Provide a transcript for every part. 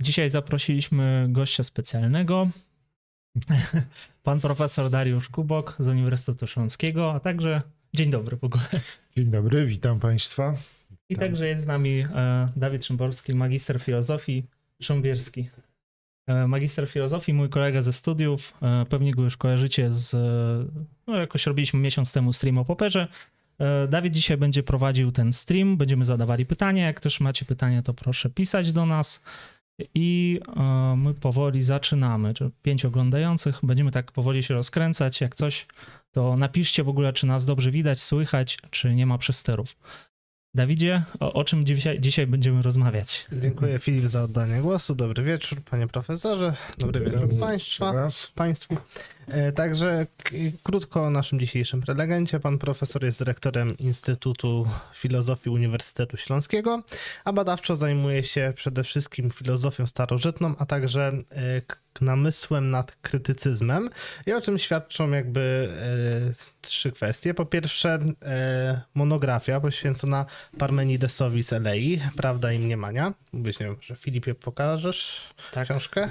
Dzisiaj zaprosiliśmy gościa specjalnego. Pan profesor Dariusz Kubok z Uniwersytetu Śląskiego, a także dzień dobry w ogóle. Dzień dobry, witam Państwa. I Witam. także jest z nami e, Dawid Szymborski, magister filozofii, Sząbierski. E, Magister filozofii, mój kolega ze studiów, e, pewnie go już kojarzycie z, no jakoś robiliśmy miesiąc temu stream o poperze. E, Dawid dzisiaj będzie prowadził ten stream, będziemy zadawali pytania, jak też macie pytania, to proszę pisać do nas. I e, my powoli zaczynamy. Czy pięć oglądających, będziemy tak powoli się rozkręcać. Jak coś, to napiszcie w ogóle, czy nas dobrze widać, słychać, czy nie ma przesterów. Dawidzie, o, o czym dzisiaj, dzisiaj będziemy rozmawiać? Dziękuję Filip za oddanie głosu. Dobry wieczór, panie profesorze. Dobry wieczór Witam państwa, państwu. E, Także krótko o naszym dzisiejszym prelegencie. Pan profesor jest dyrektorem Instytutu Filozofii Uniwersytetu Śląskiego, a badawczo zajmuje się przede wszystkim filozofią starożytną, a także e, namysłem nad krytycyzmem. I o czym świadczą jakby e, trzy kwestie. Po pierwsze, e, monografia poświęcona Parmenidesowi z Elei, Prawda i Mniemania. Mówisz, nie wiem, że Filipie pokażesz Tak. książkę?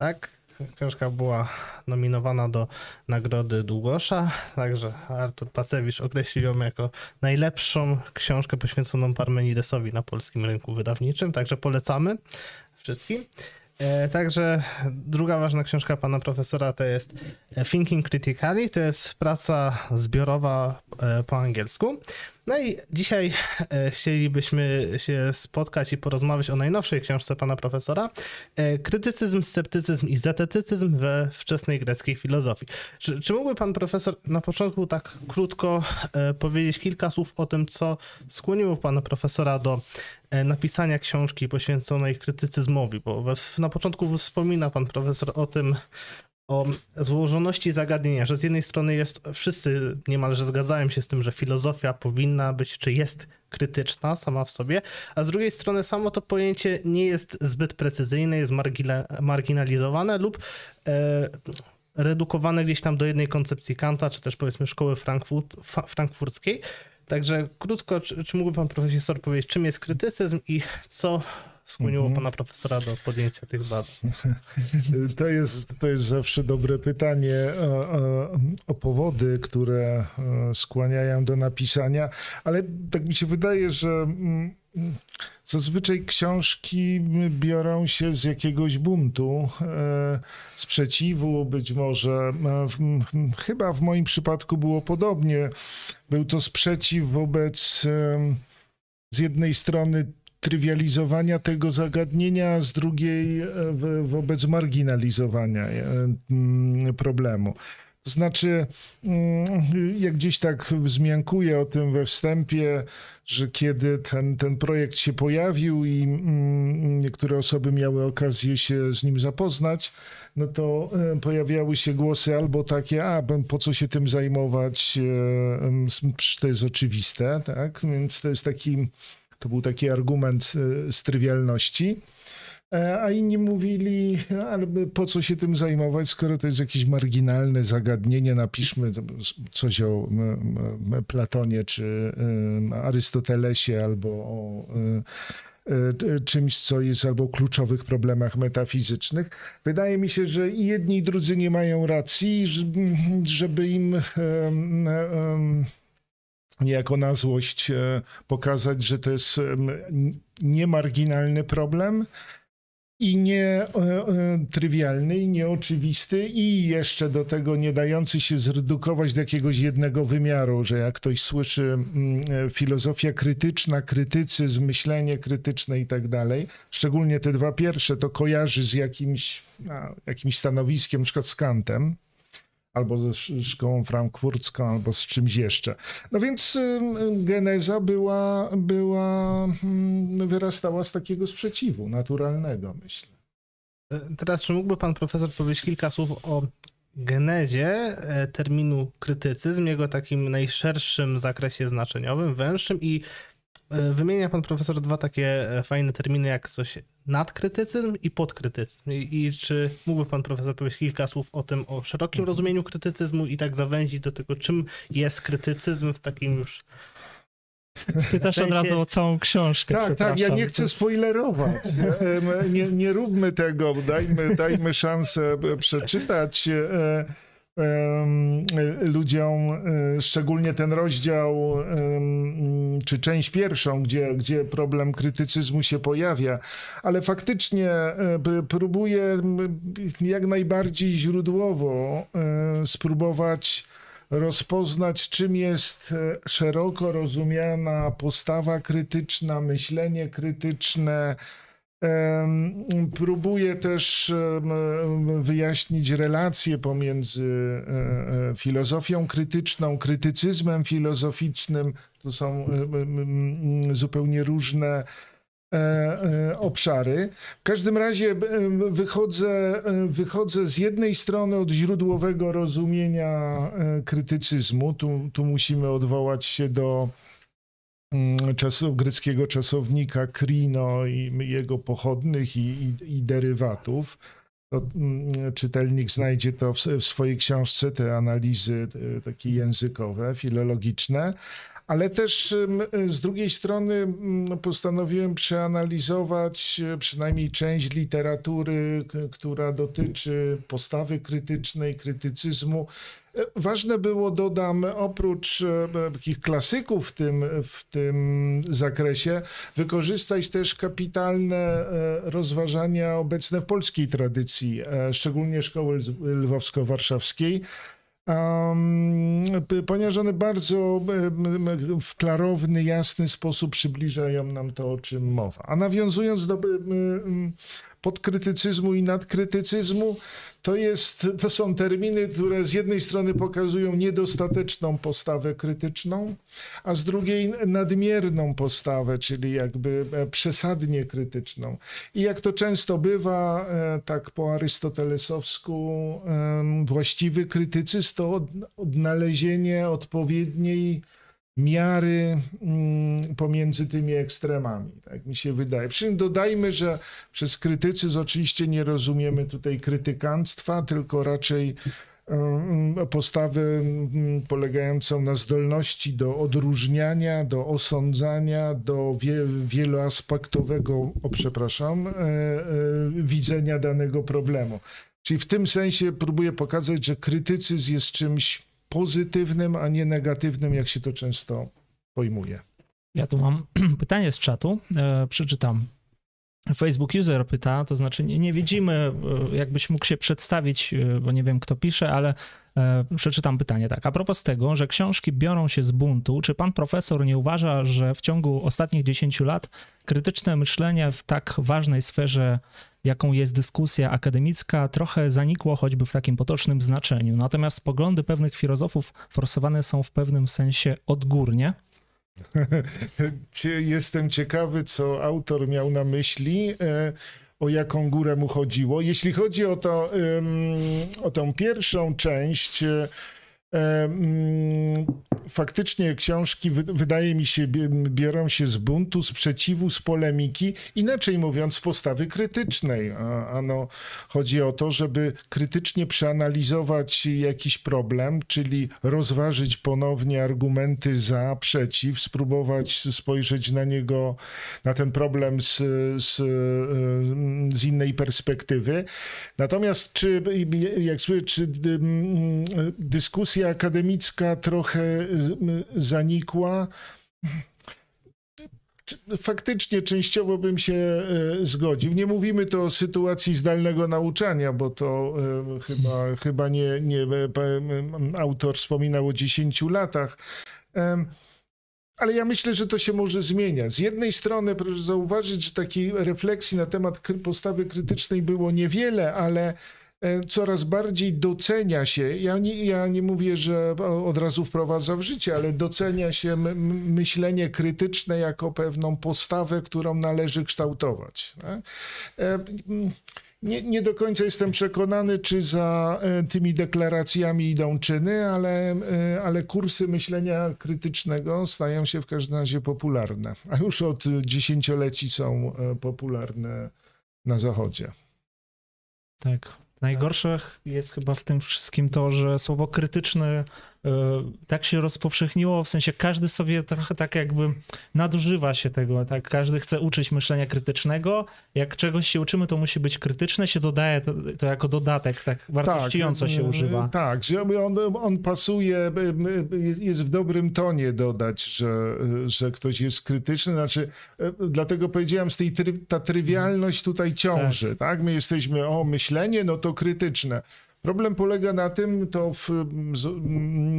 Tak. Książka była nominowana do Nagrody Długosza, także Artur Pacewicz określił ją jako najlepszą książkę poświęconą Parmenidesowi na polskim rynku wydawniczym, także polecamy wszystkim. E, Także druga ważna książka pana profesora to jest Thinking Critically, to jest praca zbiorowa e, po angielsku. No i dzisiaj e, chcielibyśmy się spotkać i porozmawiać o najnowszej książce pana profesora, e, Krytycyzm, sceptycyzm i zetetycyzm we wczesnej greckiej filozofii. Czy, czy mógłby pan profesor na początku tak krótko e, powiedzieć kilka słów o tym, co skłoniło pana profesora do napisania książki poświęconej krytycyzmowi, bo we, na początku wspomina pan profesor o tym, o złożoności zagadnienia, że z jednej strony jest, wszyscy niemalże zgadzają się z tym, że filozofia powinna być, czy jest krytyczna sama w sobie, a z drugiej strony samo to pojęcie nie jest zbyt precyzyjne, jest marginalizowane lub e, redukowane gdzieś tam do jednej koncepcji Kanta, czy też powiedzmy szkoły Frankfurt, frankfurckiej. Także krótko, czy, czy mógłby pan profesor powiedzieć, czym jest krytycyzm i co skłoniło Mhm. pana profesora do podjęcia tych badań? To jest, to jest zawsze dobre pytanie o, o, o powody, które e, skłaniają do napisania, ale tak mi się wydaje, że mm, zazwyczaj książki biorą się z jakiegoś buntu, e, sprzeciwu, być może. e, Chyba w moim przypadku było podobnie. Był to sprzeciw wobec z jednej strony trywializowania tego zagadnienia, z drugiej e, wo- wobec marginalizowania e, mm, problemu. To znaczy, mm, jak gdzieś tak wzmiankuję o tym we wstępie, że kiedy ten, ten projekt się pojawił i mm, niektóre osoby miały okazję się z nim zapoznać, no to e, pojawiały się głosy albo takie, a po co się tym zajmować, to jest oczywiste, tak? Więc to jest taki to był taki argument e, z trywialności. E, A inni mówili, ale po co się tym zajmować, skoro to jest jakieś marginalne zagadnienie, napiszmy coś o Platonie czy em, Arystotelesie albo o e, czymś, co jest albo o kluczowych problemach metafizycznych. Wydaje mi się, że i jedni i drudzy nie mają racji, że- żeby im niejako na złość e, pokazać, że to jest em, niemarginalny problem i nie e, e, trywialny, i nieoczywisty, i jeszcze do tego nie dający się zredukować do jakiegoś jednego wymiaru, że jak ktoś słyszy filozofia krytyczna, krytycyzm, myślenie krytyczne i tak dalej, szczególnie te dwa pierwsze, to kojarzy z jakimś, jakimś stanowiskiem, przykład z Kantem, albo ze sz- szkołą frankfurcką, albo z czymś jeszcze. No więc geneza była, była mm, wyrastała z takiego sprzeciwu naturalnego, myślę. E, Teraz, czy mógłby pan profesor powiedzieć kilka słów o genezie e, terminu krytycyzm, jego takim najszerszym zakresie znaczeniowym, węższym i wymienia pan profesor dwa takie e, fajne terminy jak coś nadkrytycyzm i podkrytycyzm. I, I czy mógłby pan profesor powiedzieć kilka słów o tym, o szerokim rozumieniu krytycyzmu i tak zawęzić do tego, czym jest krytycyzm w takim już Pytasz W sensie- od razu o całą książkę. Tak, tak, ja nie chcę spoilerować. Em, Nie, nie róbmy tego, dajmy, dajmy szansę e, przeczytać e, e, ludziom, e, szczególnie ten rozdział, czy część pierwszą, gdzie, gdzie problem krytycyzmu się pojawia, ale faktycznie e, próbuję jak najbardziej źródłowo e, spróbować rozpoznać, czym jest szeroko rozumiana postawa krytyczna, myślenie krytyczne. Próbuję też wyjaśnić relacje pomiędzy e, e, filozofią krytyczną, krytycyzmem filozoficznym. To są zupełnie różne e, obszary. W każdym razie wychodzę, wychodzę z jednej strony od źródłowego rozumienia krytycyzmu. Tu, tu musimy odwołać się do mm, czasu, greckiego czasownika krino i jego pochodnych i, i, i derywatów. To, mm, czytelnik znajdzie to w, w swojej książce, te analizy e, takie językowe, filologiczne, ale też z drugiej strony mm, postanowiłem przeanalizować e, przynajmniej część literatury, która dotyczy postawy krytycznej, krytycyzmu. Ważne było, dodam, oprócz e, takich klasyków w tym, w tym zakresie, wykorzystać też kapitalne e, rozważania obecne w polskiej tradycji, e, szczególnie szkoły lwowsko-warszawskiej. Um, ponieważ one bardzo w klarowny, jasny sposób przybliżają nam to, o czym mowa. A nawiązując do podkrytycyzmu i nadkrytycyzmu, to, jest, to są terminy, które z jednej strony pokazują niedostateczną postawę krytyczną, a z drugiej nadmierną postawę, czyli jakby e, przesadnie krytyczną. I jak to często bywa, e, tak po arystotelesowsku, właściwy krytycyzm to od- odnalezienie odpowiedniej miary mm, pomiędzy tymi ekstremami, tak mi się wydaje. Przy czym dodajmy, że przez krytycyzm oczywiście nie rozumiemy tutaj krytykanstwa, tylko raczej em, postawę mm, polegającą na zdolności do odróżniania, do osądzania, do wie, wieloaspektowego, o przepraszam, e, e, widzenia danego problemu. Czyli w tym sensie próbuję pokazać, że krytycyzm jest czymś pozytywnym, a nie negatywnym, jak się to często pojmuje. Ja tu mam pytanie z czatu, e, przeczytam. Facebook user pyta, to znaczy nie, nie widzimy, e, jakbyś mógł się przedstawić, e, bo nie wiem kto pisze, ale e, przeczytam pytanie tak. A propos tego, że książki biorą się z buntu, czy pan profesor nie uważa, że w ciągu ostatnich 10 lat krytyczne myślenie w tak ważnej sferze, jaką jest dyskusja akademicka, trochę zanikło choćby w takim potocznym znaczeniu. Natomiast poglądy pewnych filozofów forsowane są w pewnym sensie odgórnie. Jestem ciekawy, co autor miał na myśli, e, o jaką górę mu chodziło. Jeśli chodzi o, to, o tą pierwszą część, e, faktycznie książki, wy- wydaje mi się, bi- biorą się z buntu, sprzeciwu, z polemiki, inaczej mówiąc, z postawy krytycznej. Ano, chodzi o to, żeby krytycznie przeanalizować jakiś problem, czyli rozważyć ponownie argumenty za, przeciw, spróbować spojrzeć na niego, na ten problem z, z, z innej perspektywy. Natomiast czy, jak słyszę, czy mm, akademicka trochę zanikła? Faktycznie częściowo bym się e, zgodził. Nie mówimy to o sytuacji zdalnego nauczania, bo to e, chyba, chyba nie, nie e, autor wspominał o 10 latach. Ale ja myślę, że to się może zmieniać. Z jednej strony proszę zauważyć, że takiej refleksji na temat postawy krytycznej było niewiele, ale coraz bardziej docenia się, ja nie, ja nie mówię, że od razu wprowadza w życie, ale docenia się myślenie krytyczne jako pewną postawę, którą należy kształtować. tak? E, Nie, nie do końca jestem przekonany, czy za e, tymi deklaracjami idą czyny, ale, e, ale kursy myślenia krytycznego stają się w każdym razie popularne, a już od dziesięcioleci są e, popularne na Zachodzie. Tak. Najgorsze jest chyba w tym wszystkim to, że słowo krytyczne tak się rozpowszechniło, w sensie każdy sobie trochę tak jakby nadużywa się tego, tak każdy chce uczyć myślenia krytycznego, jak czegoś się uczymy, to musi być krytyczne, się dodaje to, to jako dodatek, tak wartościująco tak, się używa. Tak, on, on pasuje, jest w dobrym tonie dodać, że, że ktoś jest krytyczny, znaczy dlatego powiedziałem, z tej ta trywialność tutaj ciąży, tak. tak? My jesteśmy, o myślenie, no to krytyczne. Problem polega na tym, to w,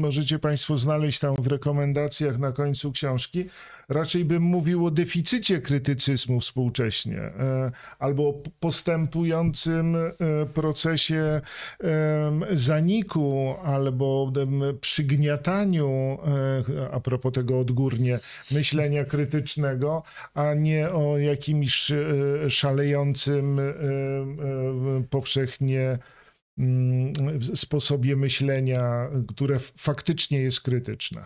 możecie Państwo znaleźć tam w rekomendacjach na końcu książki, raczej bym mówił o deficycie krytycyzmu współcześnie, e, albo postępującym e, procesie zaniku, albo przygniataniu, e, a propos tego odgórnie, myślenia krytycznego, a nie o jakimś szalejącym powszechnie sposobie myślenia, które faktycznie jest krytyczne.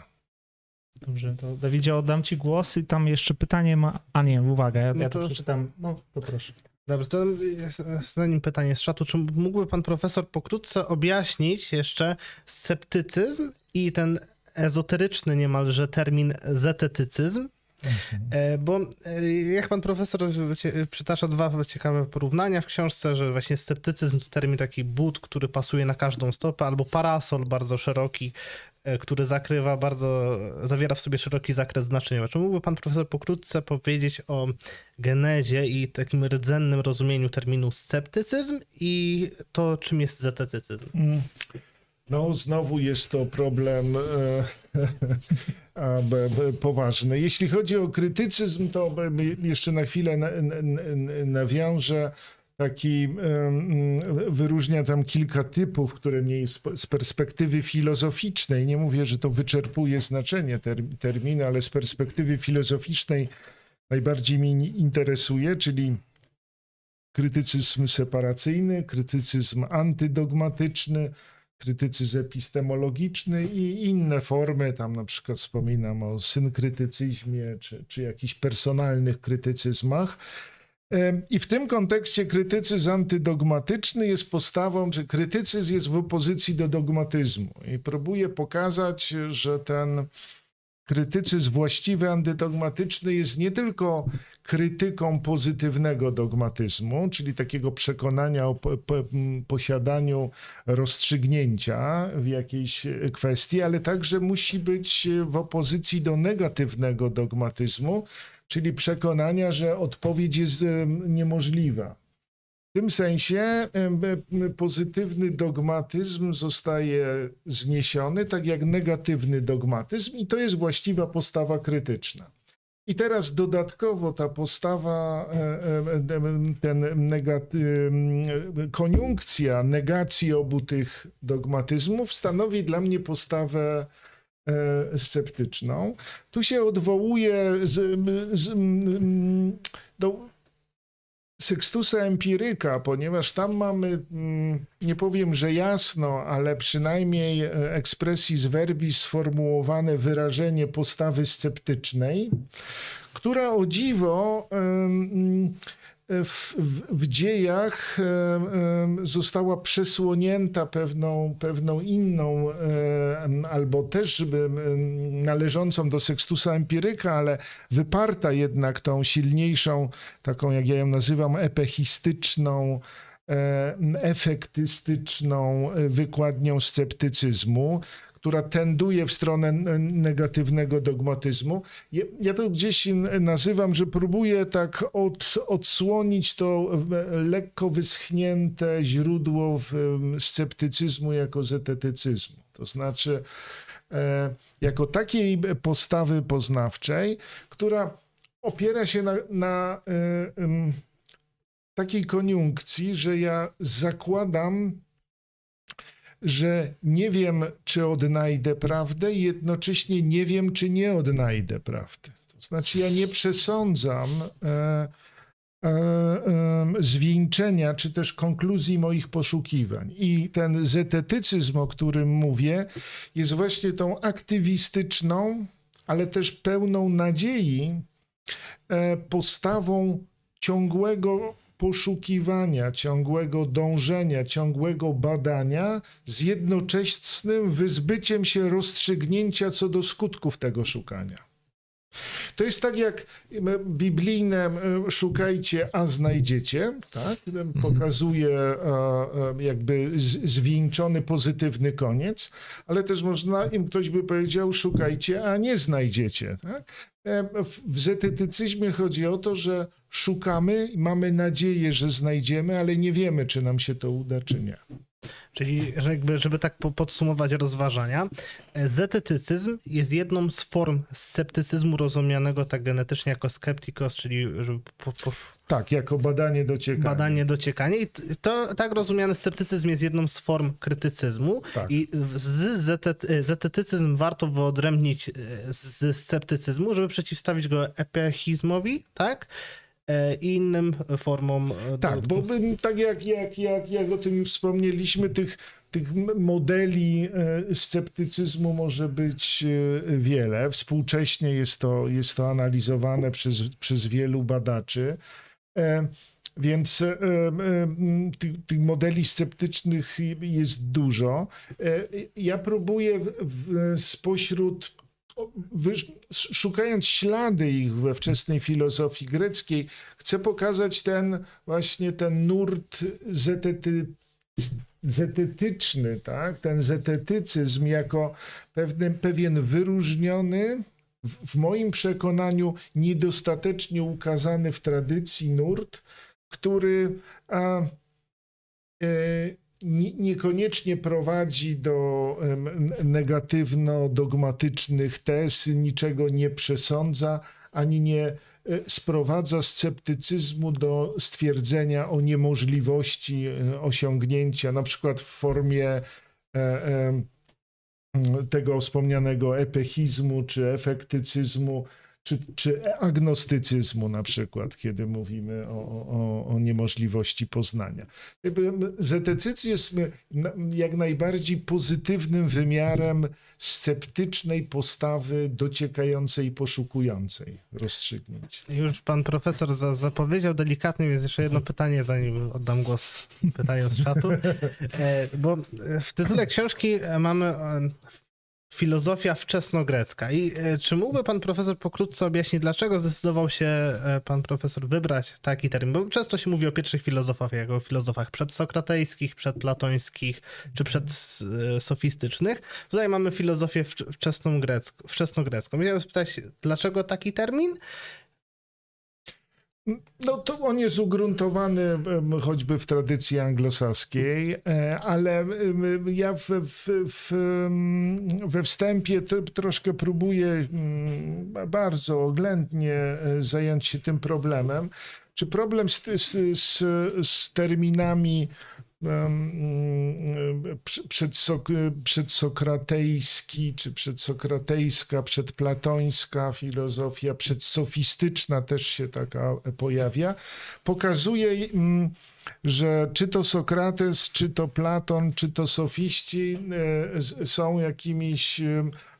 Dobrze, to Dawidzie oddam ci głos i tam jeszcze pytanie ma... A nie, uwaga, ja, no to... ja to przeczytam. No, to proszę. Dobrze, to zanim pytanie z czatu, czy mógłby pan profesor pokrótce objaśnić jeszcze sceptycyzm i ten ezoteryczny niemalże termin zetetycyzm? Mhm. Bo e, jak pan profesor przytacza dwa ciekawe porównania w książce, że właśnie sceptycyzm to termin taki but, który pasuje na każdą stopę, albo parasol bardzo szeroki, e, który zakrywa bardzo, zawiera w sobie szeroki zakres znaczenia. Czy mógłby pan profesor pokrótce powiedzieć o genezie i takim rdzennym rozumieniu terminu sceptycyzm i to, czym jest zetetycyzm? Mm. No, znowu jest to problem e, poważny. Jeśli chodzi o krytycyzm, to jeszcze na chwilę nawiążę. Taki wyróżnia tam kilka typów, które mniej z perspektywy filozoficznej, nie mówię, że to wyczerpuje znaczenie terminu, ale z perspektywy filozoficznej najbardziej mnie interesuje, czyli krytycyzm separacyjny, krytycyzm antydogmatyczny, krytycyzm epistemologiczny i inne formy, tam na przykład wspominam o synkrytycyzmie czy, czy jakichś personalnych krytycyzmach. I w tym kontekście krytycyzm antydogmatyczny jest postawą, że krytycyzm jest w opozycji do dogmatyzmu i próbuje pokazać, że ten krytycyzm właściwy, antydogmatyczny jest nie tylko krytyką pozytywnego dogmatyzmu, czyli takiego przekonania o po, po, posiadaniu rozstrzygnięcia w jakiejś kwestii, ale także musi być w opozycji do negatywnego dogmatyzmu, czyli przekonania, że odpowiedź jest niemożliwa. W tym sensie pozytywny dogmatyzm zostaje zniesiony, tak jak negatywny dogmatyzm, i to jest właściwa postawa krytyczna. I teraz dodatkowo ta postawa, e, ten negaty, koniunkcja negacji obu tych dogmatyzmów stanowi dla mnie postawę e, sceptyczną. Tu się odwołuje do Sextusa Empiryka, ponieważ tam mamy, mm, nie powiem, że jasno, ale przynajmniej e, ekspresji z verbis sformułowane wyrażenie postawy sceptycznej, która o dziwo w, w, dziejach została przesłonięta pewną, pewną inną, albo też należącą do Sextusa Empiryka, ale wyparta jednak tą silniejszą, taką jak ja ją nazywam, epechistyczną, efektystyczną wykładnią sceptycyzmu, która tenduje w stronę negatywnego dogmatyzmu. Ja to gdzieś nazywam, że próbuję tak od, odsłonić to lekko wyschnięte źródło sceptycyzmu jako zetetycyzmu. To znaczy, e, jako takiej postawy poznawczej, która opiera się na, na e, takiej koniunkcji, że ja zakładam że nie wiem, czy odnajdę prawdę, jednocześnie nie wiem, czy nie odnajdę prawdy. To znaczy, ja nie przesądzam e, e, e, zwieńczenia, czy też konkluzji moich poszukiwań. I ten zetetycyzm, o którym mówię, jest właśnie tą aktywistyczną, ale też pełną nadziei e, postawą ciągłego poszukiwania, ciągłego dążenia, ciągłego badania z jednoczesnym wyzbyciem się rozstrzygnięcia co do skutków tego szukania. To jest tak jak biblijne szukajcie, a znajdziecie, tak? Pokazuje jakby zwieńczony pozytywny koniec, ale też można, im ktoś by powiedział, szukajcie, a nie znajdziecie. Tak? W zetetycyzmie chodzi o to, że szukamy mamy nadzieję, że znajdziemy, ale nie wiemy, czy nam się to uda, czy nie. Czyli jakby, żeby tak podsumować rozważania, e, zetetycyzm jest jedną z form sceptycyzmu rozumianego tak genetycznie jako skeptikos, czyli żeby po, po... Tak, jako badanie dociekania. Badanie dociekania i to tak rozumiany sceptycyzm jest jedną z form krytycyzmu tak. i z zetetycyzm warto wyodrębnić e, z sceptycyzmu, żeby przeciwstawić go epechizmowi, tak? E, i innym formom. E, tak, do... bo tak jak, jak, jak, jak o tym już wspomnieliśmy, tych, tych modeli e, sceptycyzmu może być wiele. Współcześnie jest to, jest to analizowane przez, przez wielu badaczy. Więc tych, tych, modeli sceptycznych jest dużo. Ja próbuję w, w, spośród szukając ślady ich we wczesnej filozofii greckiej, chcę pokazać ten właśnie ten nurt zetety, zetetyczny, tak? ten zetetycyzm jako pewny, pewien wyróżniony, w, w moim przekonaniu niedostatecznie ukazany w tradycji nurt, który a, e, niekoniecznie prowadzi do negatywno-dogmatycznych tez, niczego nie przesądza, ani nie e, sprowadza sceptycyzmu do stwierdzenia o niemożliwości e, osiągnięcia, na przykład w formie e, tego wspomnianego epechizmu czy efektycyzmu, czy, czy agnostycyzmu na przykład, kiedy mówimy o, o, o niemożliwości poznania. Zetecyzm jest jak najbardziej pozytywnym wymiarem sceptycznej postawy dociekającej, poszukującej rozstrzygnięć. Już pan profesor za, zapowiedział delikatnie, więc jeszcze jedno pytanie, zanim oddam głos pytaniom z czatu. E, bo w tytule książki mamy e, filozofia wczesnogrecka. I e, czy mógłby pan profesor pokrótce objaśnić, dlaczego zdecydował się e, pan profesor wybrać taki termin? Bo często się mówi o pierwszych filozofach, jako o filozofach przedsokratejskich, przedplatońskich, czy przedsofistycznych. Tutaj mamy filozofię wczesną grecką, wczesnogrecką. Chciałbym spytać, dlaczego taki termin? No to on jest ugruntowany choćby w tradycji anglosaskiej, e, ale ja w, w, w, we wstępie troszkę próbuję mm, bardzo oględnie e, zająć się tym problemem. Czy problem z, z, z terminami przedsok przedsokratejski, czy przedsokratejska, przedplatońska filozofia, przedsofistyczna też się taka pojawia, pokazuje, że czy to Sokrates, czy to Platon, czy to sofiści e, są jakimiś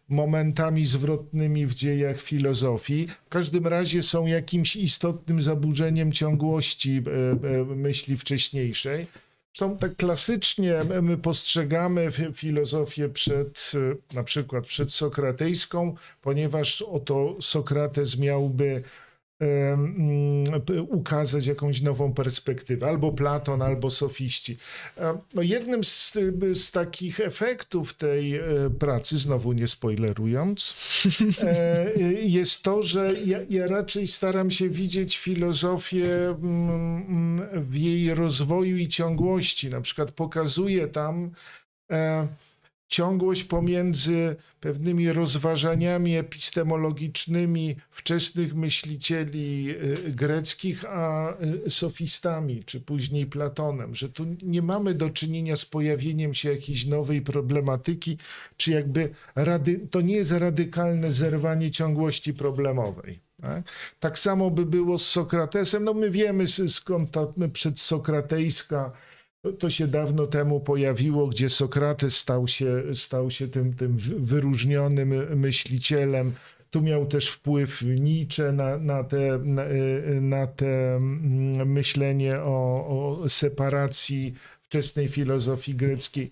momentami zwrotnymi w dziejach filozofii. W każdym razie są jakimś istotnym zaburzeniem ciągłości e, e, myśli wcześniejszej. Zresztą tak klasycznie my postrzegamy filozofię przed, na przykład przed sokratejską, ponieważ oto Sokrates miałby ukazać jakąś nową perspektywę, albo Platon, albo sofiści. No jednym z, z takich efektów tej e, pracy, znowu nie spoilerując, e, jest to, że ja, ja raczej staram się widzieć filozofię mm, w jej rozwoju i ciągłości. Na przykład pokazuję tam e, ciągłość pomiędzy pewnymi rozważaniami epistemologicznymi wczesnych myślicieli y, greckich, a y, sofistami, czy później Platonem, że tu nie mamy do czynienia z pojawieniem się jakiejś nowej problematyki, czy jakby rady, to nie jest radykalne zerwanie ciągłości problemowej. Tak? samo by było z Sokratesem. No my wiemy skąd ta przedsokratejska to się dawno temu pojawiło, gdzie Sokrates stał się, stał się tym, tym wyróżnionym myślicielem, Tu miał też wpływ Nietzsche na, na, te, na, na te mm, myślenie o, o separacji wczesnej filozofii greckiej.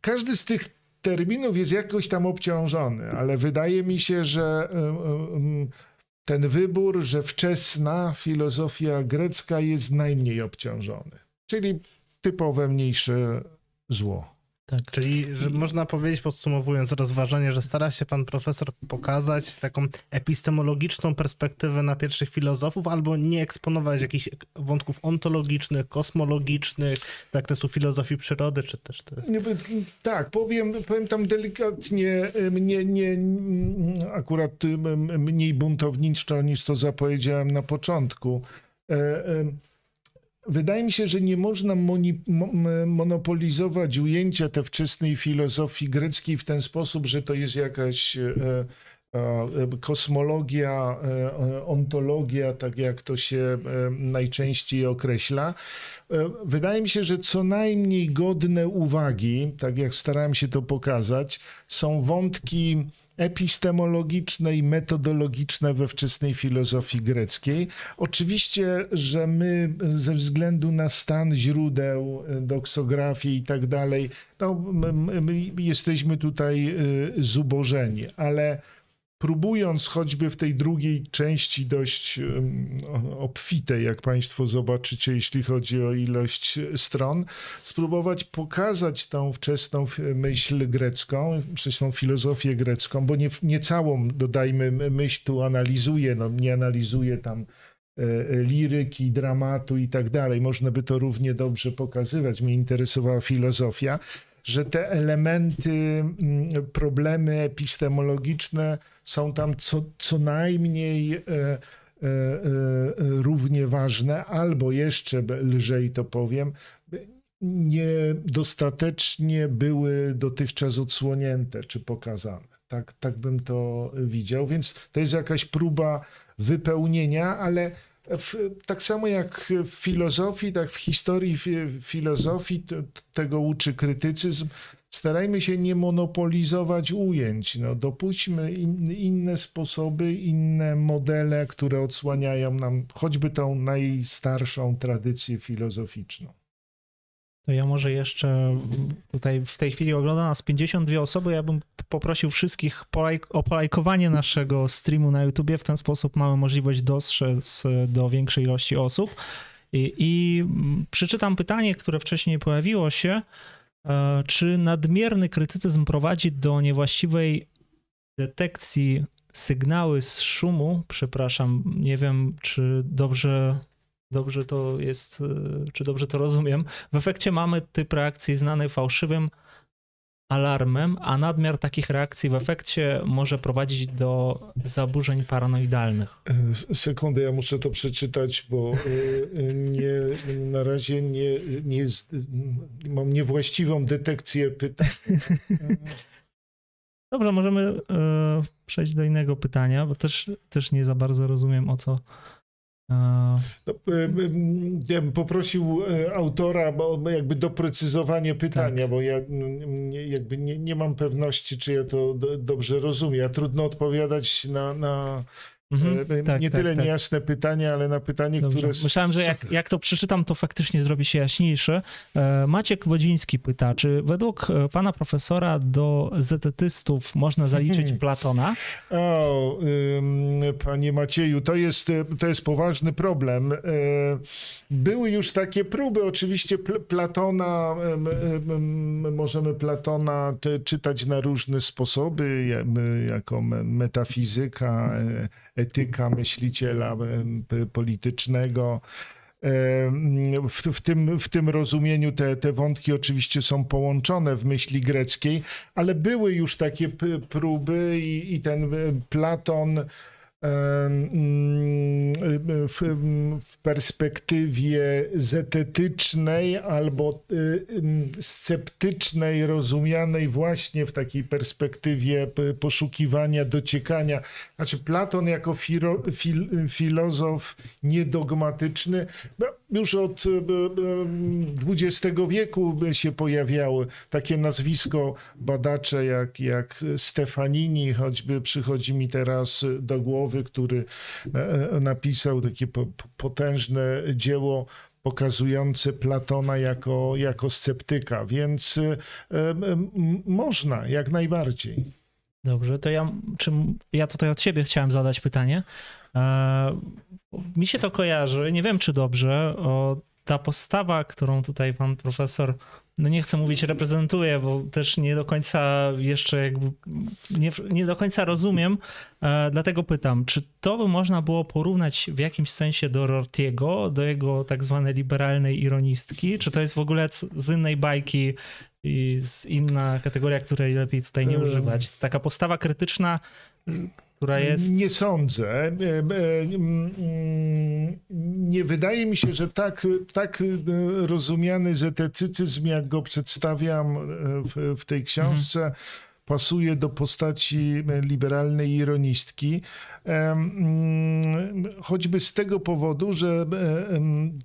Każdy z tych terminów jest jakoś tam obciążony, ale wydaje mi się, że ten wybór, że wczesna filozofia grecka jest najmniej obciążony, czyli typowe mniejsze zło. Tak. Czyli, że można powiedzieć, podsumowując rozważanie, że stara się pan profesor pokazać taką epistemologiczną perspektywę na pierwszych filozofów, albo nie eksponować jakichś wątków ontologicznych, kosmologicznych, zakresu filozofii przyrody, czy też te... Tak, powiem, powiem tam delikatnie, nie, nie, akurat mniej buntowniczo niż to zapowiedziałem na początku. Wydaje mi się, że nie można monopolizować ujęcia te wczesnej filozofii greckiej w ten sposób, że to jest jakaś e, e, kosmologia, e, ontologia, tak jak to się najczęściej określa. Wydaje mi się, że co najmniej godne uwagi, tak jak starałem się to pokazać, są wątki epistemologiczne i metodologiczne we wczesnej filozofii greckiej. Oczywiście, że my ze względu na stan źródeł, doksografii i tak dalej, no, my, my jesteśmy tutaj y, zubożeni, ale próbując choćby w tej drugiej części dość obfitej, jak Państwo zobaczycie, jeśli chodzi o ilość stron, spróbować pokazać tą wczesną myśl grecką, wczesną filozofię grecką, bo nie, nie całą, dodajmy, myśl tu analizuje, no nie analizuje tam e, liryki, dramatu i tak dalej. Można by to równie dobrze pokazywać. Mnie interesowała filozofia, że te elementy, mm, problemy epistemologiczne są tam co, co najmniej e, e, e, równie ważne, albo jeszcze lżej to powiem, niedostatecznie były dotychczas odsłonięte czy pokazane. Tak, tak bym to widział, więc to jest jakaś próba wypełnienia, ale w, tak samo jak w filozofii, tak w historii filozofii tego uczy krytycyzm, starajmy się nie monopolizować ujęć. No, dopuśćmy in, inne sposoby, inne modele, które odsłaniają nam choćby tą najstarszą tradycję filozoficzną. To ja może jeszcze tutaj w tej chwili ogląda nas 52 osoby. Ja bym poprosił wszystkich o polajkowanie naszego streamu na YouTubie. W ten sposób mamy możliwość dostrzec do większej ilości osób. I, i przeczytam pytanie, które wcześniej pojawiło się. E, czy nadmierny krytycyzm prowadzi do niewłaściwej detekcji sygnały z szumu? Przepraszam, nie wiem, czy dobrze dobrze to jest, e, czy dobrze to rozumiem. W efekcie mamy typ reakcji znany fałszywym alarmem, a nadmiar takich reakcji w efekcie może prowadzić do zaburzeń paranoidalnych. E, sekundę, ja muszę to przeczytać, bo e, nie, na razie nie, nie mam niewłaściwą detekcję pytań. Dobrze, możemy przejść do innego pytania, bo też, też nie za bardzo rozumiem o co ja bym poprosił e, autora o jakby doprecyzowanie pytania, tak. bo ja jakby nie, nie mam pewności, czy ja to dobrze rozumiem. Ja trudno odpowiadać na, na Mhm, e, tak, nie tak, tyle tak. niejasne pytanie, ale na pytanie, Dobrze. które... Myślałem, że jak, jak to przeczytam, to faktycznie zrobi się jaśniejsze. E, Maciek Wodziński pyta, czy według e, pana profesora do zetetystów można zaliczyć Platona? O, panie Macieju, to jest, to jest poważny problem. Były już takie próby, oczywiście Platona, możemy Platona czytać na różne sposoby, jako metafizyka, etyka myśliciela politycznego. W, w, tym, w tym rozumieniu te, te wątki oczywiście są połączone w myśli greckiej, ale były już takie próby i, i ten Platon w, w perspektywie zetetycznej albo y, sceptycznej, rozumianej właśnie w takiej perspektywie poszukiwania, dociekania. Znaczy, Platon jako fil, filozof niedogmatyczny. Już od XX wieku się pojawiały takie nazwisko badacze jak, jak Stefanini, choćby przychodzi mi teraz do głowy, który napisał takie potężne dzieło pokazujące Platona jako, jako sceptyka, więc można jak najbardziej. Dobrze, to ja, czy ja tutaj od siebie chciałem zadać pytanie. E, mi się to kojarzy, nie wiem czy dobrze, o ta postawa, którą tutaj pan profesor, no nie chcę mówić reprezentuje, bo też nie do końca jeszcze jakby, nie, nie do końca rozumiem, e, dlatego pytam, czy to by można było porównać w jakimś sensie do Rortiego, do jego tak zwanej liberalnej ironistki, czy to jest w ogóle z innej bajki i z inna kategoria, której lepiej tutaj nie używać? Taka postawa krytyczna, która jest. Nie sądzę. E, e, mm, nie wydaje mi się, że tak, tak e, rozumiany zetetycyzm, jak go przedstawiam w, w tej książce, mhm pasuje do postaci liberalnej ironistki, choćby z tego powodu, że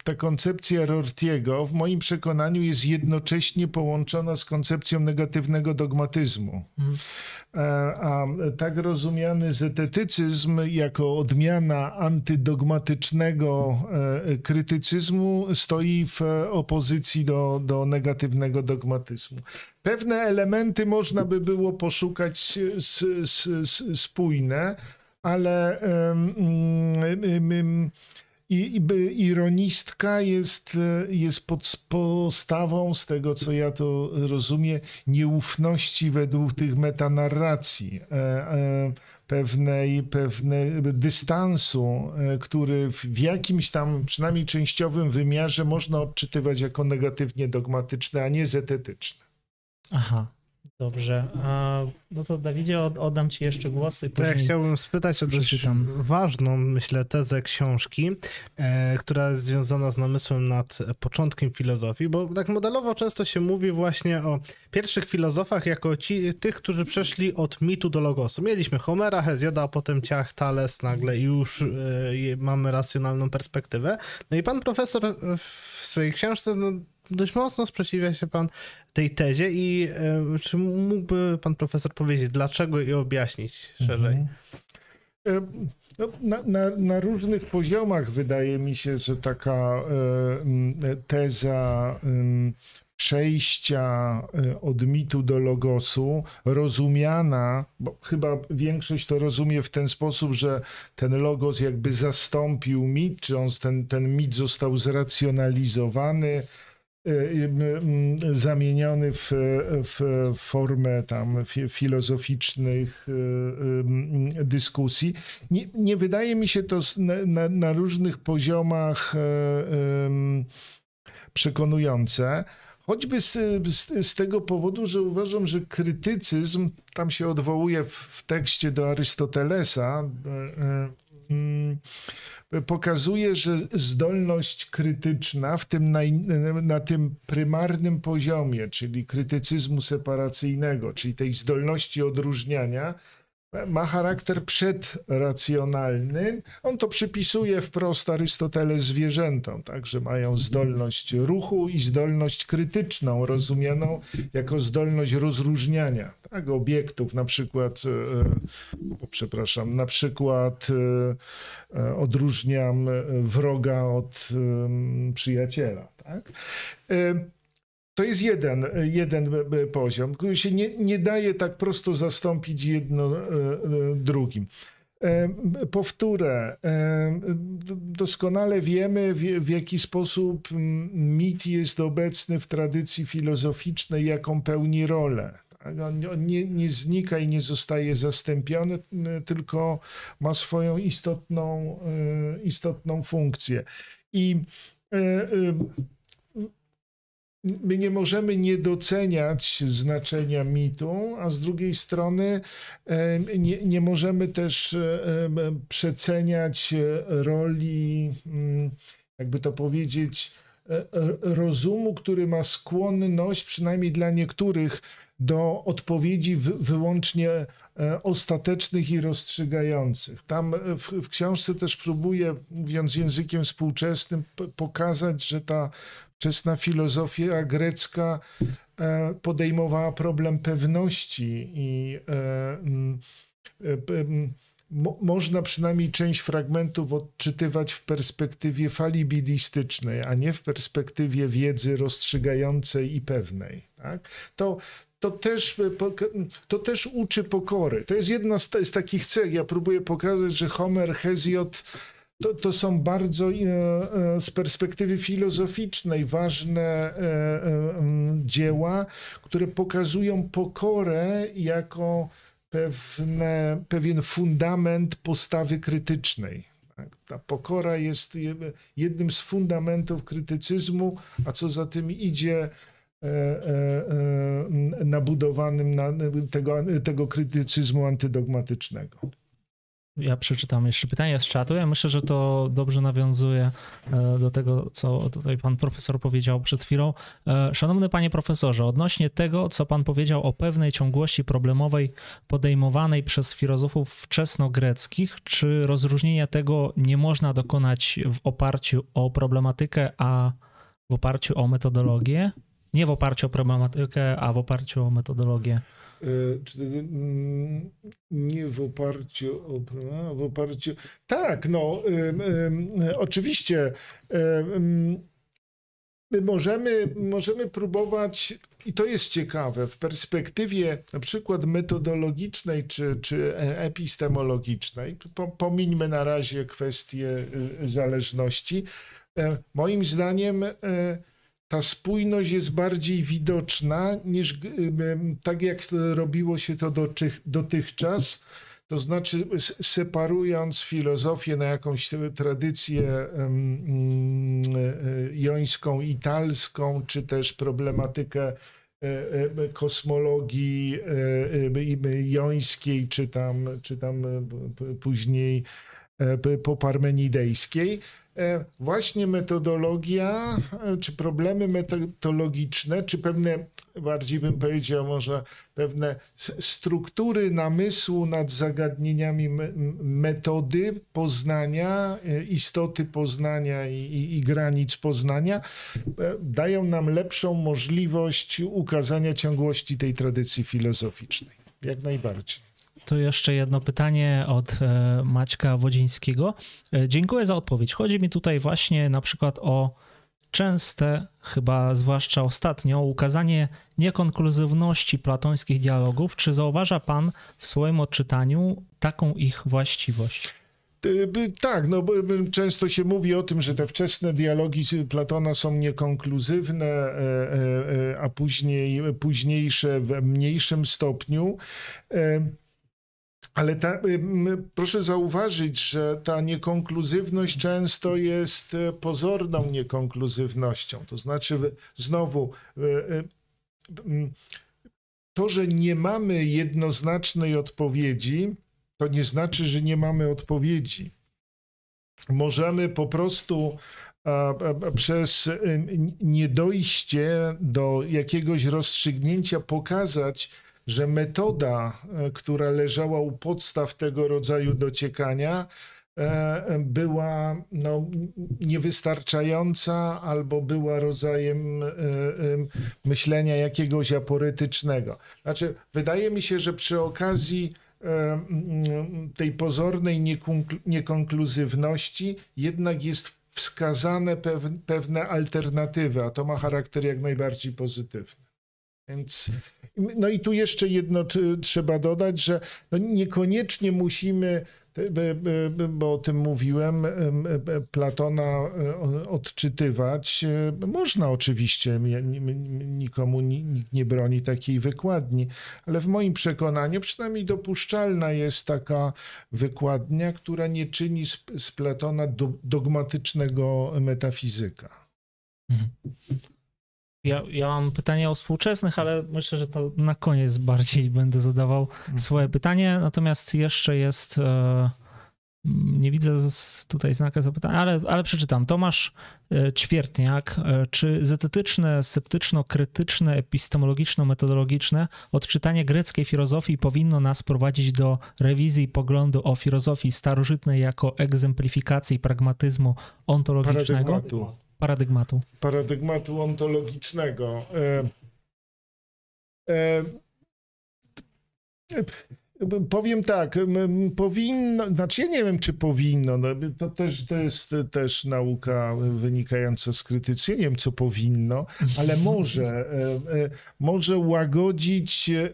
ta koncepcja Rortiego w moim przekonaniu jest jednocześnie połączona z koncepcją negatywnego dogmatyzmu. Mhm. A tak rozumiany zetetycyzm jako odmiana antydogmatycznego e, krytycyzmu stoi w opozycji do, do negatywnego dogmatyzmu. Pewne elementy można by było poszukać spójne, ale i, ironistka jest, jest pod postawą, z tego co ja to rozumiem, nieufności według tych metanarracji, e, e, pewnej, pewnej dystansu, e, który w jakimś tam, przynajmniej częściowym wymiarze można odczytywać jako negatywnie dogmatyczny, a nie zetetyczny. Aha, dobrze. A, no to Dawidzie, oddam ci jeszcze głos. I to ja chciałbym spytać o dość ważną, myślę, tezę książki, e, która jest związana z namysłem nad początkiem filozofii, bo tak modelowo często się mówi właśnie o pierwszych filozofach jako ci, tych, którzy przeszli od mitu do logosu. Mieliśmy Homera, Hezjoda, a potem Ciach, Thales nagle i już e, mamy racjonalną perspektywę. No i pan profesor w swojej książce no, dość mocno sprzeciwia się pan tej tezie i e, czy mógłby pan profesor powiedzieć dlaczego i objaśnić szerzej? Mhm. E, no, na, na, na, różnych poziomach wydaje mi się, że taka e, teza przejścia od mitu do logosu, rozumiana, bo chyba większość to rozumie w ten sposób, że ten logos jakby zastąpił mit, czy on, ten, ten mit został zracjonalizowany, zamieniony w, w formę tam filozoficznych y, dyskusji. Nie, nie wydaje mi się to na, na różnych poziomach przekonujące. Choćby z, z, z, tego powodu, że uważam, że krytycyzm, tam się odwołuje w, w tekście do Arystotelesa, pokazuje, że zdolność krytyczna w tym naj, na tym prymarnym poziomie, czyli krytycyzmu separacyjnego, czyli tej zdolności odróżniania, ma charakter przedracjonalny. On to przypisuje wprost Arystoteles zwierzętom, tak, że mają zdolność ruchu i zdolność krytyczną, rozumianą jako zdolność rozróżniania tak, obiektów, na przykład, e, przepraszam, na przykład e, e, odróżniam wroga od przyjaciela. Tak? To jest jeden, jeden poziom, który się nie, nie daje tak prosto zastąpić jedno e, e, drugim. E, powtórę, doskonale wiemy, w, jaki sposób mit jest obecny w tradycji filozoficznej, jaką pełni rolę. Tak, on nie, nie, znika i nie zostaje zastąpiony, tylko ma swoją istotną, istotną funkcję. I my nie możemy nie doceniać znaczenia mitu, a z drugiej strony nie, nie możemy też przeceniać roli, mm, jakby to powiedzieć, rozumu, który ma skłonność, przynajmniej dla niektórych, do odpowiedzi wyłącznie ostatecznych i rozstrzygających. Tam w, w książce też próbuję, mówiąc językiem współczesnym, pokazać, że ta wczesna filozofia grecka E, podejmowała problem pewności i e, e, można przynajmniej część fragmentów odczytywać w perspektywie falibilistycznej, a nie w perspektywie wiedzy rozstrzygającej i pewnej. Tak? To, to też, to też uczy pokory. To jest jedna z, z takich cech. Ja próbuję pokazać, że Homer, Hezjot to, to są bardzo e, e, z perspektywy filozoficznej ważne e, dzieła, które pokazują pokorę jako pewne, pewien fundament postawy krytycznej. Tak? Ta pokora jest jednym z fundamentów krytycyzmu, a co za tym idzie, nabudowanym na tego, tego krytycyzmu antydogmatycznego. Ja przeczytam jeszcze pytanie z czatu. Ja myślę, że to dobrze nawiązuje e, do tego, co tutaj pan profesor powiedział przed chwilą. E, szanowny panie profesorze, odnośnie tego, co pan powiedział o pewnej ciągłości problemowej podejmowanej przez filozofów wczesnogreckich, czy rozróżnienia tego nie można dokonać w oparciu o problematykę, a w oparciu o metodologię? Nie w oparciu o problematykę, a w oparciu o metodologię. E, mm, nie w oparciu o, w oparciu. Tak, no, oczywiście. My możemy, możemy próbować, i to jest ciekawe, w perspektywie na przykład metodologicznej czy, czy epistemologicznej, pomińmy na razie kwestię y, zależności. E, moim zdaniem, e, ta spójność jest bardziej widoczna niż tak jak robiło się to dotychczas. To znaczy, separując filozofię na jakąś tradycję e, jońską, italską, czy też problematykę e, e, kosmologii jońskiej, czy tam, czy tam później poparmenidejskiej, E, właśnie metodologia, e, czy problemy metodologiczne, czy pewne, bardziej bym powiedział, może pewne struktury namysłu nad zagadnieniami metody poznania, e, istoty poznania i, i, i granic poznania, dają nam lepszą możliwość ukazania ciągłości tej tradycji filozoficznej. Jak najbardziej. To jeszcze jedno pytanie od e, Maćka Wodzińskiego. E, dziękuję za odpowiedź. Chodzi mi tutaj właśnie na przykład o częste, chyba zwłaszcza ostatnio, ukazanie niekonkluzywności platońskich dialogów. Czy zauważa Pan w swoim odczytaniu taką ich właściwość? E, tak, no bo często się mówi o tym, że te wczesne dialogi Platona są niekonkluzywne, a później, późniejsze w mniejszym stopniu. Ale ta, proszę zauważyć, że ta niekonkluzywność często jest e, pozorną niekonkluzywnością. To znaczy, znowu, e, e, to, że nie mamy jednoznacznej odpowiedzi, to nie znaczy, że nie mamy odpowiedzi. Możemy po prostu przez niedojście do jakiegoś rozstrzygnięcia pokazać, że metoda, e, która leżała u podstaw tego rodzaju dociekania, e, była no, niewystarczająca albo była rodzajem e, myślenia jakiegoś aporetycznego. Znaczy, wydaje mi się, że przy okazji tej pozornej niekonkluzywności jednak jest wskazane pewne alternatywy, a to ma charakter jak najbardziej pozytywny. Więc, no i tu jeszcze jedno trzeba dodać, że no niekoniecznie musimy, bo o tym mówiłem, Platona e, odczytywać. E, można oczywiście, nikomu nikt nie broni takiej wykładni, ale w moim przekonaniu przynajmniej dopuszczalna jest taka wykładnia, która nie czyni z Platona dogmatycznego metafizyka. Ja, ja mam pytanie o współczesnych, ale myślę, że to na koniec bardziej będę zadawał mhm. swoje pytanie. Natomiast jeszcze jest e, nie widzę tutaj znaka zapytania, ale, ale przeczytam. Tomasz e, Ćwiertniak. E, czy zetetyczne, sceptyczno-krytyczne, epistemologiczno-metodologiczne odczytanie greckiej filozofii powinno nas prowadzić do rewizji poglądu o filozofii starożytnej jako egzemplifikacji pragmatyzmu ontologicznego? Paradygmatu. Paradygmatu. Paradygmatu ontologicznego. E, e, Powiem tak, powinno, znaczy ja nie wiem, czy powinno, no, to też to jest też nauka wynikająca z krytycy, nie wiem, co powinno, ale może, e, e, może łagodzić e,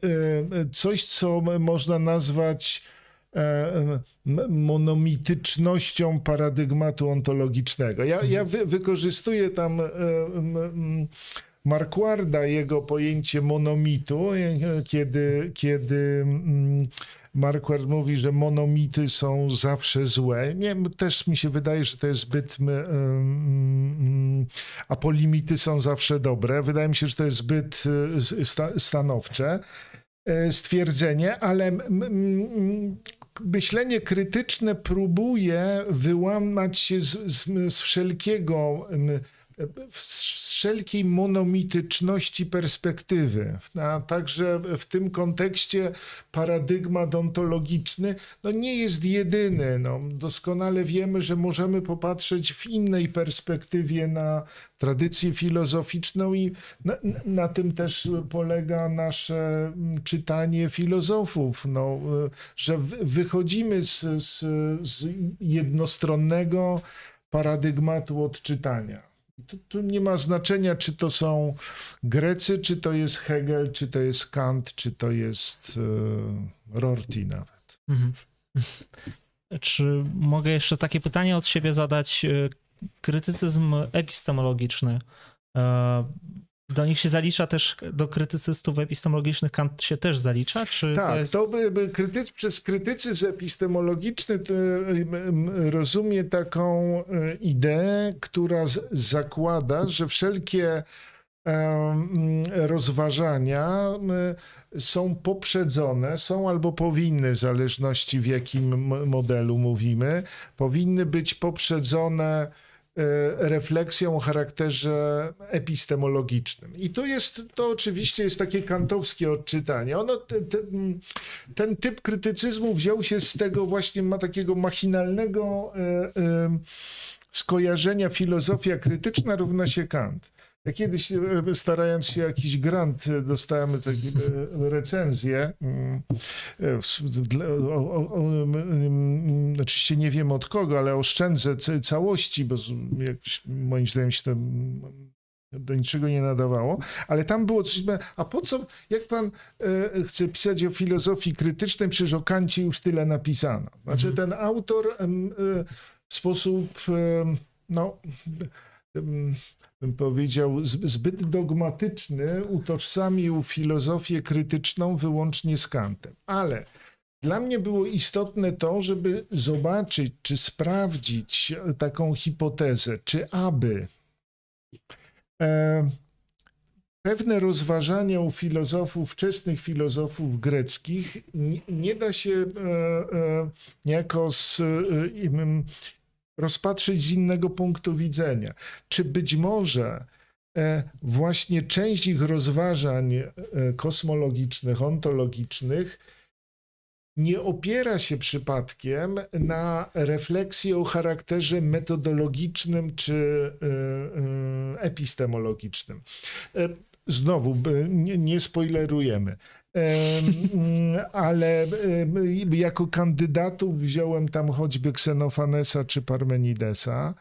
coś, co można nazwać monomitycznością paradygmatu ontologicznego. Ja, ja wy, wykorzystuję tam Marquarda, jego pojęcie monomitu, kiedy, kiedy mm, Marquard mówi, że monomity są zawsze złe. Nie, też mi się wydaje, że to jest zbyt. Um, a polimity są zawsze dobre. Wydaje mi się, że to jest zbyt e, stanowcze e, stwierdzenie, ale myślenie krytyczne próbuje wyłamać się z, z, z wszelkiego wszelkiej monomityczności perspektywy. A także w tym kontekście paradygmat ontologiczny no nie jest jedyny. No, doskonale wiemy, że możemy popatrzeć w innej perspektywie na tradycję filozoficzną i na, na tym też polega nasze czytanie filozofów, no, że wychodzimy z, z, z jednostronnego paradygmatu odczytania. Tu, tu, nie ma znaczenia, czy to są Grecy, czy to jest Hegel, czy to jest Kant, czy to jest e, Rorty nawet. Mhm. Czy mogę jeszcze takie pytanie od siebie zadać? E, krytycyzm epistemologiczny. Do nich się zalicza też, do krytycystów epistemologicznych Kant się też zalicza? Czy tak, to, jest... to by, by krytyc, przez krytycyzm epistemologiczny rozumie taką e, ideę, która z, zakłada, że wszelkie rozważania są poprzedzone, są albo powinny, w zależności w jakim modelu mówimy, powinny być poprzedzone refleksją o charakterze epistemologicznym. I to jest, to oczywiście jest takie kantowskie odczytanie. Ono, te, te, ten typ krytycyzmu wziął się z tego właśnie, ma takiego machinalnego e, e, skojarzenia filozofia krytyczna równa się Kant. Ja kiedyś, e, starając się jakiś grant, e, dostałem takie e, recenzję. Oczywiście nie wiem od kogo, ale oszczędzę całości, bo jakoś, moim zdaniem się to do niczego nie nadawało, ale tam było coś, a po co, jak pan chce pisać o filozofii krytycznej, przecież o Kancie już tyle napisano. Znaczy mhm. ten autor w sposób, no bym powiedział, zbyt dogmatyczny, utożsamił filozofię krytyczną wyłącznie z Kantem. Ale dla mnie było istotne to, żeby zobaczyć, czy sprawdzić taką hipotezę, czy aby e, pewne rozważania u filozofów, wczesnych filozofów greckich nie, nie da się e, e, niejako z, rozpatrzyć z innego punktu widzenia. Czy być może e, właśnie część ich rozważań e, kosmologicznych, ontologicznych nie opiera się przypadkiem na refleksji o charakterze metodologicznym czy e, epistemologicznym. Znowu, nie, nie spoilerujemy. Ale jako kandydatów wziąłem tam choćby Ksenofanesa czy Parmenidesa.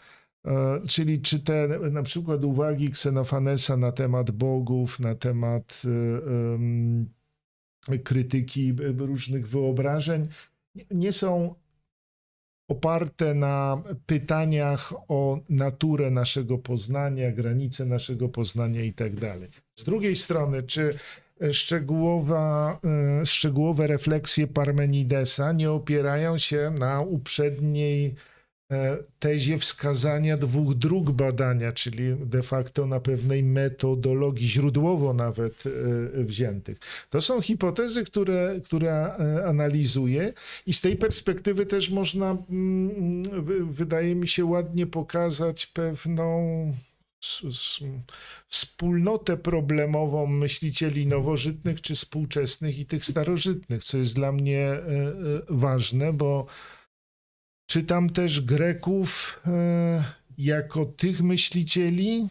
E, czyli czy te na przykład uwagi Ksenofanesa na temat bogów, na temat e, krytyki różnych wyobrażeń nie są oparte na pytaniach o naturę naszego poznania, granice naszego poznania i tak dalej. Z drugiej strony, czy szczegółowa, e, szczegółowe refleksje Parmenidesa nie opierają się na uprzedniej e, tezie wskazania dwóch dróg badania, czyli de facto na pewnej metodologii, źródłowo nawet e, wziętych. To są hipotezy, które, które analizuję i z tej perspektywy też można, mm, wydaje mi się, ładnie pokazać pewną wspólnotę problemową myślicieli nowożytnych czy współczesnych i tych starożytnych, co jest dla mnie e, e, ważne, bo czytam też Greków e, jako tych myślicieli,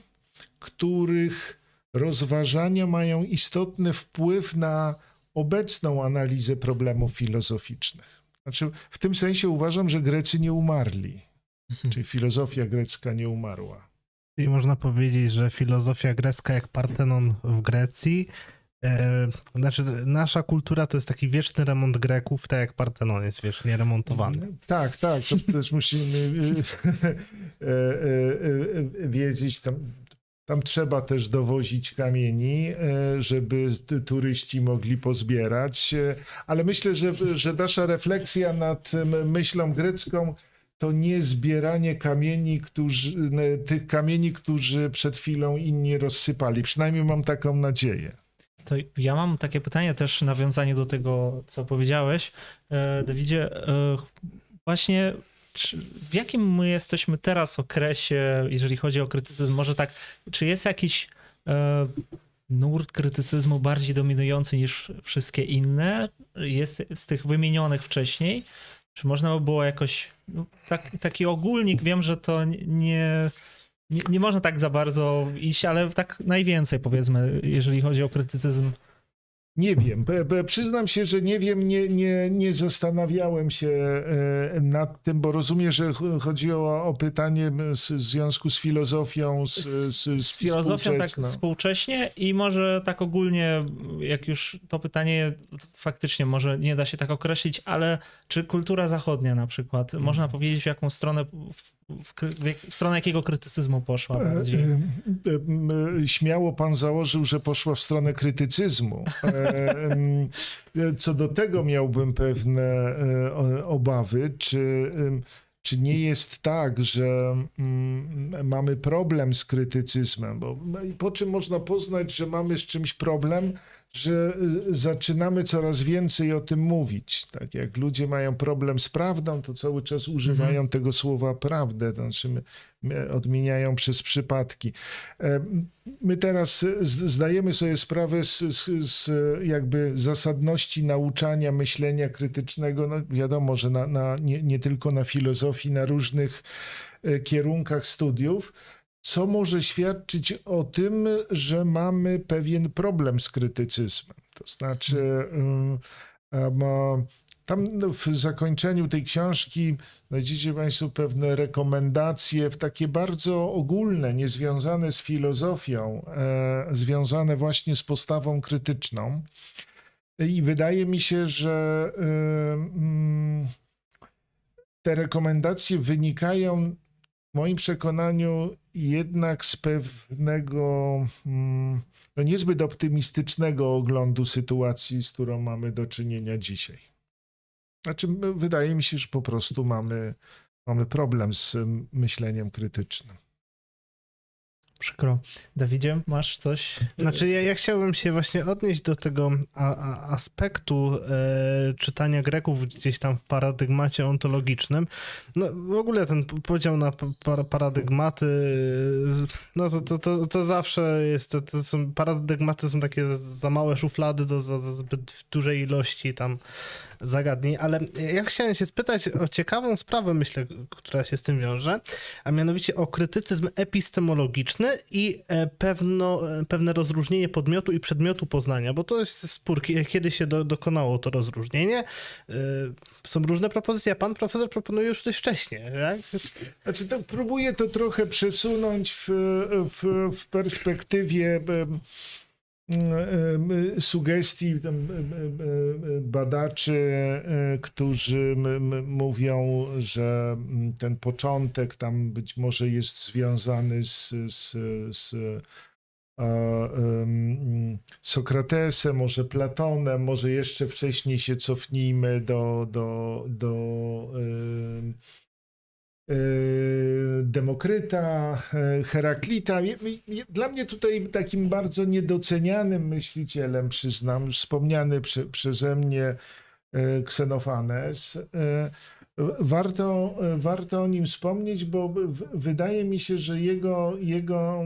których rozważania mają istotny wpływ na obecną analizę problemów filozoficznych. Znaczy, w tym sensie uważam, że Grecy nie umarli, mhm. czyli filozofia grecka nie umarła. Czyli można powiedzieć, że filozofia grecka jak Partenon w Grecji, e, znaczy nasza kultura to jest taki wieczny remont Greków, tak jak Partenon jest wiecznie remontowany. Tak, tak, to też musimy e, e, wiedzieć, tam, tam trzeba też dowozić kamieni, żeby turyści mogli pozbierać, ale myślę, że, że nasza refleksja nad myślą grecką to nie zbieranie kamieni, którzy, tych kamieni, którzy przed chwilą inni rozsypali. Przynajmniej mam taką nadzieję. To ja mam takie pytanie też, nawiązanie do tego, co powiedziałeś. E, Dawidzie, e, właśnie w jakim my jesteśmy teraz okresie, jeżeli chodzi o krytycyzm? Może tak, czy jest jakiś e, nurt krytycyzmu bardziej dominujący niż wszystkie inne? Jest z tych wymienionych wcześniej? Czy można by było jakoś, tak, taki ogólnik, wiem, że to nie, nie, nie można tak za bardzo iść, ale tak najwięcej powiedzmy, jeżeli chodzi o krytycyzm nie wiem. Przyznam się, że nie wiem, nie, nie, nie zastanawiałem się e, nad tym, bo rozumiem, że chodzi o, pytanie w związku z filozofią. Z, z, z, z filozofią tak współcześnie i może tak ogólnie, jak już to pytanie faktycznie może nie da się tak określić, ale czy kultura zachodnia na przykład, hmm. można powiedzieć w jaką stronę w, w stronę jakiego krytycyzmu poszła e, bardziej? E, e, śmiało pan założył, że poszła w stronę krytycyzmu. Co do tego miałbym pewne obawy, czy, czy nie jest tak, że mm, mamy problem z krytycyzmem, bo po czym można poznać, że mamy z czymś problem? Że y, zaczynamy coraz więcej o tym mówić. Tak jak ludzie mają problem z prawdą, to cały czas używają mhm. tego słowa prawdę, to znaczy odmieniają przez przypadki. E, my teraz zdajemy sobie sprawę z, z, z jakby zasadności nauczania myślenia krytycznego. No wiadomo, że na, na nie, nie tylko na filozofii, na różnych e, kierunkach studiów co może świadczyć o tym, że mamy pewien problem z krytycyzmem. To znaczy, tam w zakończeniu tej książki znajdziecie Państwo pewne rekomendacje, w takie bardzo ogólne, niezwiązane z filozofią, e, związane właśnie z postawą krytyczną. I wydaje mi się, że te rekomendacje wynikają w moim przekonaniu jednak z pewnego mm, no niezbyt optymistycznego oglądu sytuacji, z którą mamy do czynienia dzisiaj. Znaczy, wydaje mi się, że po prostu mamy, mamy problem z myśleniem krytycznym. Przykro. Dawidzie, masz coś? Znaczy, ja, ja chciałbym się właśnie odnieść do tego a, a, aspektu e, czytania Greków gdzieś tam w paradygmacie ontologicznym. No, w ogóle ten podział na par, paradygmaty, no to, to, to, to zawsze jest, to, to, są, paradygmaty są takie za małe szuflady do za, za zbyt dużej ilości tam zagadnień, ale ja chciałem się spytać o ciekawą sprawę, myślę, która się z tym wiąże, a mianowicie o krytycyzm epistemologiczny i e, pewno, e, pewne rozróżnienie podmiotu i przedmiotu poznania, bo to jest spór, kiedy się do, dokonało to rozróżnienie. E, są różne propozycje, a pan profesor proponuje już coś wcześniej, tak? Znaczy, to próbuję to trochę przesunąć w, w, w perspektywie sugestii badaczy, którzy mówią, że ten początek tam być może jest związany z, z, z Sokratesem, może Platonem, może jeszcze wcześniej się cofnijmy do, do, do Demokryta, Heraklita. Dla mnie tutaj takim bardzo niedocenianym myślicielem, przyznam, wspomniany prze, przeze mnie Ksenofanes. Warto, warto o nim wspomnieć, bo wydaje mi się, że jego, jego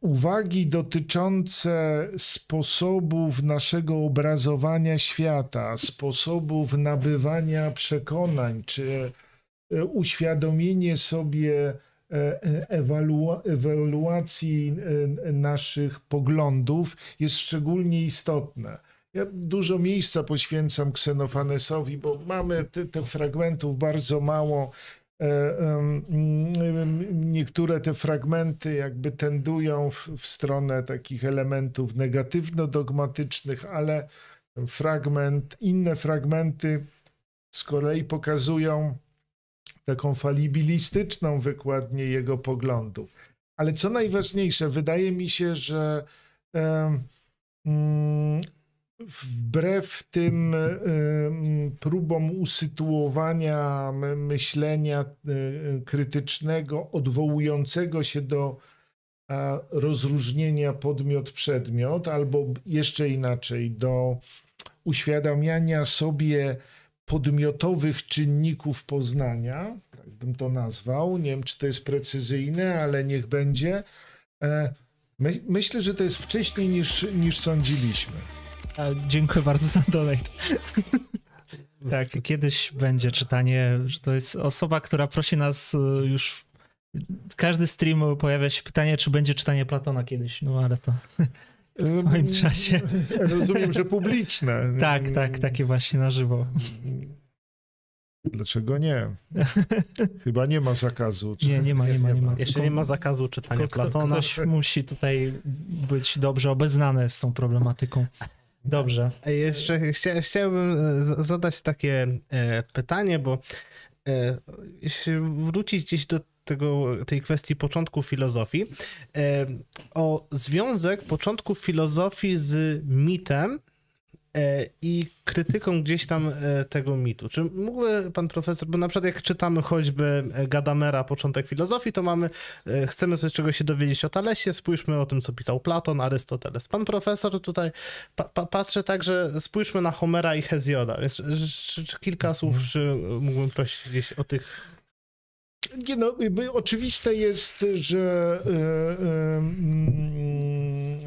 uwagi dotyczące sposobów naszego obrazowania świata, sposobów nabywania przekonań, czy e, uświadomienie sobie e, ewalu ewaluacji e, naszych poglądów jest szczególnie istotne. Ja dużo miejsca poświęcam Ksenofanesowi, bo mamy tych fragmentów bardzo mało E, niektóre te fragmenty jakby tendują w, w stronę takich elementów negatywno-dogmatycznych, ale fragment, inne fragmenty z kolei pokazują taką falibilistyczną wykładnię jego poglądów. Ale co najważniejsze, wydaje mi się, że wbrew tym e, próbom usytuowania myślenia e, krytycznego, odwołującego się do rozróżnienia podmiot-przedmiot, albo jeszcze inaczej, do uświadamiania sobie podmiotowych czynników poznania, tak bym to nazwał. Nie wiem, czy to jest precyzyjne, ale niech będzie. E, my, myślę, że to jest wcześniej niż, niż sądziliśmy. Dziękuję bardzo za donate. tak, kiedyś będzie czytanie, że to jest osoba, która prosi nas y, już każdy stream pojawia się pytanie, czy będzie czytanie Platona kiedyś, no ale to w swoim czasie. Rozumiem, że publiczne. tak, tak, takie właśnie na żywo. Dlaczego nie? Chyba nie ma zakazu. Czy... Nie, nie ma, nie ma, nie ma. Jeszcze nie ma zakazu czytania Platona. Ktoś musi tutaj być dobrze obeznany z tą problematyką. Dobrze. Jeszcze chcia, chciałbym e, zadać takie e, pytanie, bo e, jeśli wrócić gdzieś do tego, tej kwestii początku filozofii, o związek początku filozofii z mitem E, i krytyką gdzieś tam e, tego mitu. Czy mógłby pan profesor, bo na przykład jak czytamy choćby e, Gadamera, początek filozofii, to mamy, chcemy coś czegoś się dowiedzieć o Talesie, spójrzmy o tym, co pisał Platon, Arystoteles. Pan profesor tutaj pa, pa, patrzy tak, że spójrzmy na Homera i Hezjoda. Więc, czy, czy kilka słów, mhm. czy mógłbym prosić gdzieś o tych nie no, oczywiste jest, że y,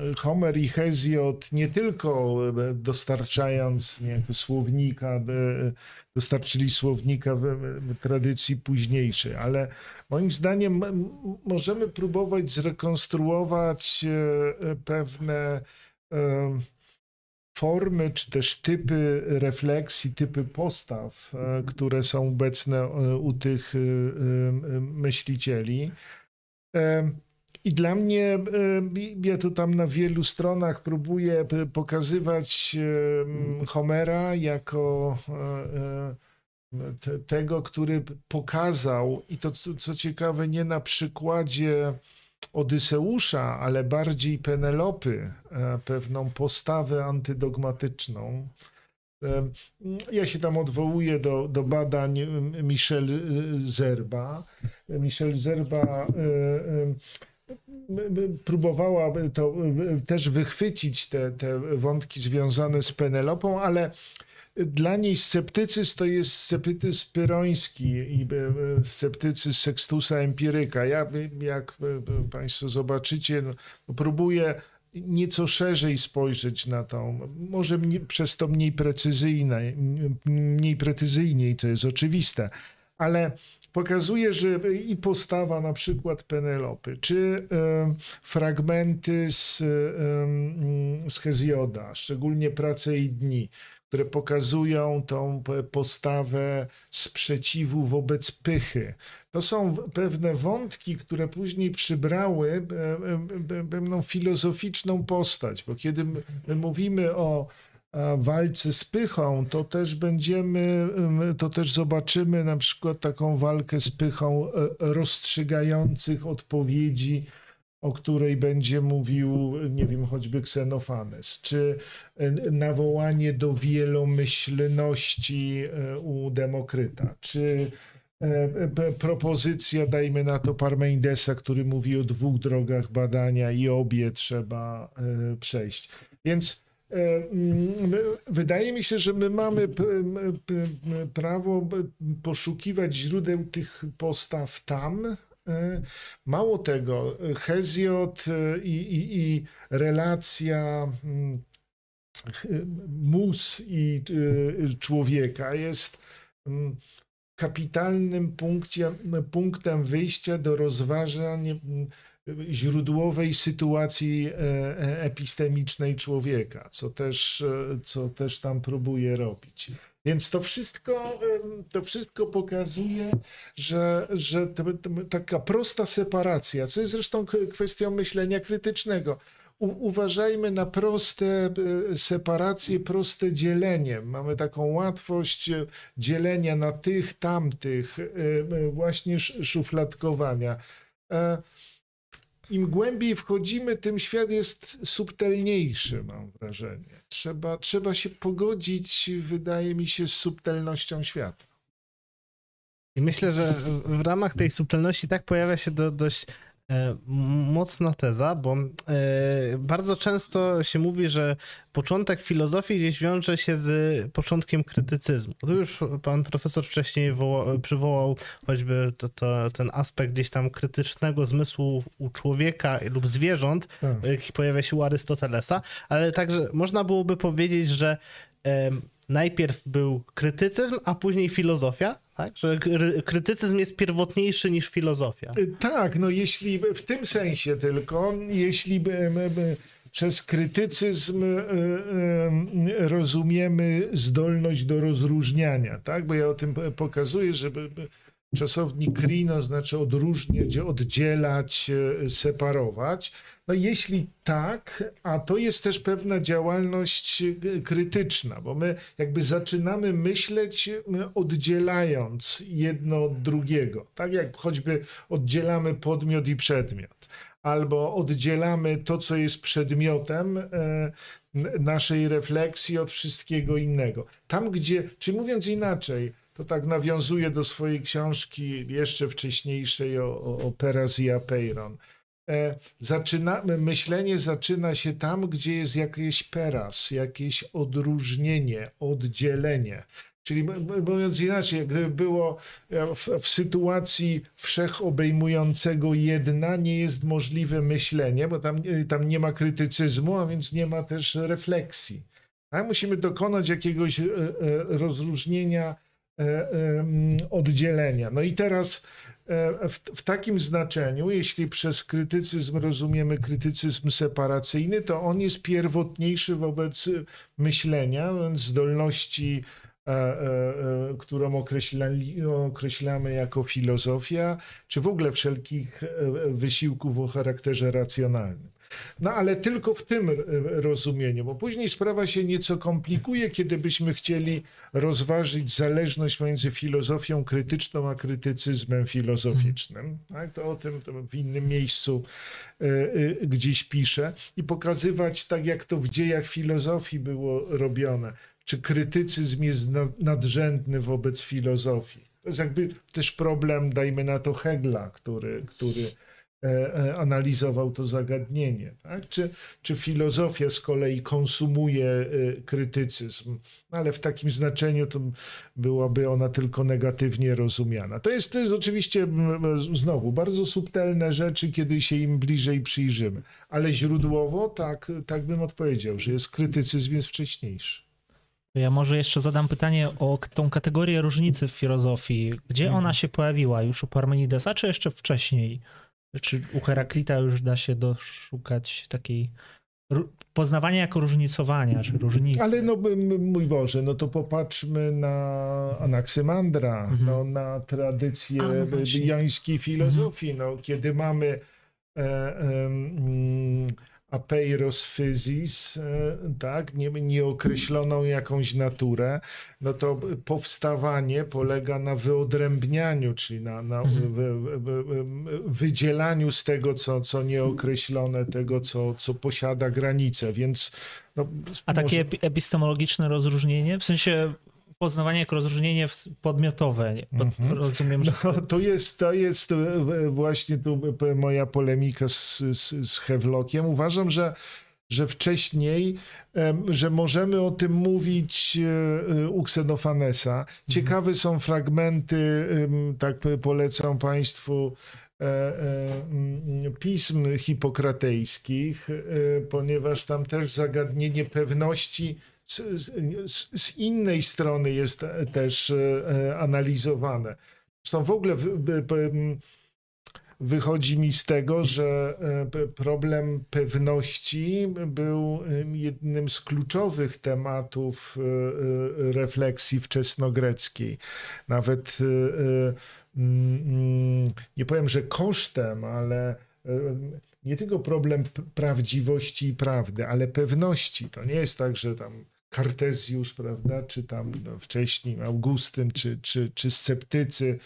y, Homer i Hesiod nie tylko dostarczając niejako słownika, dostarczyli słownika w, tradycji późniejszej, ale moim zdaniem możemy próbować zrekonstruować e, pewne formy, czy też typy refleksji, typy postaw, e, które są obecne e, u tych e, myślicieli. I dla mnie, ja tu tam na wielu stronach próbuję pokazywać Homera jako tego, który pokazał, i to co ciekawe, nie na przykładzie Odyseusza, ale bardziej Penelopy, e, pewną postawę antydogmatyczną. E, ja się tam odwołuję do, do badań Michel Zerba. Michel Zerba e, próbowała to też wychwycić te, te wątki związane z Penelopą, ale dla niej sceptycyzm to jest sceptycyzm pyroński i e, sceptycyzm Sextusa Empiryka. Ja, jak e, Państwo zobaczycie, no, próbuję nieco szerzej spojrzeć na tą, może przez to mniej precyzyjne, mniej precyzyjniej, to jest oczywiste, ale pokazuje, że i postawa na przykład Penelopy, czy y, fragmenty z, y, z Hezjoda, szczególnie Prace i Dni, które pokazują tą postawę sprzeciwu wobec pychy. To są pewne wątki, które później przybrały pewną filozoficzną postać, bo kiedy my mówimy o walce z pychą, to też będziemy, to też zobaczymy na przykład taką walkę z pychą e, rozstrzygających odpowiedzi o której będzie mówił, nie wiem, choćby Ksenofanes, czy e, nawołanie do wielomyślności e, u Demokryta, czy e, propozycja, dajmy na to Parmenidesa, który mówi o dwóch drogach badania i obie trzeba przejść. Więc wydaje mi się, że my mamy prawo poszukiwać źródeł tych postaw tam. E, Mało tego, Hezjot e, i, i, i relacja mm, mus i y, człowieka jest mm, kapitalnym punkcie, punktem wyjścia do rozważań źródłowej sytuacji e, e, epistemicznej człowieka, co też, e, co też tam próbuje robić. Więc to wszystko, to wszystko pokazuje, że, że taka prosta separacja, co jest zresztą kwestią myślenia krytycznego. U, uważajmy na proste e, separacje, proste dzielenie. Mamy taką łatwość e, dzielenia na tych, tamtych, e, właśnie sz- szufladkowania. Im głębiej wchodzimy, tym świat jest subtelniejszy, mam wrażenie. Trzeba, trzeba się pogodzić, wydaje mi się, z subtelnością świata. I myślę, że w ramach tej subtelności tak pojawia się do, dość mocna teza, bo e, bardzo często się mówi, że początek filozofii gdzieś wiąże się z początkiem krytycyzmu. Tu już pan profesor wcześniej woła, przywołał choćby to, to, ten aspekt gdzieś tam krytycznego zmysłu u człowieka lub zwierząt, Tak. jaki pojawia się u Arystotelesa, ale także można byłoby powiedzieć, że najpierw był krytycyzm, a później filozofia, tak? Że kry- krytycyzm jest pierwotniejszy niż filozofia. Y, Tak, no jeśli w tym sensie tylko, jeśli by, by, przez krytycyzm y, y, rozumiemy zdolność do rozróżniania, tak? Bo ja o tym pokazuję, żeby by czasownik krino znaczy odróżniać, oddzielać, separować. No jeśli tak, a to jest też pewna działalność y, krytyczna, bo my jakby zaczynamy myśleć oddzielając jedno od drugiego, tak jak choćby oddzielamy podmiot i przedmiot, albo oddzielamy to, co jest przedmiotem e, naszej refleksji od wszystkiego innego. Tam, gdzie, czy mówiąc inaczej, to tak nawiązuje do swojej książki jeszcze wcześniejszej o, o, o Peras i. E, zaczyna, myślenie zaczyna się tam, gdzie jest jakiś peras, jakieś odróżnienie, oddzielenie. Czyli mówiąc inaczej, gdyby było e, w, w sytuacji wszechobejmującego jedna, nie jest możliwe myślenie, bo tam, e, tam nie ma krytycyzmu, a więc nie ma też refleksji. Tak? Musimy dokonać jakiegoś rozróżnienia, oddzielenia. No i teraz w, w takim znaczeniu, jeśli przez krytycyzm rozumiemy krytycyzm separacyjny, to on jest pierwotniejszy wobec myślenia, zdolności, e, e, e, którą określali, określamy jako filozofia, czy w ogóle wszelkich e, wysiłków o charakterze racjonalnym. No ale tylko w tym e, rozumieniu, bo później sprawa się nieco komplikuje, kiedy byśmy chcieli rozważyć zależność między filozofią krytyczną a krytycyzmem filozoficznym. Tak? To o tym to w innym miejscu e, e, gdzieś piszę i pokazywać tak, jak to w dziejach filozofii było robione. Czy krytycyzm jest na- nadrzędny wobec filozofii? To jest jakby też problem, dajmy na to Hegla, który, który analizował to zagadnienie. Tak? Czy, czy filozofia z kolei konsumuje e, krytycyzm, No, ale w takim znaczeniu to byłaby ona tylko negatywnie rozumiana. To jest, to jest oczywiście znowu bardzo subtelne rzeczy, kiedy się im bliżej przyjrzymy, ale źródłowo tak, tak bym odpowiedział, że jest krytycyzm jest wcześniejszy. Ja może jeszcze zadam pytanie o tą kategorię różnicy w filozofii. Gdzie Mhm. ona się pojawiła? Już u Parmenidesa, czy jeszcze wcześniej? Czy u Heraklita już da się doszukać takiej poznawania jako różnicowania, czy różnicy? Ale no mój Boże, no to popatrzmy na Anaksymandra, Mhm. no, na tradycję A, no jońskiej filozofii. No, kiedy mamy e, em, apeiros physis, e, tak, nie, nieokreśloną jakąś naturę, no to powstawanie polega na wyodrębnianiu, czyli na, na Mhm. wy, wy, wy, wydzielaniu z tego, co, co nieokreślone, tego, co, co posiada granice, więc no, A takie może- epistemologiczne rozróżnienie? W sensie poznawanie jako rozróżnienie podmiotowe. Mhm. Rozumiem, że... No, to jest, to jest e, właśnie tu e, moja polemika z, z, z Hewlockiem. Uważam, że, że wcześniej, że możemy o tym mówić e, u Ksenofanesa. Ciekawe są fragmenty, tak polecam Państwu, pism hipokratejskich, ponieważ tam też zagadnienie pewności z, z, innej strony jest też e, analizowane. Zresztą w ogóle wychodzi mi z tego, że e, problem pewności był jednym z kluczowych tematów e, refleksji wczesnogreckiej. Nawet nie powiem, że kosztem, ale nie tylko problem prawdziwości i prawdy, ale pewności. To nie jest tak, że tam Kartezjusz, prawda, czy tam no, wcześniej Augustyn, czy, czy, czy sceptycy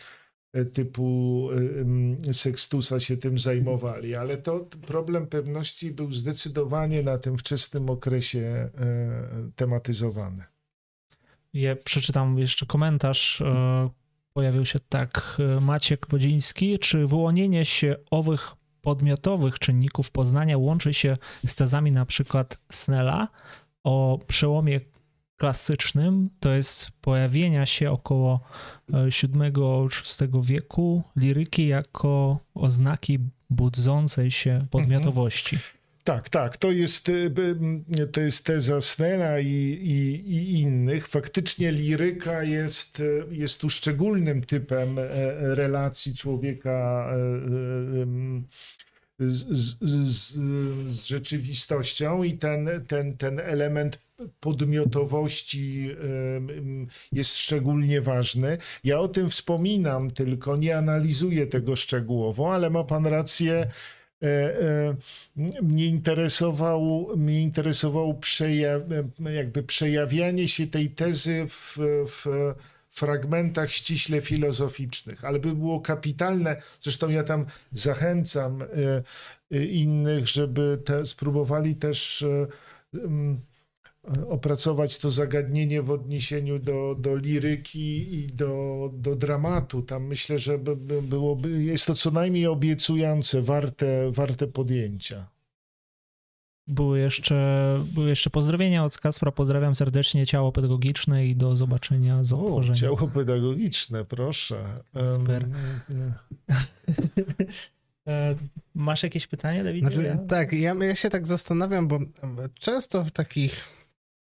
e, typu e, Sextusa się tym zajmowali, ale to problem pewności był zdecydowanie na tym wczesnym okresie e, tematyzowany. Ja przeczytam jeszcze komentarz. Pojawił się tak. Maciek Wodziński. Czy wyłonienie się owych podmiotowych czynników poznania łączy się z tezami na przykład Snella o przełomie klasycznym, to jest pojawienia się około VII-VI wieku liryki jako oznaki budzącej się podmiotowości. Tak, tak, to jest, m, to jest teza Snella i, i, i innych. Faktycznie liryka jest, y, jest tu szczególnym typem e, relacji człowieka e, e, z, z, z, rzeczywistością i ten, ten, ten element podmiotowości jest szczególnie ważny. Ja o tym wspominam, tylko nie analizuję tego szczegółowo, ale ma pan rację. E, e, mnie interesował, mnie interesowało przeja jakby przejawianie się tej tezy w, w fragmentach ściśle filozoficznych, ale by było kapitalne, zresztą ja tam zachęcam e, e, innych, żeby te, spróbowali też e, opracować to zagadnienie w odniesieniu do, do liryki i do, do dramatu. Tam myślę, że by byłoby, jest to co najmniej obiecujące, warte, warte podjęcia. Były jeszcze, były jeszcze pozdrowienia od Kaspra. Pozdrawiam serdecznie ciało pedagogiczne i do zobaczenia z O, otworzeniem. ciało pedagogiczne, proszę. Super. E, Masz jakieś pytanie, Dawidzie? Znaczy, Tak, ja, ja się tak zastanawiam, bo często w takich,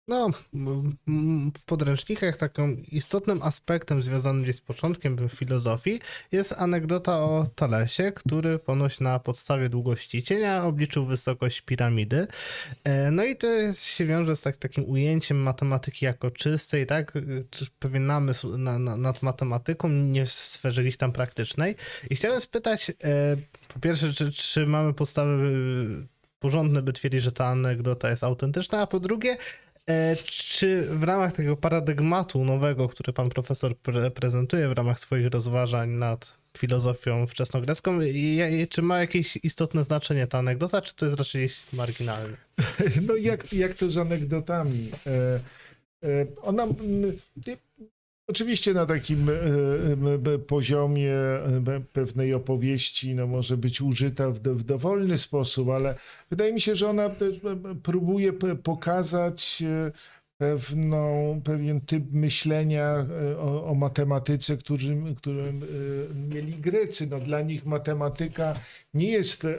no, m- m- w podręcznikach takim istotnym aspektem związanym z początkiem filozofii jest anegdota o Thalesie, który ponoć na podstawie długości cienia obliczył wysokość piramidy. E, No i to jest, się wiąże z tak, takim ujęciem matematyki jako czystej, tak? Czy Pewien namysł na, na, nad matematyką, nie w sferze gdzieś tam praktycznej. I chciałem spytać, e, po pierwsze, czy, czy mamy podstawy porządne, by twierdzić, że ta anegdota jest autentyczna, a po drugie, e, czy w ramach tego paradygmatu nowego, który pan profesor pre prezentuje w ramach swoich rozważań nad filozofią wczesnogrecką, czy ma jakieś istotne znaczenie ta anegdota, czy to jest raczej marginalne? No jak, jak to z anegdotami? E, e, Ona oczywiście na takim e, e, poziomie e, pewnej opowieści no, może być użyta w, w dowolny sposób, ale wydaje mi się, że ona próbuje pokazać pewną, pewien typ myślenia e, o, o matematyce, którym, którym e, mieli Grecy. No, dla nich matematyka nie jest e,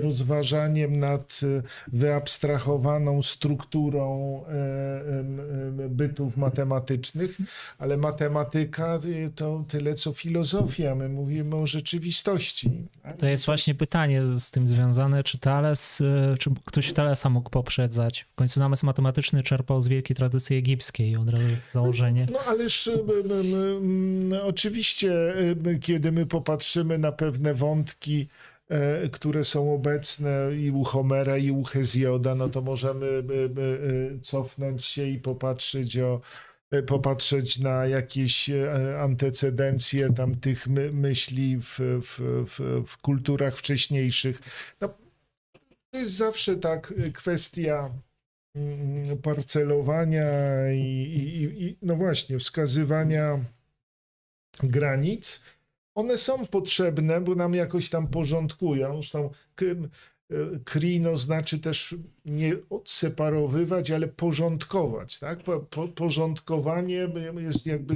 rozważaniem nad wyabstrahowaną strukturą bytów matematycznych, ale matematyka to tyle co filozofia. My mówimy o rzeczywistości. To jest właśnie pytanie z tym związane, czy Thales, czy ktoś Thalesa mógł poprzedzać? W końcu namysł matematyczny czerpał z wielkiej tradycji egipskiej, od razu założenie. No ależ em, em, em, oczywiście, em, kiedy my popatrzymy na pewne wątki, e, które są obecne i u Homera, i u Hezjoda, no to możemy em, em, cofnąć się i popatrzeć o e, popatrzeć na jakieś e, antecedencje tam tych my, myśli w, w, w, w kulturach wcześniejszych. No, to jest zawsze tak e, kwestia parcelowania i, i, i no właśnie, wskazywania granic, one są potrzebne, bo nam jakoś tam porządkują. Zresztą krino znaczy też nie odseparowywać, ale porządkować. Tak? Po, po, porządkowanie jest jakby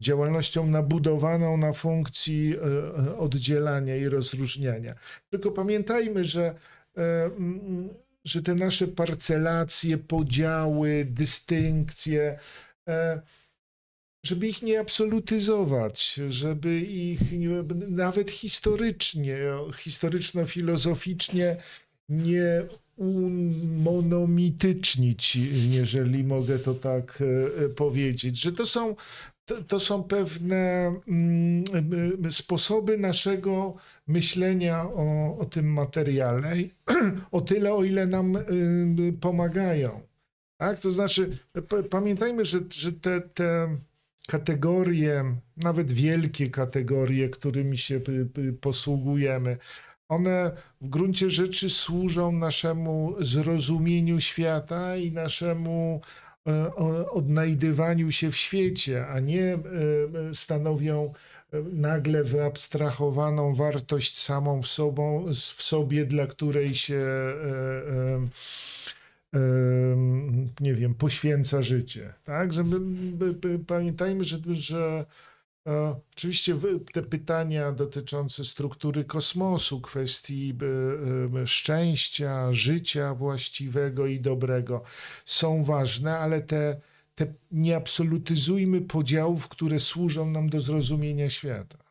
działalnością nabudowaną na funkcji e, e, oddzielania i rozróżniania. Tylko pamiętajmy, że, e, że te nasze parcelacje, podziały, dystynkcje, żeby ich nie absolutyzować, żeby ich nawet historycznie, historyczno-filozoficznie nie umonomitycznić, jeżeli mogę to tak e, powiedzieć, że to są, to, to są pewne mm, sposoby naszego myślenia o, o tym materiale, o tyle, o ile nam pomagają. Tak? To znaczy, pamiętajmy, że, że te, te kategorie, nawet wielkie kategorie, którymi się posługujemy, one w gruncie rzeczy służą naszemu zrozumieniu świata i naszemu odnajdywaniu się w świecie, a nie e, stanowią e, nagle wyabstrahowaną wartość samą w, sobą, w sobie, dla której się nie wiem, poświęca życie. Tak? Żeby, pamiętajmy, że, że e, oczywiście te pytania dotyczące struktury kosmosu, kwestii szczęścia, życia właściwego i dobrego są ważne, ale te, te nie absolutyzujmy podziałów, które służą nam do zrozumienia świata.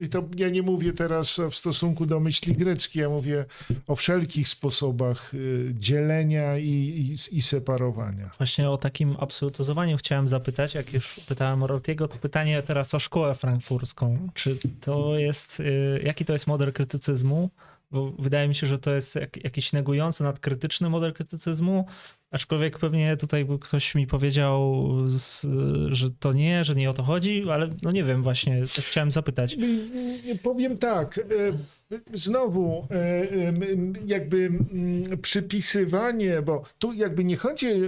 I to ja nie mówię teraz w stosunku do myśli greckiej, ja mówię o wszelkich sposobach y, dzielenia i, i, i separowania. Właśnie o takim absolutyzowaniu chciałem zapytać, jak już pytałem o to pytanie teraz o szkołę frankfurską. Czy to jest, y, jaki to jest model krytycyzmu? Bo wydaje mi się, że to jest jakiś negujący, nadkrytyczny model krytycyzmu, aczkolwiek pewnie tutaj ktoś mi powiedział, że to nie, że nie o to chodzi, ale no nie wiem właśnie, chciałem zapytać. Powiem tak, e, znowu e, jakby przypisywanie, bo tu jakby nie chodzi e,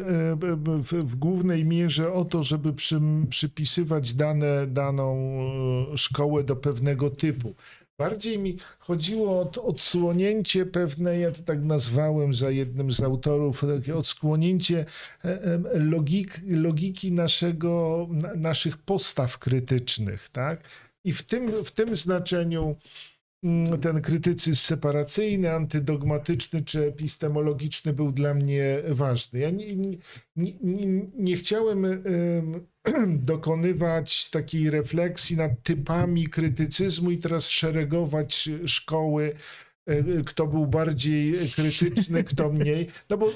w, głównej mierze o to, żeby przy, przypisywać dane, daną szkołę do pewnego typu. Bardziej mi chodziło o odsłonięcie pewnej, ja to tak nazwałem za jednym z autorów, takie odsłonięcie e, logik, logiki naszego, naszych postaw krytycznych. Tak? I w tym, w tym znaczeniu ten krytycyzm separacyjny, antydogmatyczny czy epistemologiczny był dla mnie ważny. Ja nie, nie, nie, nie chciałem dokonywać takiej refleksji nad typami krytycyzmu i teraz szeregować szkoły kto był bardziej krytyczny, kto mniej. No bo,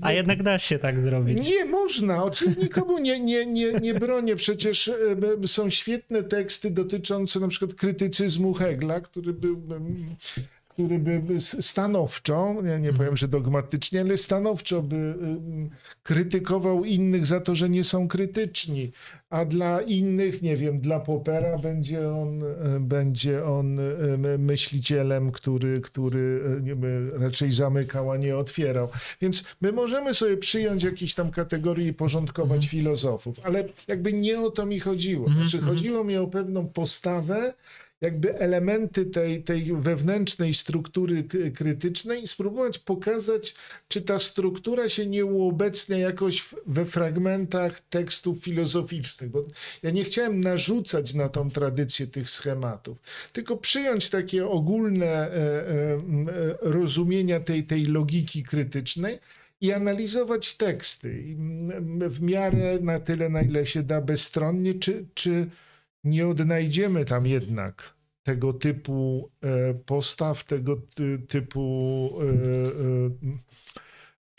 A jednak da się tak zrobić. Nie można, oczywiście nikomu nie, nie, nie, nie bronię. Przecież e, są świetne teksty dotyczące na przykład krytycyzmu Hegla, który był który by stanowczo, ja nie powiem, że dogmatycznie, ale stanowczo by krytykował innych za to, że nie są krytyczni, a dla innych, nie wiem, dla Popera będzie on, będzie on myślicielem, który, który raczej zamykał, a nie otwierał. Więc my możemy sobie przyjąć jakieś tam kategorie i porządkować mm. filozofów, ale jakby nie o to mi chodziło. Mhm, znaczy, mhm. chodziło mi o pewną postawę, jakby elementy tej, tej wewnętrznej struktury krytycznej i spróbować pokazać, czy ta struktura się nie uobecnia jakoś we fragmentach tekstów filozoficznych, bo ja nie chciałem narzucać na tą tradycję tych schematów, tylko przyjąć takie ogólne e, e, e, rozumienia tej, tej logiki krytycznej, i analizować teksty. W miarę na tyle, na ile się da bezstronnie, czy, czy nie odnajdziemy tam jednak tego typu e, postaw, tego typu e,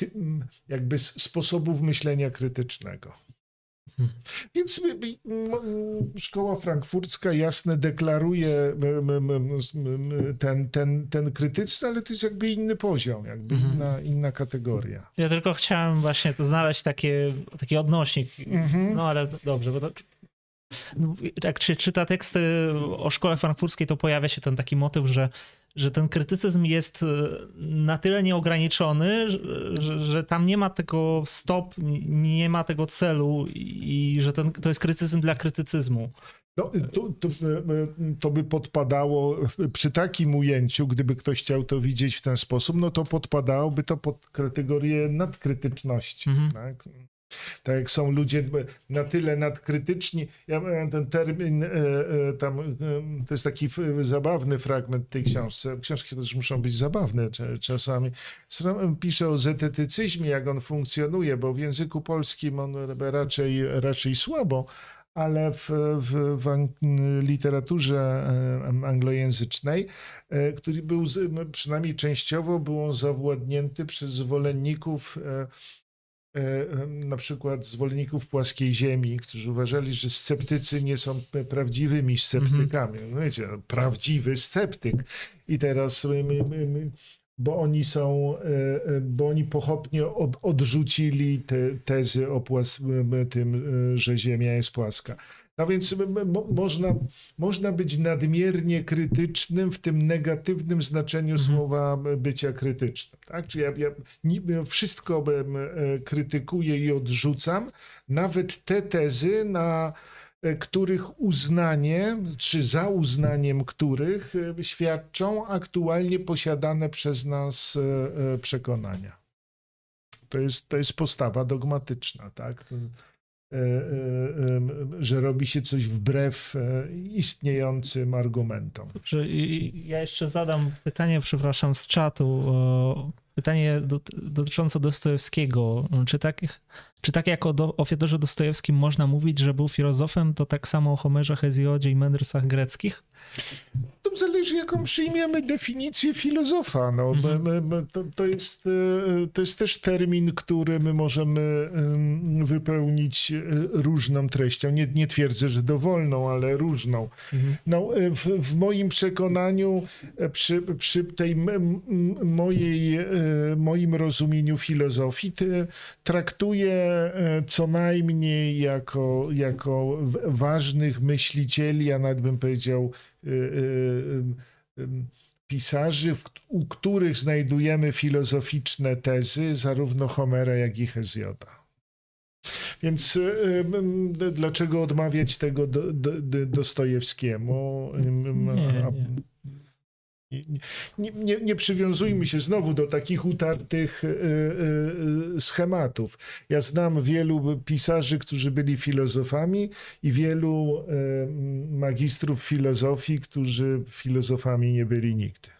e, jakby sposobów myślenia krytycznego. Hmm. Więc szkoła frankfurcka jasne deklaruje ten, ten, ten krytyczny, ale to jest jakby inny poziom, jakby mhm. inna, inna kategoria. Ja tylko chciałem właśnie to znaleźć takie, taki odnośnik. Mhm. No ale dobrze, bo to jak się czyta teksty o szkole frankfurskiej, to pojawia się ten taki motyw, że że ten krytycyzm jest e, na tyle nieograniczony, że, że, tam nie ma tego stop, nie ma tego celu i że ten, to jest krytycyzm dla krytycyzmu. No, to, to, to, by podpadało przy takim ujęciu, gdyby ktoś chciał to widzieć w ten sposób, no to podpadałoby to pod kategorię nadkrytyczności. Mhm. Tak? Tak jak są ludzie na tyle nadkrytyczni. Ja miałem ten termin, e, e, tam, e, to jest taki zabawny fragment tej książki. Książki też muszą być zabawne czasami. Pisze o zetetycyzmie, jak on funkcjonuje, bo w języku polskim on raczej, raczej słabo, ale w, w, w literaturze anglojęzycznej, który był przynajmniej częściowo był on zawładnięty przez zwolenników na przykład zwolenników płaskiej ziemi, którzy uważali, że sceptycy nie są prawdziwymi sceptykami. No wiecie, no, prawdziwy sceptyk. I teraz bo oni są, e, e, bo oni pochopnie odrzucili te tezy o płas, tym, że Ziemia jest płaska. No więc można, można być nadmiernie krytycznym w tym negatywnym znaczeniu mhm. słowa bycia krytycznym. Tak? Czyli ja, ja wszystko e, krytykuję i odrzucam, nawet te tezy, na e, których uznanie, czy za uznaniem których e, świadczą aktualnie posiadane przez nas przekonania. To jest, to jest postawa dogmatyczna, tak? E, e, że robi się coś wbrew e, istniejącym argumentom. Dobrze, ja jeszcze zadam pytanie, przepraszam, z czatu. Pytanie dotyczące Dostojewskiego. Czy tak, czy tak jak o, o Fiodorze Dostojewskim można mówić, że był filozofem, to tak samo o Homerze, Hezjodzie i Mędrsach greckich? Zależy, jaką przyjmiemy definicję filozofa. No, mhm. to, to, jest, e, to jest też termin, który my możemy wypełnić e, różną treścią. Nie, nie twierdzę, że dowolną, ale różną. Mhm. No, e, w, w, moim przekonaniu, przy, przy tej mojej, moim rozumieniu filozofii, traktuję co najmniej jako, jako ważnych myślicieli, a nawet bym powiedział pisarzy, u których znajdujemy filozoficzne tezy, zarówno Homera, jak i Hezjoda. Więc dlaczego odmawiać tego do, do, Dostojewskiemu? Nie, nie. Nie, nie, nie, przywiązujmy się znowu do takich utartych y, y, schematów. Ja znam wielu pisarzy, którzy byli filozofami i wielu y, magistrów filozofii, którzy filozofami nie byli nigdy.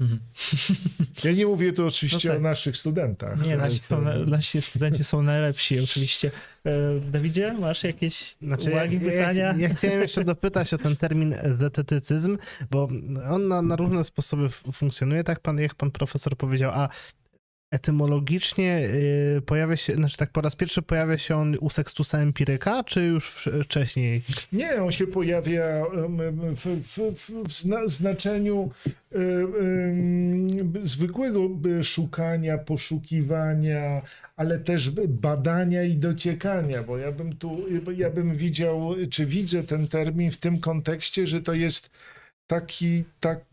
Mhm. Ja nie mówię tu oczywiście no tak. o naszych studentach. Nie, nasi, są, nasi studenci są najlepsi oczywiście. E, Dawidzie, masz jakieś znaczy, uwagi, ja, pytania? Ja, ja, chciałem jeszcze dopytać o ten termin zetetycyzm, bo on na, na różne sposoby funkcjonuje, tak pan, jak pan profesor powiedział, a etymologicznie y, pojawia się, znaczy tak po raz pierwszy pojawia się on u Sextusa Empiryka, czy już wcześniej? Nie, on się pojawia w, w, w znaczeniu y, y, zwykłego szukania, poszukiwania, ale też badania i dociekania, bo ja bym tu, ja bym widział, czy widzę ten termin w tym kontekście, że to jest taki, tak,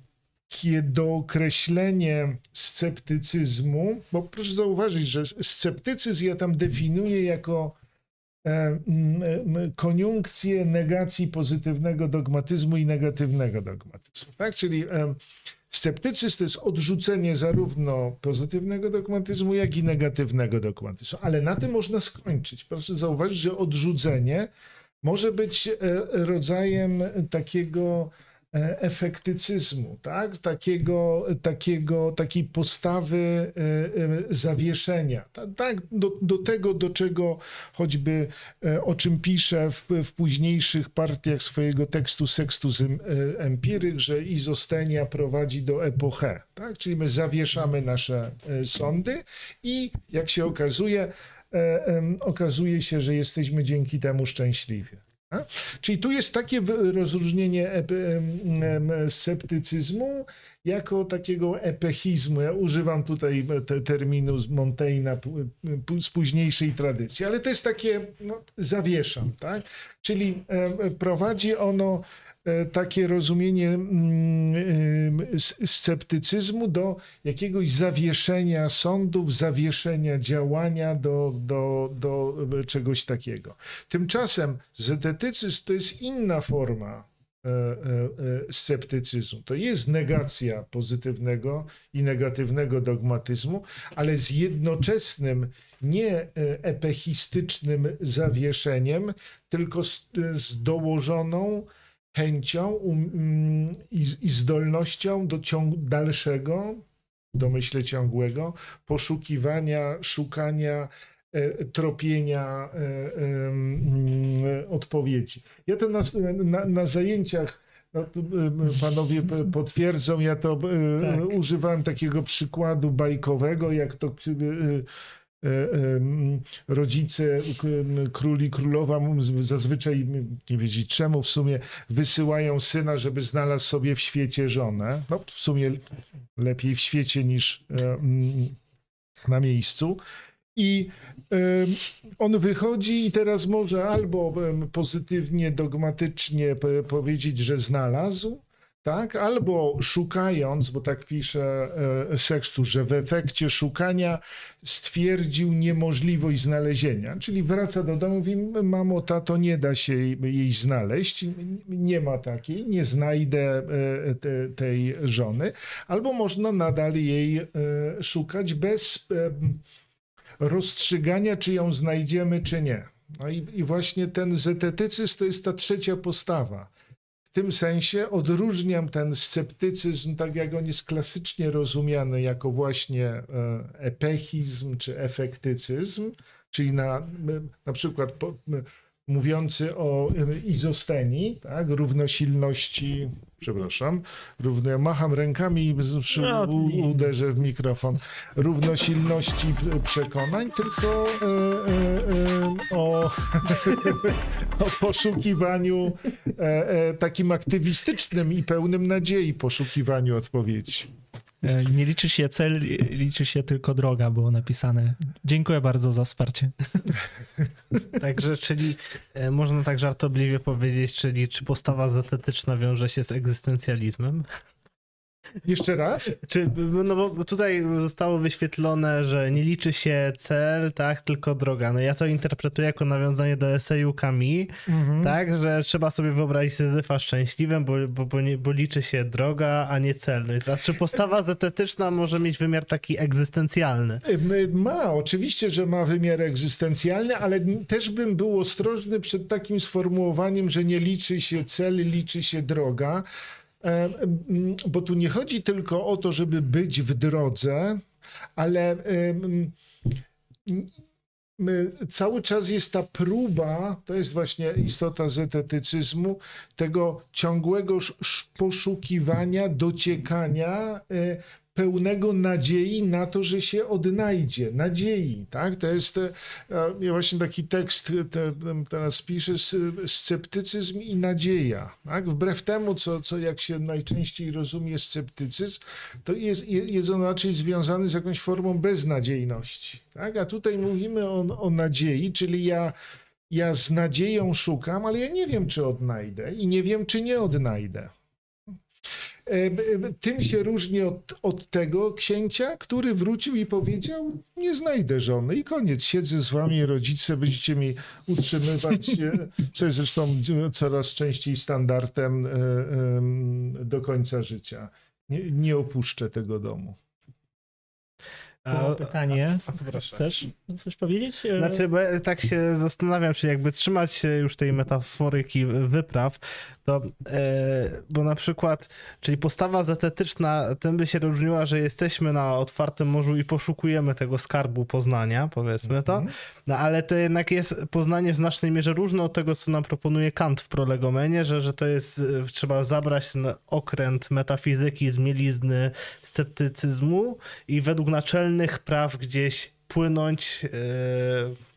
takie dookreślenie sceptycyzmu, bo proszę zauważyć, że sceptycyzm ja tam definiuję jako e, koniunkcję negacji pozytywnego dogmatyzmu i negatywnego dogmatyzmu. Tak? Czyli e, sceptycyzm to jest odrzucenie zarówno pozytywnego dogmatyzmu, jak i negatywnego dogmatyzmu. Ale na tym można skończyć. Proszę zauważyć, że odrzucenie może być e, rodzajem takiego efektycyzmu, tak? takiego, takiego, takiej postawy e, e, zawieszenia. Tak, do, do tego, do czego choćby o czym pisze w, w późniejszych partiach swojego tekstu Sextus Empiryk, że izostenia prowadzi do epoche, tak? czyli my zawieszamy nasze sądy i jak się okazuje, okazuje się, że jesteśmy dzięki temu szczęśliwi. Czyli tu jest takie rozróżnienie sceptycyzmu jako takiego epechizmu. Ja używam tutaj te, terminu z Montaigne z późniejszej tradycji, ale to jest takie, no, zawieszam, tak? Czyli prowadzi ono takie rozumienie mm, e, sceptycyzmu do jakiegoś zawieszenia sądów, zawieszenia działania do, do, do czegoś takiego. Tymczasem zetetycyzm to jest inna forma e, e, e, sceptycyzmu. To jest negacja pozytywnego i negatywnego dogmatyzmu, ale z jednoczesnym, nie e, epechistycznym zawieszeniem, tylko z, z dołożoną chęcią um, mm, i, i zdolnością do ciąg, dalszego, domyśle ciągłego, poszukiwania, szukania, e, tropienia e, mm, odpowiedzi. Ja to na, na, na zajęciach no, em, panowie potwierdzą, ja to e, Tak. używałem takiego przykładu bajkowego, jak to e, e, rodzice k- m, króli, królowa zazwyczaj, nie wiedzieć czemu w sumie, wysyłają syna, żeby znalazł sobie w świecie żonę. No w sumie lepiej w świecie niż e, na miejscu. I on wychodzi i teraz może albo pozytywnie, dogmatycznie powiedzieć, że znalazł, tak? Albo szukając, bo tak pisze e, Sextus, że w efekcie szukania stwierdził niemożliwość znalezienia. Czyli wraca do domu, mówi, mamo, tato, nie da się jej, znaleźć, nie ma takiej, nie znajdę e, te, tej żony. Albo można nadal jej e, szukać bez rozstrzygania, czy ją znajdziemy, czy nie. No i, i właśnie ten zetetycyzm to jest ta trzecia postawa. Tym sensie odróżniam ten sceptycyzm, tak jak on jest klasycznie rozumiany, jako właśnie e, epechizm czy efektycyzm, czyli na, na przykład po, mówiący o e, izostenii, tak, równosilności, przepraszam, równo, macham rękami i z- przy, No, u, uderzę w mikrofon, równosilności przekonań, tylko e, e, e, o, o poszukiwaniu e, e, takim aktywistycznym i pełnym nadziei poszukiwaniu odpowiedzi. E, Nie liczy się cel, liczy się tylko droga, było napisane. Dziękuję bardzo za wsparcie. Także, czyli e, można tak żartobliwie powiedzieć, czyli czy postawa zetetyczna wiąże się z egzystencjalizmem? Jeszcze raz? Czy, no bo tutaj zostało wyświetlone, że nie liczy się cel, tak, tylko droga. No ja to interpretuję jako nawiązanie do eseju Kami, Mhm. tak, że trzeba sobie wyobrazić Syzyfa szczęśliwym, bo, bo, bo, nie, bo liczy się droga, a nie cel. No i teraz, czy postawa zetetyczna może mieć wymiar taki egzystencjalny? Ma, oczywiście, że ma wymiar egzystencjalny, ale też bym był ostrożny przed takim sformułowaniem, że nie liczy się cel, liczy się droga, bo tu nie chodzi tylko o to, żeby być w drodze, ale em, my- cały czas jest ta próba, to jest właśnie istota zetetycyzmu, tego ciągłego sz- sz- poszukiwania, dociekania, e, pełnego nadziei na to, że się odnajdzie. Nadziei, tak? To jest, ja właśnie taki tekst te, teraz piszę, sceptycyzm i nadzieja, tak? Wbrew temu, co, co jak się najczęściej rozumie sceptycyzm, to jest, je- jest on raczej związany z jakąś formą beznadziejności, tak? A tutaj mówimy o, o nadziei, czyli ja ja z nadzieją szukam, ale ja nie wiem, czy odnajdę i nie wiem, czy nie odnajdę. E, Tym się różni od, od tego księcia, który wrócił i powiedział: Nie znajdę żony i koniec. Siedzę z wami, rodzice, będziecie mi utrzymywać, e, co jest zresztą coraz częściej standardem e, do końca życia. Nie, nie opuszczę tego domu. Pytanie. a. Chcesz coś powiedzieć? Znaczy, bo tak się zastanawiam, czy jakby trzymać się już tej metaforyki wypraw, to e, bo na przykład, czyli postawa zetetyczna tym by się różniła, że jesteśmy na otwartym morzu i poszukujemy tego skarbu poznania, powiedzmy to, no ale to jednak jest poznanie w znacznej mierze różne od tego, co nam proponuje Kant w prolegomenie, że, że to jest, e, trzeba zabrać ten okręt metafizyki z mielizny sceptycyzmu i według naczelnych praw gdzieś płynąć e,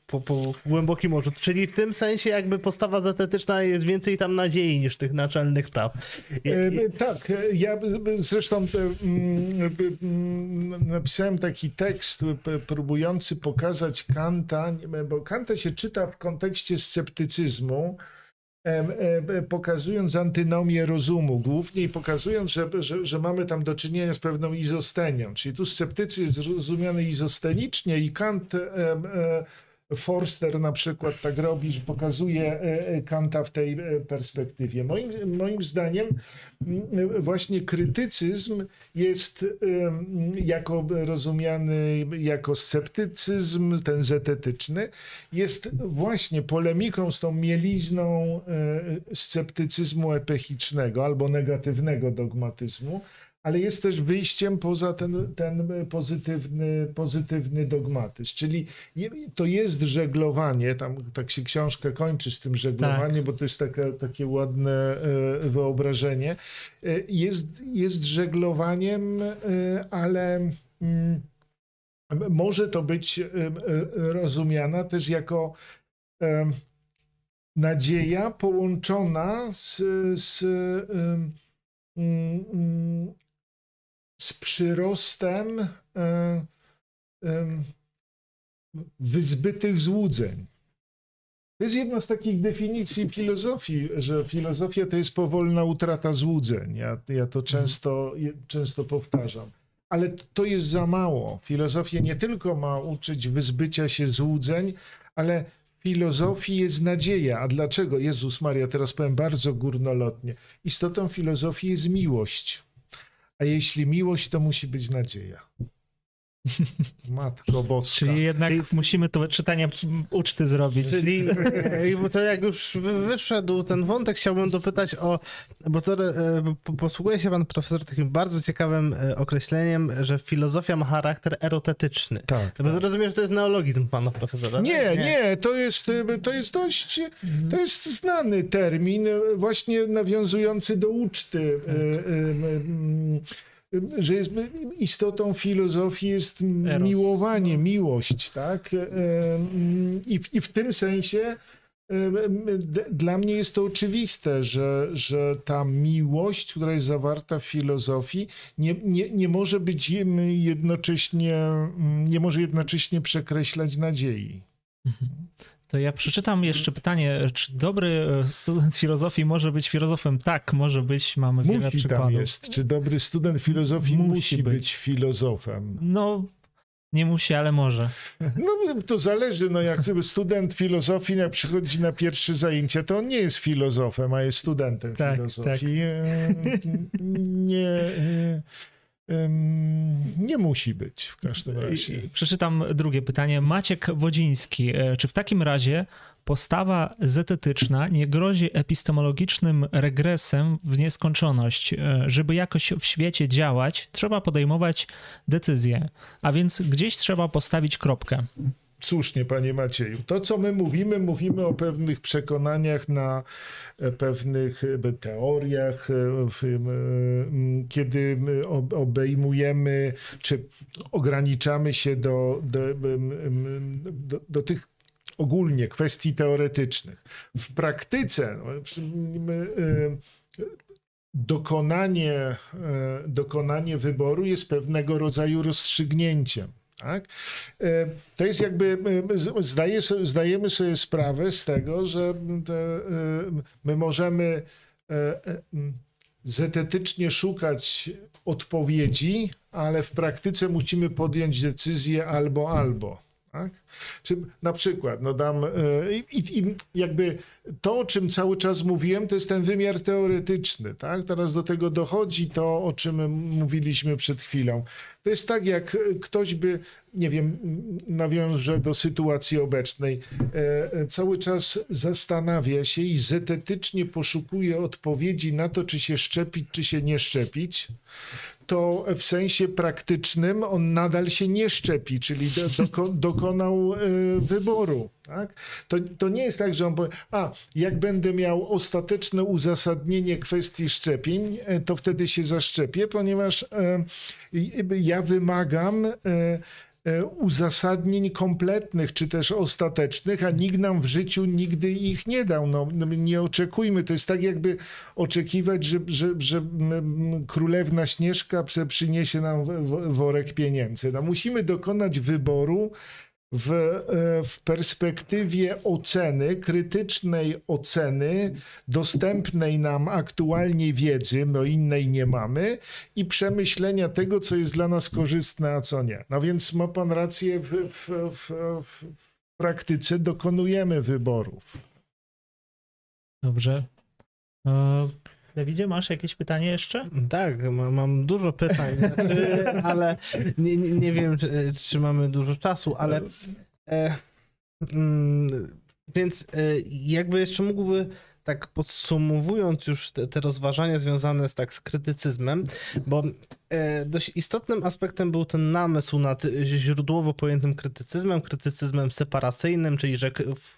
po, po głębokim morzu. Czyli w tym sensie jakby postawa zetetyczna jest więcej tam nadziei niż tych naczelnych praw. I, E, i, Tak, e, ja zresztą e, napisałem taki tekst p- próbujący pokazać Kanta, bo Kanta się czyta w kontekście sceptycyzmu, e, pokazując antynomię rozumu, głównie i pokazując, że, że, że mamy tam do czynienia z pewną izostenią. Czyli tu sceptycyzm jest rozumiany izostenicznie i Kant e, Forster na przykład tak robi, że pokazuje e, e, Kanta w tej e, perspektywie. Moim, moim zdaniem mm, właśnie krytycyzm jest jako rozumiany jako sceptycyzm, ten zetetyczny, jest właśnie polemiką z tą mielizną sceptycyzmu epechicznego albo negatywnego dogmatyzmu, ale jest też wyjściem poza ten, ten pozytywny, pozytywny dogmatyzm. Czyli to jest żeglowanie, tam tak się książka kończy z tym żeglowaniem, bo to jest takie, takie ładne e, wyobrażenie. E, Jest, jest żeglowaniem, e, ale mm, może to być e, e, rozumiana też jako nadzieja połączona z, z z przyrostem e, wyzbytych złudzeń. To jest jedna z takich definicji filozofii, że filozofia to jest powolna utrata złudzeń. Ja, ja to często, je- często powtarzam. Ale to jest za mało. Filozofia nie tylko ma uczyć wyzbycia się złudzeń, ale w filozofii jest nadzieja. A dlaczego? Jezus Maria, teraz powiem bardzo górnolotnie. Istotą filozofii jest miłość. A jeśli miłość, to musi być nadzieja. Matko Boska. Czyli jednak musimy to czytanie uczty zrobić. Czyli e, bo to jak już wy- wyszedł ten wątek, chciałbym dopytać o, bo to e, po- posługuje się pan profesor takim bardzo ciekawym e, określeniem, że filozofia ma charakter erotetyczny. Tak. Bo rozumiem, że to jest neologizm pana profesora. Nie, tak? nie, to jest, to jest dość, to jest znany termin, właśnie nawiązujący do uczty, y, y, y, y, że jest istotą filozofii jest Eros. miłowanie, miłość, tak? Y, y, I w, i w tym sensie d- dla mnie jest to oczywiste, że, że ta miłość, która jest zawarta w filozofii, nie, nie, nie może być jednocześnie, nie może jednocześnie przekreślać nadziei. To ja przeczytam jeszcze pytanie, czy dobry e, student filozofii może być filozofem? Tak, może być, mamy wiele Musi tam przykładów. jest. Czy dobry student filozofii Musi musi, być. być. filozofem? No, nie musi, ale może. No to zależy, no jak student filozofii jak przychodzi na pierwsze zajęcie, to on nie jest filozofem, a jest studentem Tak, filozofii. E, Nie, e, nie musi być w każdym razie. Przeczytam drugie pytanie. Maciek Wodziński. E, Czy w takim razie postawa zetetyczna nie grozi epistemologicznym regresem w nieskończoność? E, Żeby jakoś w świecie działać, trzeba podejmować decyzje, a więc gdzieś trzeba postawić kropkę. Słusznie, panie Macieju. To, co my mówimy, mówimy o pewnych przekonaniach, na e, pewnych e, teoriach, e, kiedy my ob- obejmujemy, czy ograniczamy się do, do, do, do tych ogólnie kwestii teoretycznych. W praktyce no, dokonanie, dokonanie wyboru jest pewnego rodzaju rozstrzygnięciem. Tak? E, To jest jakby, e, zdaje, zdajemy sobie sprawę z tego, że e, my możemy zetetycznie szukać odpowiedzi, ale w praktyce musimy podjąć decyzję albo albo. Tak? Czy na przykład, no dam, e, i, i jakby to, o czym cały czas mówiłem, to jest ten wymiar teoretyczny, tak? Teraz do tego dochodzi to, o czym mówiliśmy przed chwilą. To jest tak, jak ktoś by, nie wiem, nawiążę do sytuacji obecnej, e, e, cały czas zastanawia się i zetetycznie poszukuje odpowiedzi na to, czy się szczepić, czy się nie szczepić to w sensie praktycznym on nadal się nie szczepi, czyli do, doko, dokonał e, wyboru. Tak? To, to nie jest tak, że on powie, a jak będę miał ostateczne uzasadnienie kwestii szczepień, e, to wtedy się zaszczepię, ponieważ e, ja wymagam uzasadnień kompletnych, czy też ostatecznych, a nikt nam w życiu nigdy ich nie dał. No, no, nie oczekujmy. To jest tak, jakby oczekiwać, że, że, że królewna Śnieżka przyniesie nam worek pieniędzy. No, musimy dokonać wyboru w, e, w perspektywie oceny, krytycznej oceny, dostępnej nam aktualnie wiedzy, bo innej nie mamy, i przemyślenia tego, co jest dla nas korzystne, a co nie. No więc ma pan rację, w, w, w, w praktyce dokonujemy wyborów. Dobrze. E, Dawidzie, masz jakieś pytanie jeszcze? Tak, ma, mam dużo pytań, znaczy, ale nie, nie, wiem, czy, czy mamy dużo czasu, ale. E, mm, więc e, jakby jeszcze mógłby tak podsumowując już te, te, rozważania związane z, tak, z krytycyzmem, bo e, dość istotnym aspektem był ten namysł nad źródłowo pojętym krytycyzmem, krytycyzmem separacyjnym, czyli że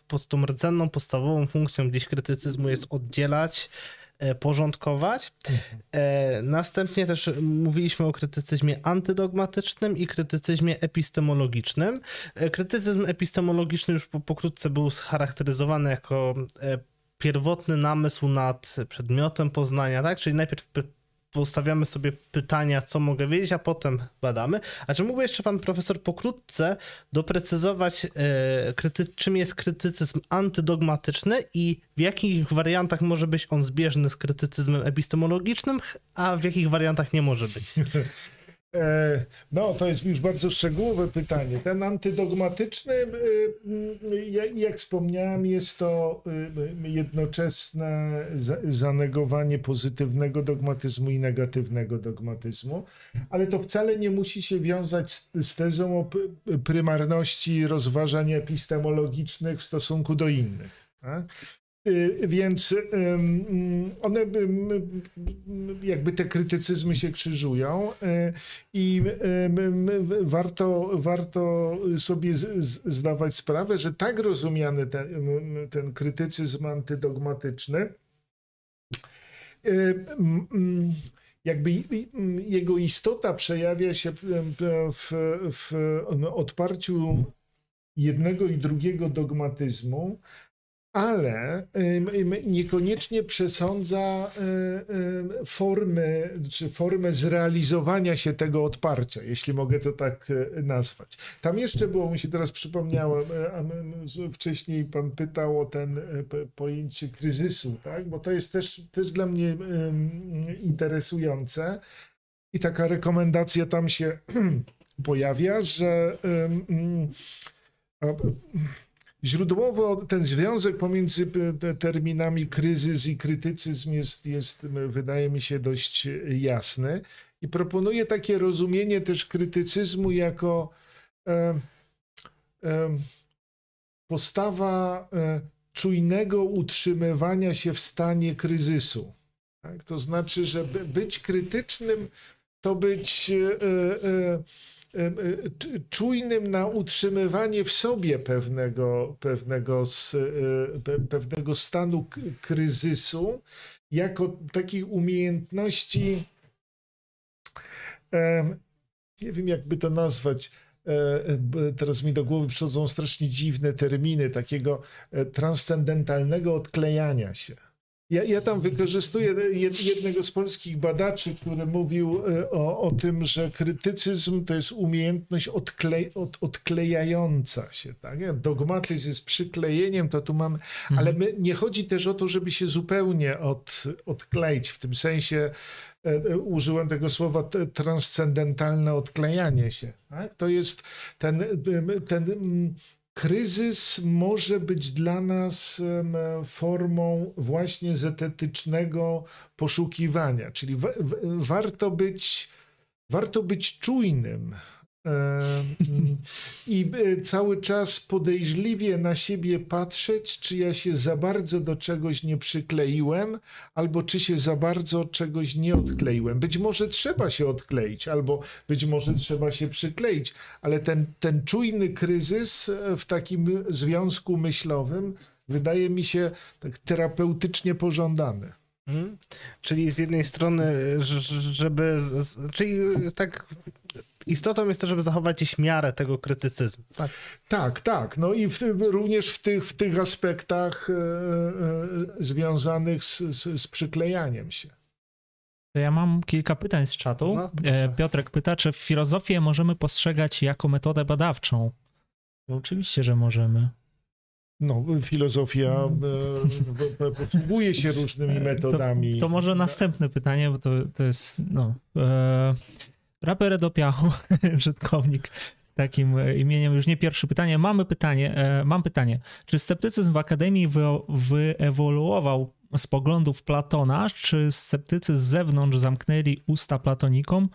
w, tą rdzenną, podstawową funkcją gdzieś krytycyzmu jest oddzielać porządkować. E, następnie też mówiliśmy o krytycyzmie antydogmatycznym i krytycyzmie epistemologicznym. E, krytycyzm epistemologiczny już pokrótce był scharakteryzowany jako pierwotny namysł nad przedmiotem poznania, tak? Czyli najpierw postawiamy sobie pytania, co mogę wiedzieć, a potem badamy. A czy mógłby jeszcze pan profesor pokrótce doprecyzować, kryty, czym jest krytycyzm antydogmatyczny i w jakich wariantach może być on zbieżny z krytycyzmem epistemologicznym, a w jakich wariantach nie może być? E, no, to jest już bardzo szczegółowe pytanie. Ten antydogmatyczny, e, jak wspomniałem, jest to e, jednoczesne zanegowanie pozytywnego dogmatyzmu i negatywnego dogmatyzmu, ale to wcale nie musi się wiązać z tezą o prymarności rozważań epistemologicznych w stosunku do innych. Tak? Y, więc one jakby te krytycyzmy się krzyżują y, i warto, warto sobie zdawać sprawę, że tak rozumiany ten, ten krytycyzm antydogmatyczny y, jakby jego istota przejawia się w, w, w odparciu jednego i drugiego dogmatyzmu, ale niekoniecznie przesądza formy, czy formę zrealizowania się tego odparcia, jeśli mogę to tak e, nazwać. Tam jeszcze było, mi się teraz przypomniało, e, wcześniej pan pytał o ten pojęcie kryzysu, tak? bo to jest też, też dla mnie interesujące i taka rekomendacja tam się pojawia, że Źródłowo ten związek pomiędzy terminami kryzys i krytycyzm jest, jest, wydaje mi się, dość jasny. I proponuję takie rozumienie też krytycyzmu jako e, e, postawa e, czujnego utrzymywania się w stanie kryzysu. Tak? To znaczy, że być krytycznym to być e, e, E, czujnym na utrzymywanie w sobie pewnego, pewnego, e, pewnego stanu kryzysu, jako takiej umiejętności, e, nie wiem jakby to nazwać, teraz mi do głowy przychodzą strasznie dziwne terminy, takiego transcendentalnego odklejania się. Ja, ja tam wykorzystuję jednego z polskich badaczy, który mówił e, o, o tym, że krytycyzm to jest umiejętność odklej, od, odklejająca się. Tak? Dogmatyzm jest przyklejeniem, to tu mamy, mhm. ale my, nie chodzi też o to, żeby się zupełnie od, odkleić. W tym sensie e, e, użyłem tego słowa transcendentalne odklejanie się. Tak? To jest ten, ten kryzys może być dla nas formą właśnie zetetycznego poszukiwania, czyli warto być, warto być czujnym i e, cały czas podejrzliwie na siebie patrzeć, czy ja się za bardzo do czegoś nie przykleiłem, albo czy się za bardzo czegoś nie odkleiłem. Być może trzeba się odkleić, albo być może trzeba się przykleić, ale ten, ten czujny kryzys e, w takim związku myślowym wydaje mi się tak terapeutycznie pożądany. Hmm. Czyli z jednej strony, żeby. Czyli tak istotą jest to, żeby zachować gdzieś miarę tego krytycyzmu. Tak, tak. tak. No i w, również w tych, w tych aspektach e, e, związanych z, z, z przyklejaniem się. Ja mam kilka pytań z czatu. No, e, Piotrek pyta, czy filozofię możemy postrzegać jako metodę badawczą? Oczywiście, że możemy. No, filozofia e, posługuje się różnymi metodami. To, to może następne pytanie, bo to, to jest, no... E, raper do piachu, użytkownik z takim e, imieniem, już nie pierwsze pytanie. Mamy pytanie, e, mam pytanie. Czy sceptycyzm w Akademii wy, wyewoluował z poglądów Platona, czy sceptycy z zewnątrz zamknęli usta platonikom,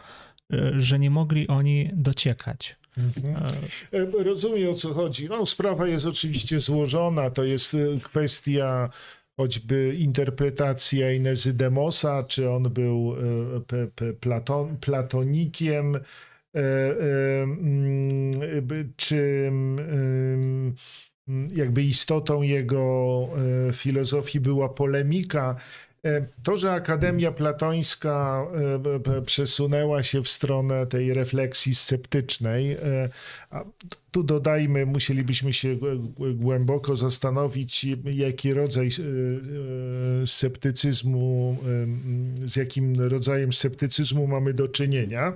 e, że nie mogli oni dociekać? Mhm. Rozumiem o co chodzi. No, sprawa jest oczywiście złożona. To jest kwestia choćby interpretacji Ainezy Demosa, czy on był e, platon, platonikiem, e, e, czy jakby istotą jego filozofii była polemika. E, To, że Akademia Platońska e, b- przesunęła się w stronę tej refleksji sceptycznej, e, tu dodajmy, musielibyśmy się głę- głę- głęboko zastanowić, jaki rodzaj e, e, sceptycyzmu, e, z jakim rodzajem sceptycyzmu mamy do czynienia,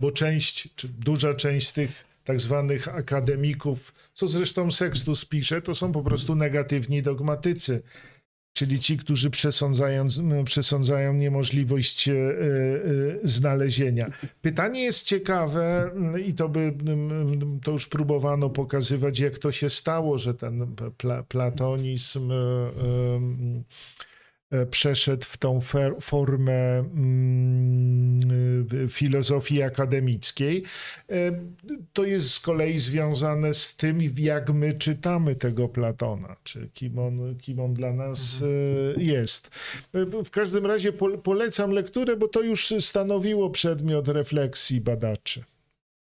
bo część, czy duża część tych tak zwanych akademików, co zresztą Sextus pisze, to są po prostu negatywni dogmatycy czyli ci, którzy przesądzają, przesądzają niemożliwość e, e, znalezienia. Pytanie jest ciekawe mm, i to by mm, to już próbowano pokazywać, jak to się stało, że ten pla, platonizm e, przeszedł w tą fer, formę mm, filozofii akademickiej. E, To jest z kolei związane z tym, jak my czytamy tego Platona, czy kim on, kim on dla nas e, jest. E, W każdym razie pol- polecam lekturę, bo to już stanowiło przedmiot refleksji badaczy.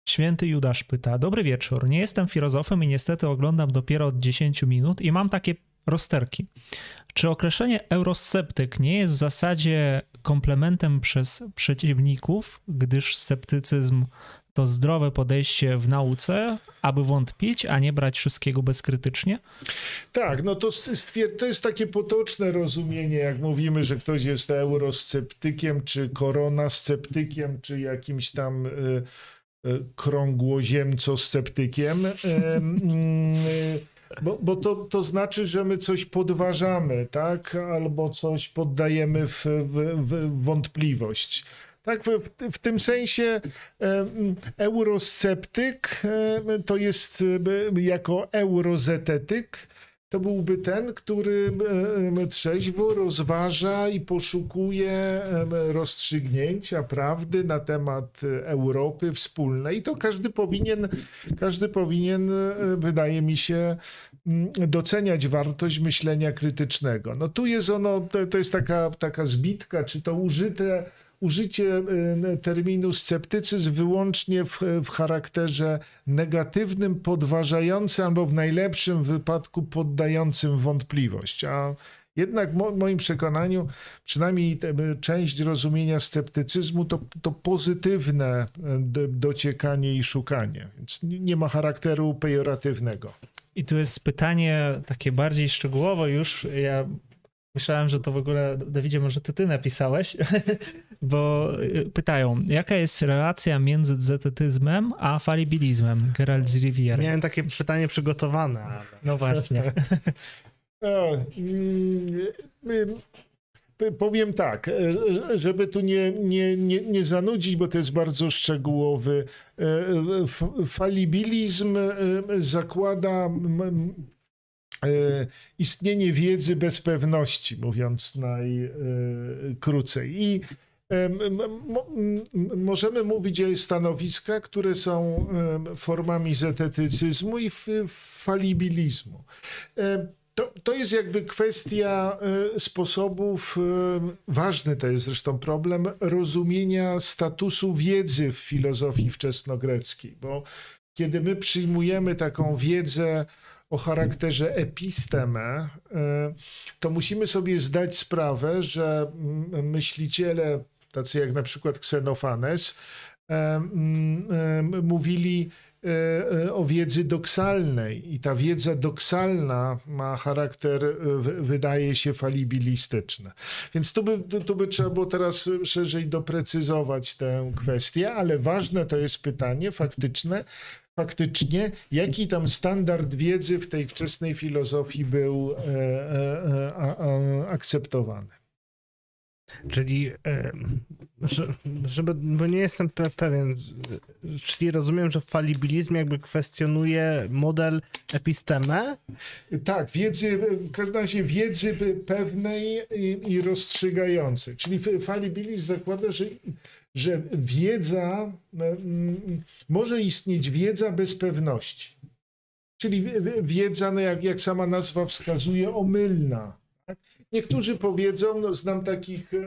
Święty Judasz pyta: Dobry wieczór. Nie jestem filozofem i niestety oglądam dopiero od 10 minut i mam takie rozterki. Czy określenie eurosceptyk nie jest w zasadzie komplementem przez przeciwników, gdyż sceptycyzm to zdrowe podejście w nauce, aby wątpić, a nie brać wszystkiego bezkrytycznie? Tak, no to, to jest takie potoczne rozumienie, jak mówimy, że ktoś jest eurosceptykiem, czy koronasceptykiem, czy jakimś tam y, y, krągłoziemco-sceptykiem. Bo bo to, to znaczy, że my coś podważamy, tak? Albo coś poddajemy w, w, w wątpliwość. Tak, w, w- tym sensie eurosceptyk to jest jako eurozetetyk, to byłby ten, który trzeźwo rozważa i poszukuje rozstrzygnięcia prawdy na temat Europy wspólnej. To każdy powinien, każdy powinien, wydaje mi się, mm, doceniać wartość myślenia krytycznego. No tu jest ono, to, to jest taka, taka zbitka, czy to użyte użycie y, terminu sceptycyzm wyłącznie w, w charakterze negatywnym, podważającym albo w najlepszym wypadku poddającym wątpliwość. A jednak mo- moim przekonaniu, przynajmniej te, część rozumienia sceptycyzmu to, to pozytywne y, do, dociekanie i szukanie. Więc nie ma charakteru pejoratywnego. I tu jest pytanie takie bardziej szczegółowe już. Ja myślałem, że to w ogóle, Dawidzie, może ty, ty napisałeś, bo y, pytają, jaka jest relacja między zetetyzmem a falibilizmem? Gerald z Riviera. Miałem takie pytanie przygotowane, ale... No właśnie. Mm, y, y, Powiem tak, e, żeby tu nie, nie, nie, nie zanudzić, bo to jest bardzo szczegółowy. Falibilizm zakłada istnienie wiedzy bez pewności, mówiąc najkrócej. I e, mo- m, możemy mówić o stanowiskach, które są e, formami zetetycyzmu i falibilizmu. E, To, to jest jakby kwestia e, sposobów, e, ważny to jest zresztą problem, rozumienia statusu wiedzy w filozofii wczesnogreckiej, bo kiedy my przyjmujemy taką wiedzę o charakterze episteme, e, to musimy sobie zdać sprawę, że myśliciele, tacy jak na przykład Ksenofanes, e, e, mówili o wiedzy doksalnej i ta wiedza doksalna ma charakter, wydaje się, falibilistyczny. Więc tu by, tu by trzeba było teraz szerzej doprecyzować tę kwestię, ale ważne to jest pytanie faktyczne, faktycznie, jaki tam standard wiedzy w tej wczesnej filozofii był e, e, a, a, akceptowany. Czyli, e, że, żeby, bo nie jestem pe pewien, czyli rozumiem, że falibilizm jakby kwestionuje model epistemę? Tak, wiedzy, w każdym razie wiedzy pewnej i, i rozstrzygającej. Czyli falibilizm zakłada, że że wiedza, może istnieć wiedza bez pewności. Czyli wiedza, no jak, jak sama nazwa wskazuje, omylna. Tak? Niektórzy powiedzą, no znam takich e,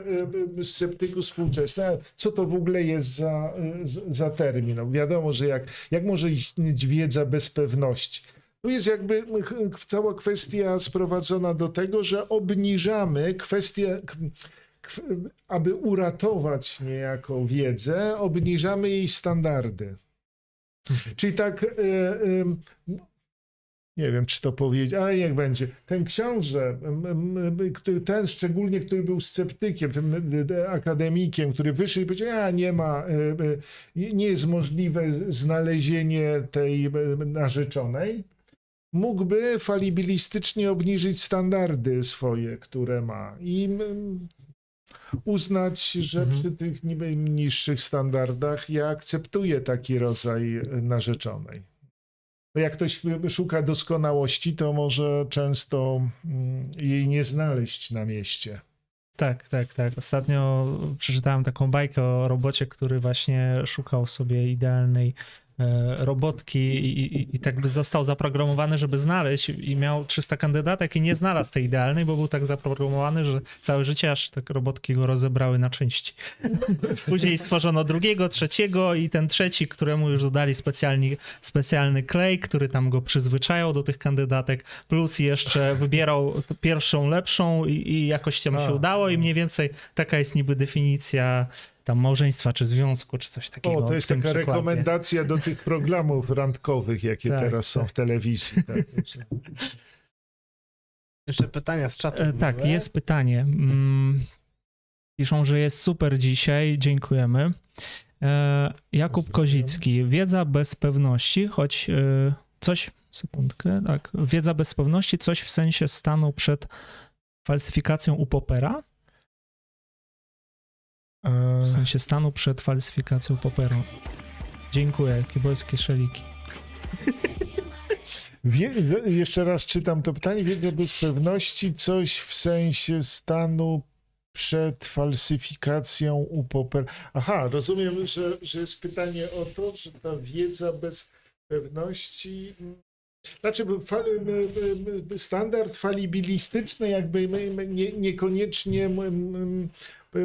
e, sceptyków współczesnych, co to w ogóle jest za, e, za termin. No wiadomo, że jak, jak może istnieć wiedza bez pewności. Tu jest jakby cała kwestia sprowadzona do tego, że obniżamy kwestię, aby uratować niejako wiedzę, obniżamy jej standardy. Mhm. Czyli tak, e, e, nie wiem, czy to powiedzieć, ale niech będzie. Ten książę, ten szczególnie, który był sceptykiem, tym akademikiem, który wyszedł i powiedział, a nie ma, e, nie jest możliwe znalezienie tej narzeczonej, mógłby falibilistycznie obniżyć standardy swoje, które ma. I uznać, że mhm. przy tych niby niższych standardach ja akceptuję taki rodzaj narzeczonej. No jak ktoś szuka doskonałości, to może często mm, jej nie znaleźć na mieście. Tak, tak, tak. Ostatnio przeczytałem taką bajkę o robocie, który właśnie szukał sobie idealnej E, robotki i, i, i, tak by został zaprogramowany, żeby znaleźć i miał 300 kandydatek i nie znalazł tej idealnej, bo był tak zaprogramowany, że całe życie aż tak robotki go rozebrały na części. Później stworzono drugiego, trzeciego i ten trzeci, któremu już dodali specjalny, specjalny klej, który tam go przyzwyczajał do tych kandydatek, plus jeszcze wybierał pierwszą lepszą i, i jakoś tam się udało i mniej więcej taka jest niby definicja tam małżeństwa, czy związku, czy coś takiego. O, to jest taka przykładzie. rekomendacja do tych programów randkowych, jakie tak, teraz są tak. w telewizji. Tak. Jeszcze pytania z czatu. E, tak, jest pytanie. Mm, piszą, że jest super dzisiaj, dziękujemy. E, Jakub Kozicki. Wiedza bez pewności, choć e, coś, sekundkę, tak, wiedza bez pewności, coś w sensie stanu przed falsyfikacją u Popera? W sensie stanu przed falsyfikacją poperu. Dziękuję, kibojskie szeliki. Wie, jeszcze raz czytam to pytanie. Wiedza bez pewności coś w sensie stanu przed falsyfikacją u Popper. Aha, rozumiem, że, że jest pytanie o to, że ta wiedza bez pewności. Znaczy, standard falibilistyczny, jakby nie, niekoniecznie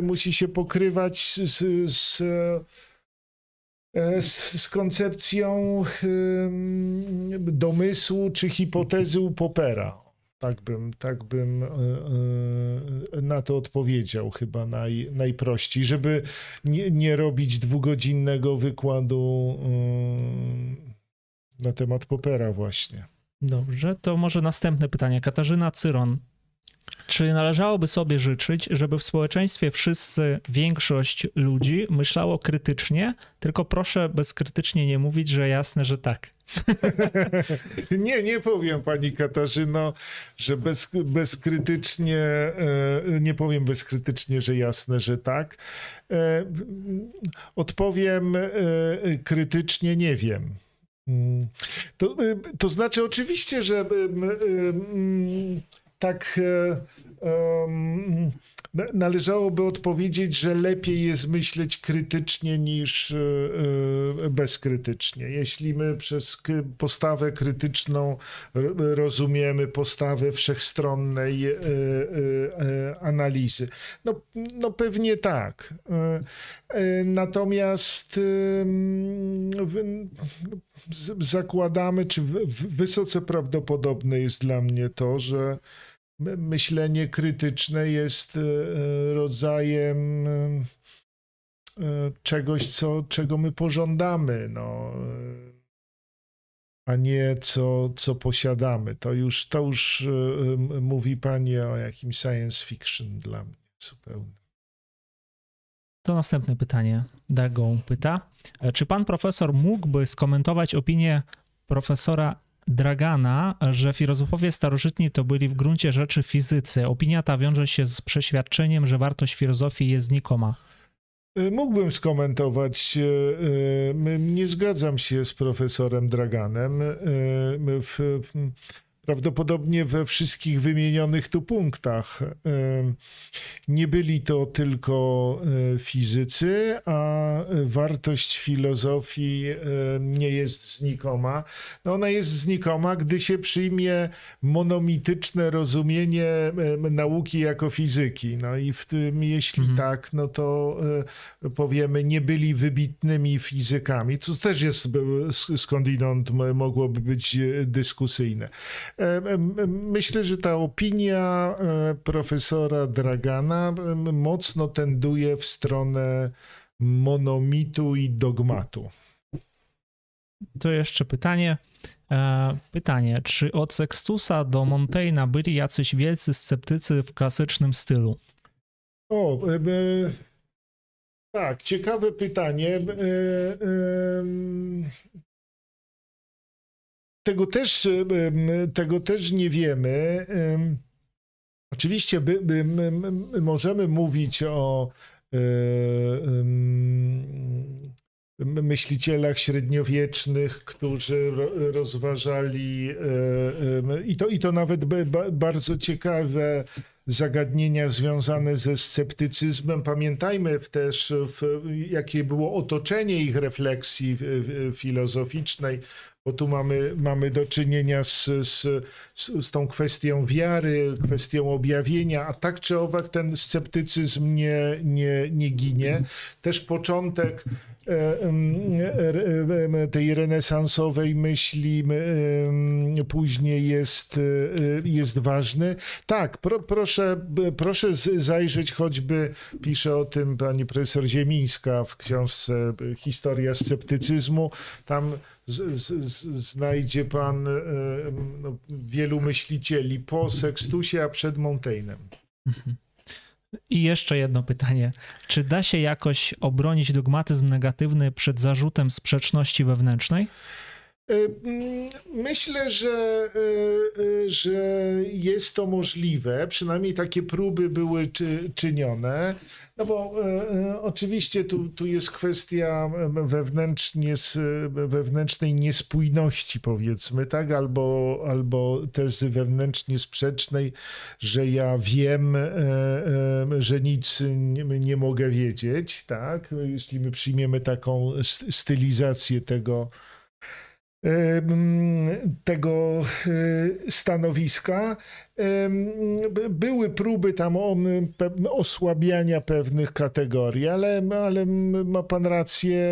musi się pokrywać z, z, z, z koncepcją domysłu czy hipotezy u Popera. Tak bym, tak bym e, e, na to odpowiedział chyba naj, najprościej, żeby nie, nie robić dwugodzinnego wykładu na temat Popera właśnie. Dobrze, to może następne pytanie. Katarzyna Cyron czy należałoby sobie życzyć, żeby w społeczeństwie wszyscy, większość ludzi myślało krytycznie, tylko proszę bezkrytycznie nie mówić, że jasne, że tak. nie, nie powiem pani Katarzyno, że bez, bezkrytycznie, e, nie powiem bezkrytycznie, że jasne, że tak. E, odpowiem e, krytycznie, nie wiem. Mm. To, to znaczy, oczywiście, że tak um, należałoby odpowiedzieć, że lepiej jest myśleć krytycznie niż e, e, bezkrytycznie. Jeśli my przez postawę krytyczną rozumiemy postawę wszechstronnej analizy, no, no pewnie tak. Natomiast zakładamy, czy wysoce prawdopodobne jest dla mnie to, że myślenie krytyczne jest e, rodzajem e, czegoś, co, czego my pożądamy, no, a nie co, co posiadamy. To już, to już e, mówi Pani o jakimś science fiction dla mnie zupełnie. To następne pytanie. Dagon pyta, e, czy pan profesor mógłby skomentować opinię profesora Dragana, że filozofowie starożytni to byli w gruncie rzeczy fizycy? Opinia ta wiąże się z przeświadczeniem, że wartość filozofii jest znikoma. Y, Mógłbym skomentować. y, y, Nie zgadzam się z profesorem Draganem. W, w, prawdopodobnie we wszystkich wymienionych tu punktach. Nie byli to tylko y, fizycy, a wartość filozofii y, nie jest znikoma. No ona jest znikoma, gdy się przyjmie monomityczne rozumienie nauki jako fizyki. No i w tym, jeśli Mhm. tak, no to y, powiemy, nie byli wybitnymi fizykami, co też jest sk- skądinąd mogłoby być dyskusyjne. Myślę, że ta opinia e, profesora Dragana e, mocno tenduje w stronę monomitu i dogmatu. To jeszcze pytanie. E, Pytanie, czy od Sextusa do Montaigne'a byli jacyś wielcy sceptycy w klasycznym stylu? O, e, e, tak, ciekawe pytanie. E, Tego też, tego też nie wiemy. Em, Oczywiście by, by, możemy mówić o e, myślicielach średniowiecznych, którzy ro- rozważali e, i to, i to nawet bardzo ciekawe zagadnienia związane ze sceptycyzmem. Pamiętajmy też, w, jakie było otoczenie ich refleksji filozoficznej, bo tu mamy, mamy do czynienia z, z, z, tą kwestią wiary, kwestią objawienia, a tak czy owak ten sceptycyzm nie, nie, nie ginie. Też początek e, tej renesansowej myśli później jest, e, jest ważny. Tak, pro, proszę, proszę zajrzeć choćby, pisze o tym pani profesor Ziemińska w książce Historia sceptycyzmu. Tam z, z, z, znajdzie pan e, no, wielu myślicieli po Sextusie, a przed Montaignem. I jeszcze jedno pytanie. Czy da się jakoś obronić dogmatyzm negatywny przed zarzutem sprzeczności wewnętrznej? E, mm, Myślę, że, e, e, że jest to możliwe. Przynajmniej takie próby były czy, czynione. No bo oczywiście tu, tu jest kwestia em, wewnętrznie, wewnętrznej niespójności, powiedzmy, tak? Albo, albo tezy wewnętrznie sprzecznej, że ja wiem, że nic nie, nie mogę wiedzieć, tak? Jeśli my przyjmiemy taką st- stylizację tego tego e, stanowiska. Były próby tam osłabiania pewnych kategorii, ale, ale ma pan rację,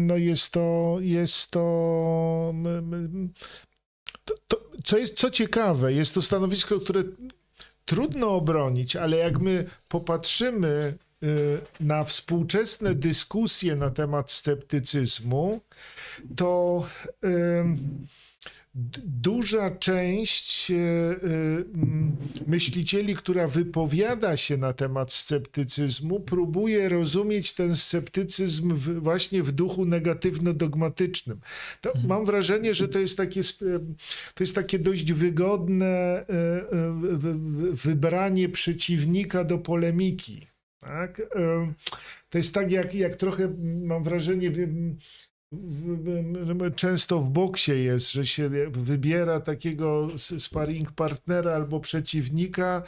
no jest to, jest to, to, to co jest, co ciekawe, jest to stanowisko, które trudno obronić, ale jak my popatrzymy na współczesne dyskusje na temat sceptycyzmu, to d- duża część y, y, myślicieli, która wypowiada się na temat sceptycyzmu, próbuje rozumieć ten sceptycyzm właśnie w duchu negatywno-dogmatycznym. To Mam wrażenie, że to jest takie, to jest takie dość wygodne y, y, wy- wy- wybranie przeciwnika do polemiki. Tak? To jest tak, jak, jak trochę mam wrażenie, często w boksie jest, że się wybiera takiego sparring partnera albo przeciwnika,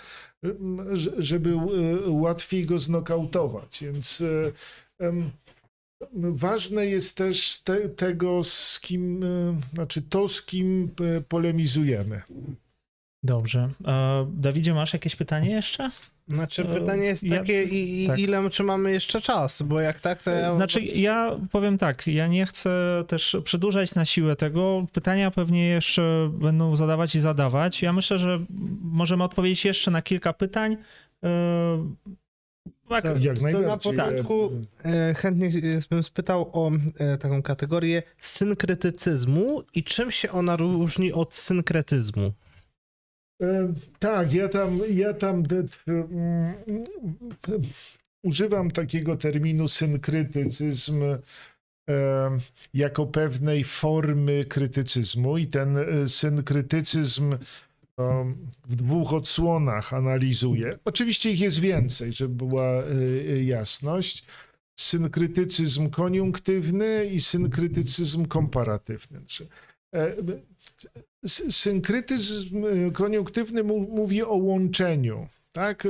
żeby y, łatwiej go znokautować. Więc em, ważne jest też te, tego, z kim, y, znaczy to, z kim polemizujemy. Dobrze. E, Dawidzie, masz jakieś pytanie jeszcze? Znaczy E, pytanie jest ja- takie, i, i tak. ile czy mamy jeszcze czas, bo jak tak, to ja... Znaczy, ja powiem tak, ja nie chcę też przedłużać na siłę tego. Pytania pewnie jeszcze będą zadawać i zadawać. Ja myślę, że możemy odpowiedzieć jeszcze na kilka pytań. E, Tak, Tak. Jak to na najbardziej. początku e, chętnie bym spytał o taką kategorię synkretycyzmu i czym się ona różni od synkretyzmu? E, Tak, ja tam, ja tam mm, używam takiego terminu synkrytycyzm e, jako pewnej formy krytycyzmu i ten e, synkrytycyzm w dwóch odsłonach analizuję. Oczywiście ich jest więcej, żeby była jasność. Synkrytycyzm koniunktywny i synkrytycyzm komparatywny. Synkrytyzm e, koniunktywny mówi o łączeniu. Tak?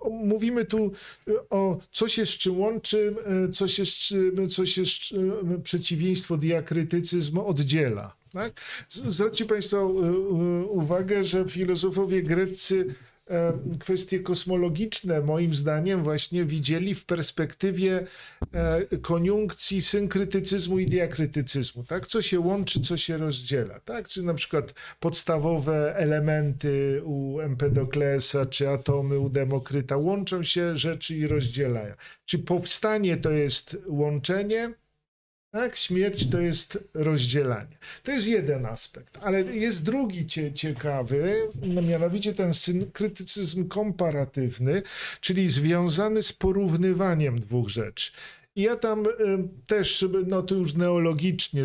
O- Mówimy tu e, o co się z czym łączy, co się, co się przeciwieństwo diakrytycyzm oddziela. Tak? Zwróćcie Państwo uwagę, że filozofowie greccy kwestie kosmologiczne, moim zdaniem, właśnie widzieli w perspektywie e, koniunkcji synkrytycyzmu i diakrytycyzmu, tak? Co się łączy, co się rozdziela, tak? Czy na przykład podstawowe elementy u Empedoklesa, czy atomy u Demokryta łączą się rzeczy i rozdzielają. Czy powstanie to jest łączenie, tak? Śmierć to jest rozdzielanie. To jest jeden aspekt, ale jest drugi cie, ciekawy, no mianowicie ten synkrytycyzm komparatywny, czyli związany z porównywaniem dwóch rzeczy. Ja tam y, też, no to już neologicznie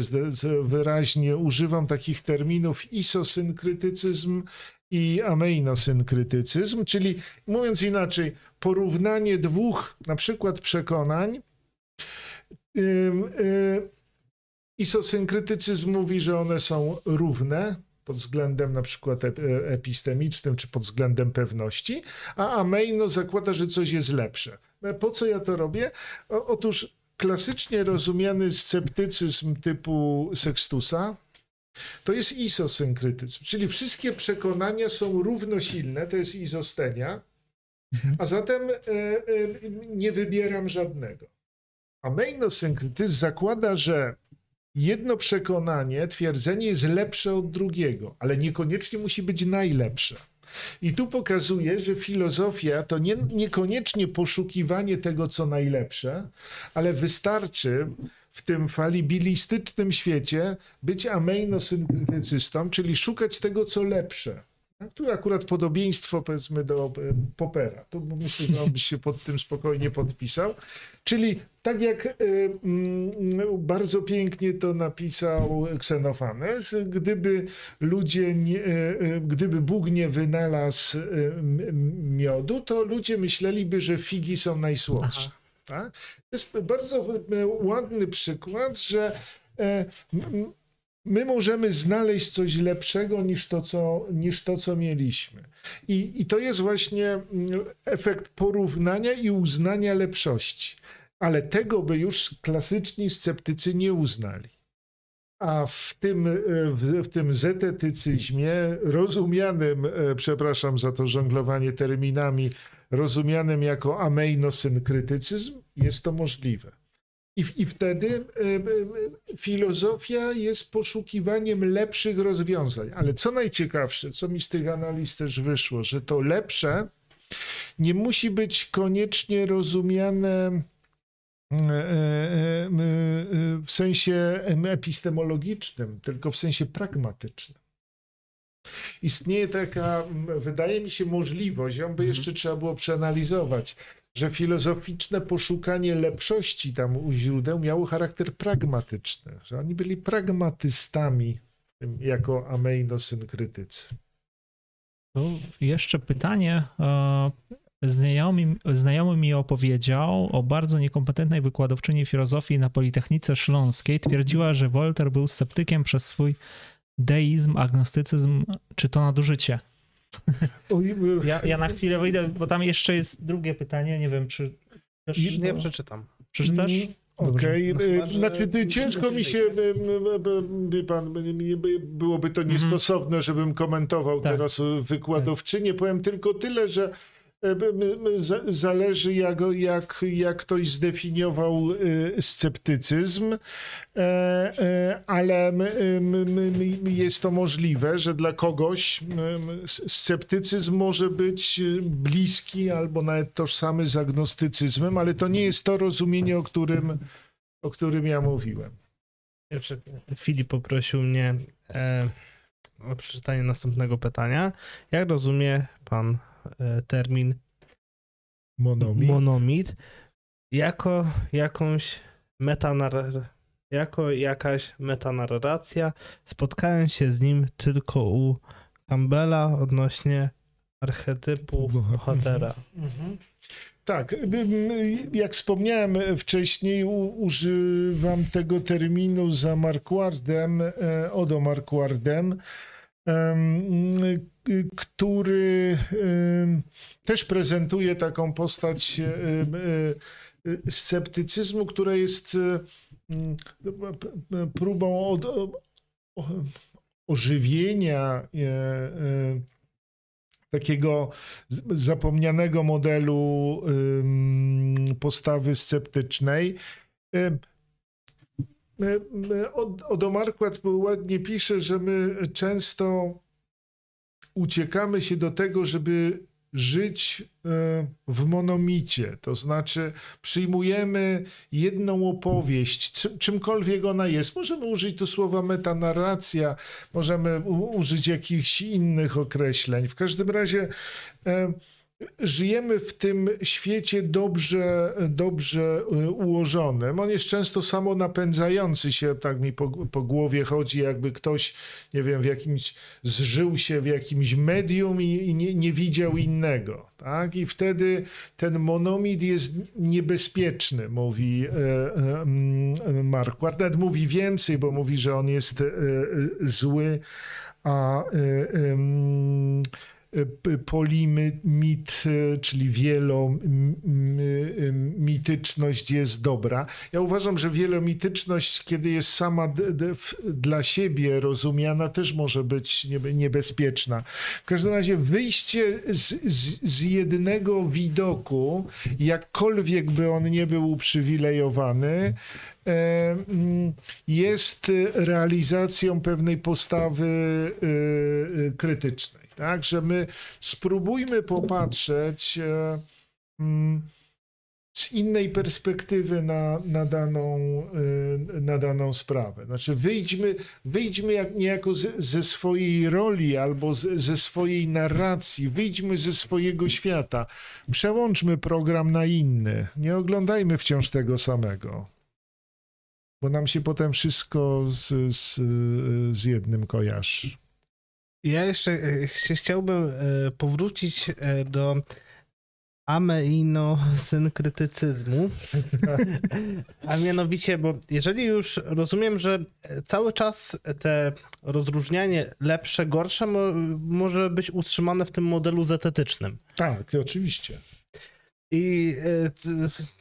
wyraźnie używam takich terminów isosynkrytycyzm i ameinosynkrytycyzm, czyli mówiąc inaczej, porównanie dwóch na przykład przekonań, Isosynkrytycyzm mówi, że one są równe pod względem na przykład ep- epistemicznym czy pod względem pewności, a ameino zakłada, że coś jest lepsze. E, Po co ja to robię? Otóż klasycznie rozumiany sceptycyzm typu Sextusa to jest isosynkrytyzm, czyli wszystkie przekonania są równosilne, to jest izostenia, a zatem e, e, nie wybieram żadnego. A meinosynkrytyzm zakłada, że jedno przekonanie, twierdzenie jest lepsze od drugiego, ale niekoniecznie musi być najlepsze. I tu pokazuje, że filozofia to nie, niekoniecznie poszukiwanie tego, co najlepsze, ale wystarczy w tym falibilistycznym świecie być ameinosynkrytycystą, czyli szukać tego, co lepsze. Tu akurat podobieństwo powiedzmy do e, Popera. Tu myślę, że on by się pod tym spokojnie podpisał. Czyli tak jak e, mm, bardzo pięknie to napisał Ksenofanes, gdyby ludzie, nie, e, gdyby Bóg nie wynalazł miodu, to ludzie myśleliby, że figi są najsłodsze. Tak? To jest bardzo ładny przykład, że my możemy znaleźć coś lepszego niż to, co, niż to, co mieliśmy. I, I to jest właśnie mm, efekt porównania i uznania lepszości. Ale tego by już klasyczni sceptycy nie uznali. A w tym, e, w, w tym zetetycyzmie, rozumianym, e, przepraszam za to żonglowanie terminami, rozumianym jako ameinosynkrytycyzm, jest to możliwe. I, I wtedy e, e, filozofia jest poszukiwaniem lepszych rozwiązań. Ale co najciekawsze, co mi z tych analiz też wyszło, że to lepsze nie musi być koniecznie rozumiane e, w sensie epistemologicznym, tylko w sensie pragmatycznym. Istnieje taka, wydaje mi się, możliwość, ją by jeszcze trzeba było przeanalizować, że filozoficzne poszukanie lepszości tam u źródeł miało charakter pragmatyczny, że oni byli pragmatystami jako ameinosynkrytycy. To jeszcze pytanie. e, Znajomy, znajomy mi opowiedział o bardzo niekompetentnej wykładowczyni filozofii na Politechnice Śląskiej. Twierdziła, że Wolter był sceptykiem przez swój deizm, agnostycyzm, czy to nadużycie. Ja, ja na chwilę wyjdę, bo tam jeszcze jest drugie pytanie. Nie wiem, czy też Nie przeczytam. przeczytasz? Mm, Okej, No chyba, że znaczy ty, ciężko mi się, e, wie pan, byłoby to niestosowne, żebym komentował Mhm. Tak. teraz e, wykładowczynię. Powiem tylko tyle, że zależy jak, jak, jak ktoś zdefiniował e, sceptycyzm, e, e, ale jest to możliwe, że dla kogoś sceptycyzm może być e, bliski albo nawet tożsamy z agnostycyzmem, ale to nie jest to rozumienie, o którym, o którym ja mówiłem. Filip poprosił mnie e, o przeczytanie następnego pytania. Jak rozumie pan e, termin Monomit. monomit jako jakąś metanar- jako jakaś metanarracja. Spotkałem się z nim tylko u Campbella odnośnie archetypu Boha- bohatera. Tak, ym, jak wspomniałem wcześniej, używam tego terminu za Marquardem, e, Odo Marquardem, em, y, który też prezentuje taką postać e, sceptycyzmu, która jest próbą od, ożywienia e, e, takiego zapomnianego modelu postawy sceptycznej. Ym, y, y, Od, Odomarkład ładnie pisze, że my często uciekamy się do tego, żeby żyć y, w monomicie. To znaczy przyjmujemy jedną opowieść, czym- czymkolwiek ona jest. Możemy użyć tu słowa metanarracja, możemy użyć jakichś innych określeń. W każdym razie e, żyjemy w tym świecie dobrze, dobrze e, ułożonym. On jest często samo napędzający się, tak mi po, po głowie chodzi, jakby ktoś, nie wiem, w jakimś, zżył się w jakimś medium i, i nie, nie widział innego. Tak? I wtedy ten monomit jest niebezpieczny, mówi e, e. Nawet mówi więcej, bo mówi, że on jest e, e, zły, a e, polimit, e, czyli wielomityczność jest dobra. Ja uważam, że wielomityczność, kiedy jest sama dla siebie rozumiana, też może być niebe- niebezpieczna. W każdym razie wyjście z, z, z jednego widoku, jakkolwiek by on nie był uprzywilejowany, e, jest realizacją pewnej postawy krytycznej. Tak, że my spróbujmy popatrzeć e, mm, z innej perspektywy na, na, daną, e, na daną sprawę. Znaczy wyjdźmy, wyjdźmy jak, niejako ze, swojej roli albo z, ze swojej narracji, wyjdźmy ze swojego świata, przełączmy program na inny. Nie oglądajmy wciąż tego samego. Bo nam się potem wszystko z, z, z jednym kojarzy. Ja jeszcze e, chci- chciałbym e, powrócić e, do ameino-synkrytycyzmu. A mianowicie, bo jeżeli już rozumiem, że cały czas te rozróżnianie lepsze, gorsze mo może być utrzymane w tym modelu zetetycznym. Tak, oczywiście. I e,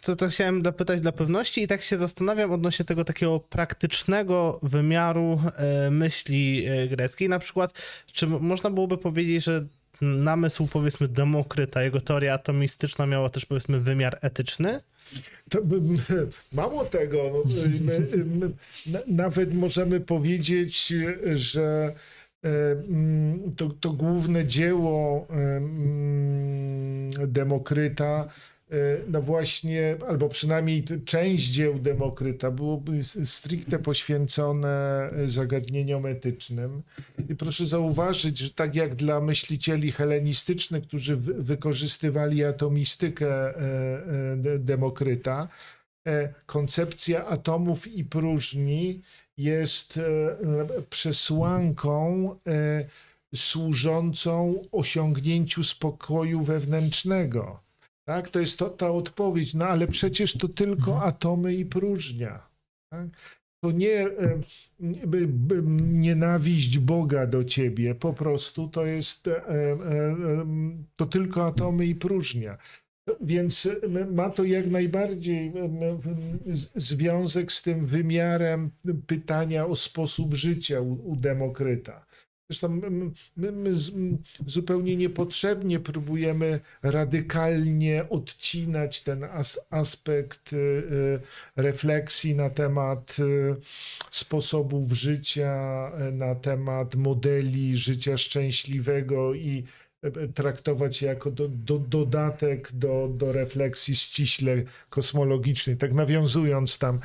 to, to chciałem dopytać dla pewności i tak się zastanawiam odnośnie tego takiego praktycznego wymiaru e, myśli e, greckiej. Na przykład, czy można byłoby powiedzieć, że namysł powiedzmy Demokryta, jego teoria atomistyczna miała też powiedzmy wymiar etyczny? To, mało tego, no, my, my, na- nawet możemy powiedzieć, że to, to główne dzieło e, mm, Demokryta, e, no właśnie, albo przynajmniej część dzieł Demokryta byłoby stricte poświęcone zagadnieniom etycznym. I proszę zauważyć, że tak jak dla myślicieli helenistycznych, którzy wy- wykorzystywali atomistykę e, e, de- Demokryta, e, koncepcja atomów i próżni jest e, e, przesłanką e, służącą osiągnięciu spokoju wewnętrznego. Tak, to jest to, ta odpowiedź, no ale przecież to tylko atomy i próżnia. Tak? To nie e, by, by, nienawiść Boga do ciebie, po prostu to jest e, e, e, to tylko atomy i próżnia. Więc ma to jak najbardziej związek z tym wymiarem pytania o sposób życia u, u Demokryta. Zresztą my, my zupełnie niepotrzebnie próbujemy radykalnie odcinać ten as, aspekt y, y, refleksji na temat y, sposobów życia, y, na temat modeli życia szczęśliwego i traktować jako do, do, dodatek do, do refleksji ściśle kosmologicznej. Tak nawiązując tam,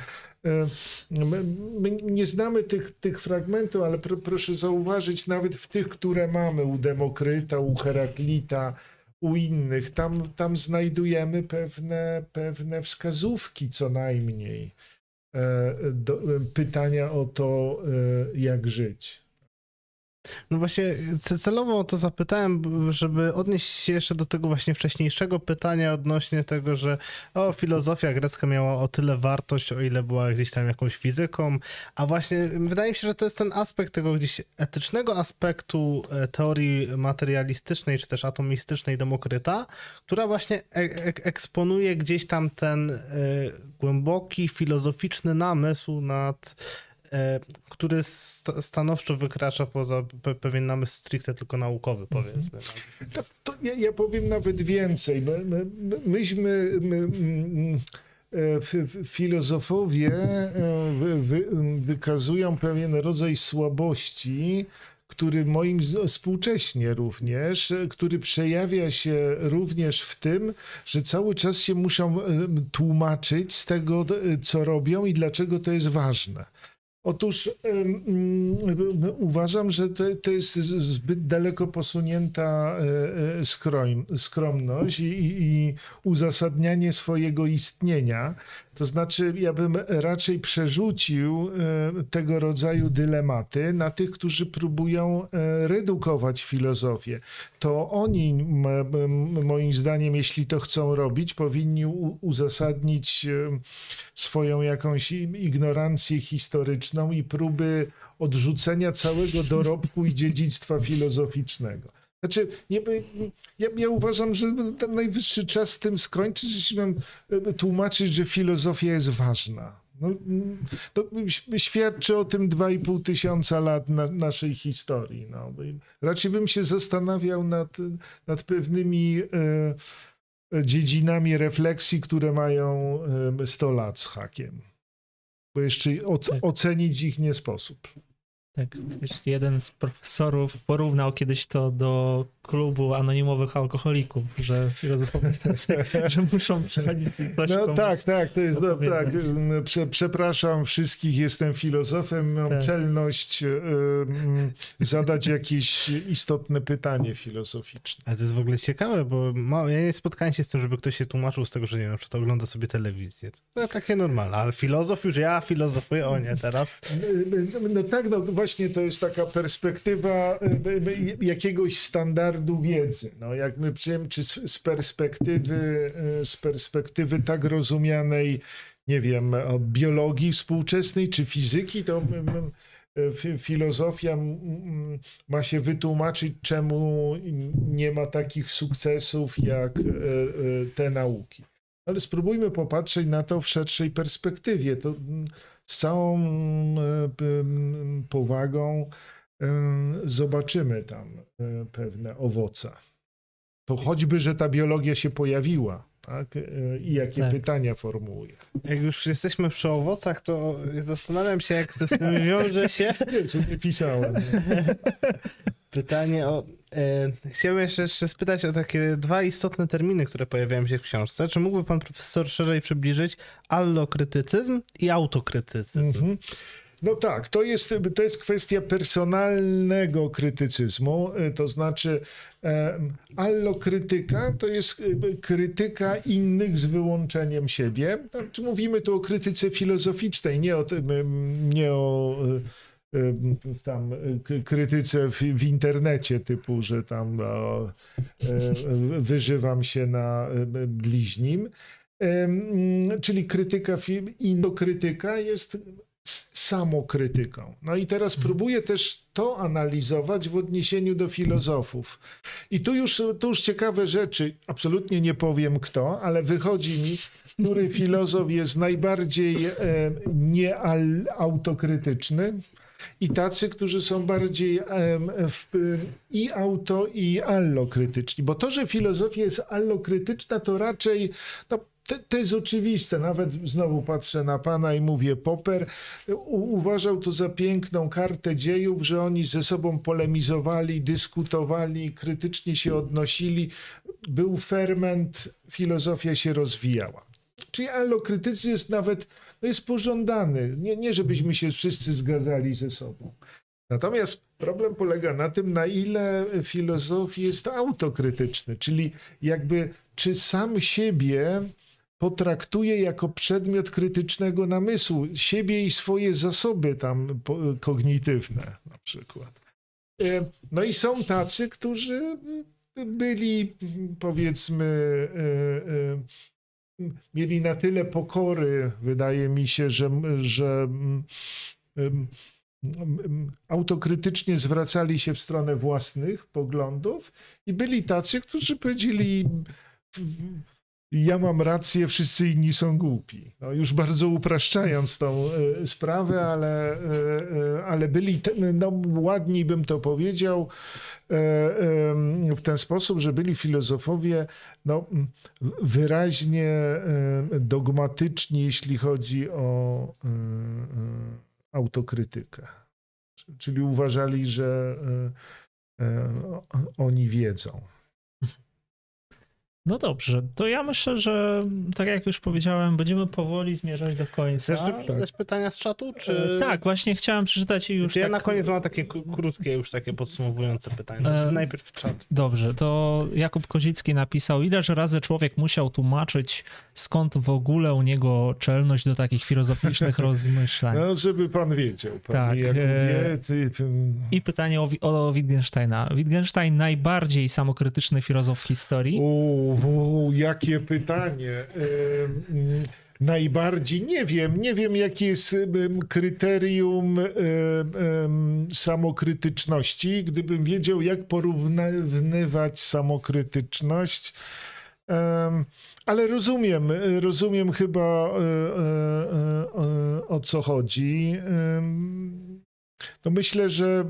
e, my, my nie znamy tych, tych fragmentów, ale pro, proszę zauważyć, nawet w tych, które mamy u Demokryta, u Heraklita, u innych. Tam, tam znajdujemy pewne, pewne wskazówki co najmniej. E, do, pytania o to, e, jak żyć. No właśnie celowo o to zapytałem, żeby odnieść się jeszcze do tego właśnie wcześniejszego pytania odnośnie tego, że o, filozofia grecka miała o tyle wartość, o ile była gdzieś tam jakąś fizyką, a właśnie wydaje mi się, że to jest ten aspekt tego gdzieś etycznego aspektu e, teorii materialistycznej, czy też atomistycznej Demokryta, która właśnie e e eksponuje gdzieś tam ten e, głęboki, filozoficzny namysł nad który stanowczo wykracza poza pewien namysł stricte tylko naukowy, mhm. powiedzmy. To, to ja, ja, powiem nawet więcej. My, my, myśmy... My, mm, e, filozofowie e, wy, wy, wykazują pewien rodzaj słabości, który moim współcześnie również, który przejawia się również w tym, że cały czas się muszą tłumaczyć z tego, co robią i dlaczego to jest ważne. Otóż um, uważam, że to, to, jest zbyt daleko posunięta e, e, skrom, skromność i, i, uzasadnianie swojego istnienia. To znaczy, ja bym raczej przerzucił e, tego rodzaju dylematy na tych, którzy próbują redukować filozofię. To oni, moim zdaniem, jeśli to chcą robić, powinni uzasadnić swoją jakąś ignorancję historyczną i próby odrzucenia całego dorobku i dziedzictwa filozoficznego. Znaczy, nie, ja, ja, uważam, że ten najwyższy czas z tym skończyć, jeśli mam e, tłumaczyć, że filozofia jest ważna. No, to świadczy o tym 2,5 tysiąca lat na, naszej historii. No. Raczej bym się zastanawiał nad, nad pewnymi e, dziedzinami refleksji, które mają 100 lat z hakiem. Bo jeszcze tak. ocenić ich nie sposób. Tak, jeden z profesorów porównał kiedyś to do klubu anonimowych alkoholików, że filozofowie tacy, że muszą przechodzić coś. No tak, tak, to jest no, tak. Prze, przepraszam wszystkich, jestem filozofem, mam tak. czelność y, y, zadać jakieś istotne pytanie filozoficzne. Ale to jest w ogóle ciekawe, bo ma, ja nie spotkałem się z tym, żeby ktoś się tłumaczył z tego, że nie na przykład ogląda sobie telewizję. To takie normalne, ale filozof już ja filozofuję, o nie, teraz. No, no, no tak, no właśnie to jest taka perspektywa jakiegoś standardu standardu wiedzy. No, jak my czy z perspektywy, e, z perspektywy tak rozumianej, nie wiem, biologii współczesnej czy fizyki, to e, filozofia ma się wytłumaczyć, czemu nie ma takich sukcesów jak te nauki. Ale spróbujmy popatrzeć na to w szerszej perspektywie. To z całą powagą zobaczymy tam e, pewne owoce. To choćby, że ta biologia się pojawiła. Tak? E, I jakie tak. pytania formułuje. Jak już jesteśmy przy owocach, to zastanawiam się, jak to z tym wiąże się. Nie, co nie pisałem. Pytanie o. E, chciałbym jeszcze, jeszcze spytać o takie dwa istotne terminy, które pojawiają się w książce. Czy mógłby pan profesor szerzej przybliżyć allokrytycyzm i autokrytycyzm? Mhm. No tak, to jest, to jest kwestia personalnego krytycyzmu, e, to znaczy e, allokrytyka to jest e, krytyka innych z wyłączeniem siebie. Mówimy tu o krytyce filozoficznej, nie o, nie o tam krytyce w, w, internecie typu, że tam wyżywam się na bliźnim. Czyli krytyka, indokrytyka jest samokrytyką. No i teraz próbuję też to analizować w odniesieniu do filozofów. I tu już, tu już ciekawe rzeczy, absolutnie nie powiem kto, ale wychodzi mi, który filozof jest najbardziej e, nieautokrytyczny i tacy, którzy są bardziej e, w, i auto, i allokrytyczni. Bo to, że filozofia jest allokrytyczna, to raczej no, to, to, jest oczywiste. Nawet znowu patrzę na pana i mówię, Popper u, uważał to za piękną kartę dziejów, że oni ze sobą polemizowali, dyskutowali, krytycznie się odnosili. Był ferment, filozofia się rozwijała. Czyli allokrytyzm jest nawet no jest pożądany. Nie, nie, żebyśmy się wszyscy zgadzali ze sobą. Natomiast problem polega na tym, na ile filozofii jest autokrytyczny, czyli jakby czy sam siebie potraktuje jako przedmiot krytycznego namysłu, siebie i swoje zasoby tam kognitywne na przykład. E, no i są tacy, którzy byli powiedzmy e, e, mieli na tyle pokory, wydaje mi się, że, że autokrytycznie zwracali się w stronę własnych poglądów i byli tacy, którzy powiedzieli ja mam rację, wszyscy inni są głupi. No, już bardzo upraszczając tą e, sprawę, ale, e, ale byli, no, ładniej bym to powiedział, w ten sposób, że byli filozofowie no, wyraźnie dogmatyczni, jeśli chodzi o autokrytykę. Czyli uważali, że oni wiedzą. No dobrze, to ja myślę, że tak jak już powiedziałem, będziemy powoli zmierzać do końca. Chcesz przeczytać pytania z czatu? Czy... E, tak, właśnie chciałem przeczytać i już. Znaczy, tak... Ja na koniec mam takie krótkie, już takie podsumowujące pytania. E... Najpierw czat. Dobrze, to Jakub Kozicki napisał, ileż razy człowiek musiał tłumaczyć, skąd w ogóle u niego czelność do takich filozoficznych rozmyślań. No, żeby pan wiedział. Pan tak. Jakubie, e, ty, ty... I pytanie o, o Wittgensteina. Wittgenstein najbardziej samokrytyczny filozof historii. U jakie pytanie. Najbardziej nie wiem, nie wiem, jakie jest kryterium samokrytyczności. Gdybym wiedział, jak porównywać samokrytyczność, ale rozumiem, rozumiem chyba e, e, e, o co chodzi. No myślę, że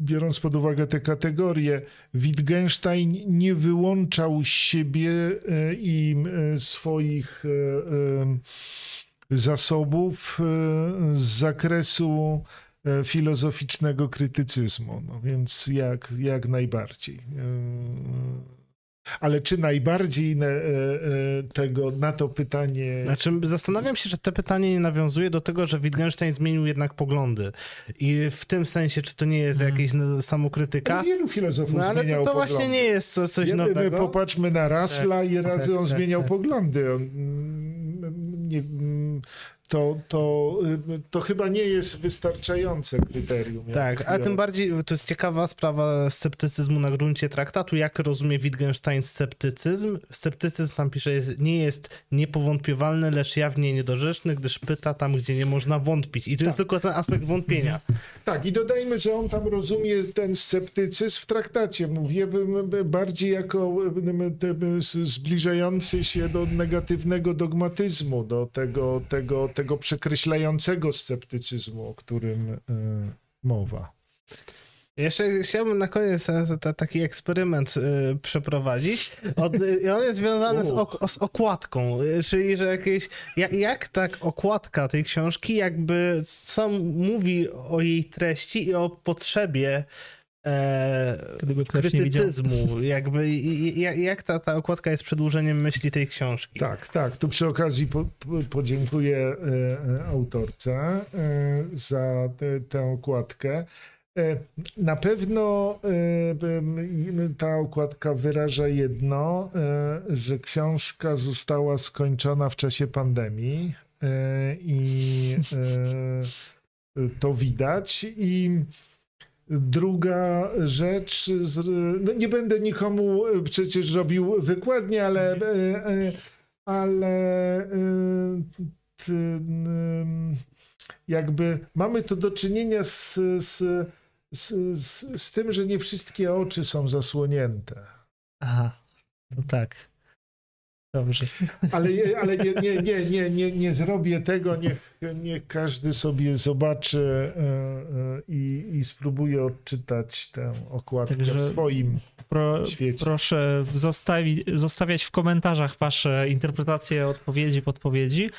biorąc pod uwagę te kategorie, Wittgenstein nie wyłączał siebie e, i e, swoich e, zasobów z zakresu filozoficznego krytycyzmu. No więc jak, jak najbardziej. Ale czy najbardziej na, e, e, tego, na to pytanie. Znaczy, zastanawiam się, czy to pytanie nie nawiązuje do tego, że Wittgenstein zmienił jednak poglądy. I w tym sensie, czy to nie jest hmm. jakieś samokrytyka? No, wielu filozofów no, ale to, to właśnie nie jest co, coś ja, nowego. Popatrzmy na Rasla tak, i razy tak, on tak, zmieniał tak. poglądy. On, nie, to, to, y, to chyba nie jest wystarczające kryterium. Tak, a tym bardziej to jest ciekawa sprawa sceptycyzmu na gruncie traktatu. Jak rozumie Wittgenstein sceptycyzm? Sceptycyzm tam pisze, jest, nie jest niepowątpiewalny, lecz jawnie niedorzeczny, gdyż pyta tam, gdzie nie można wątpić. I to tak. jest tylko ten aspekt wątpienia. Tak, i dodajmy, że on tam rozumie ten sceptycyzm w traktacie. Mówię bardziej jako zbliżający się do negatywnego dogmatyzmu, do tego, tego tego przekreślającego sceptycyzmu, o którym y, mowa. Jeszcze chciałbym na koniec taki eksperyment y, przeprowadzić. Od, I on jest związany z, ok, z, okładką, czyli że jakieś. Jak, jak tak okładka tej książki, jakby co mówi o jej treści i o potrzebie e, krytycyzmu. Jakby, jak, jak ta, ta okładka jest przedłużeniem myśli tej książki? Tak, tak. Tu przy okazji po, podziękuję e, e, autorce e, za te, tę okładkę. E, na pewno e, ta okładka wyraża jedno, e, że książka została skończona w czasie pandemii i to widać. I Druga rzecz, no nie będę nikomu e, przecież robił wykładnie, ale, e, e, ale jakby mamy tu do czynienia z, z, z, z tym, że nie wszystkie oczy są zasłonięte. Aha, no tak. Dobrze. Ale, ale nie, nie, nie, nie, nie, nie zrobię tego, niech, niech każdy sobie zobaczy e, e, i, i spróbuje odczytać tę okładkę Także w swoim pro, świecie. Proszę zostawi, zostawiać w komentarzach wasze interpretacje odpowiedzi, podpowiedzi.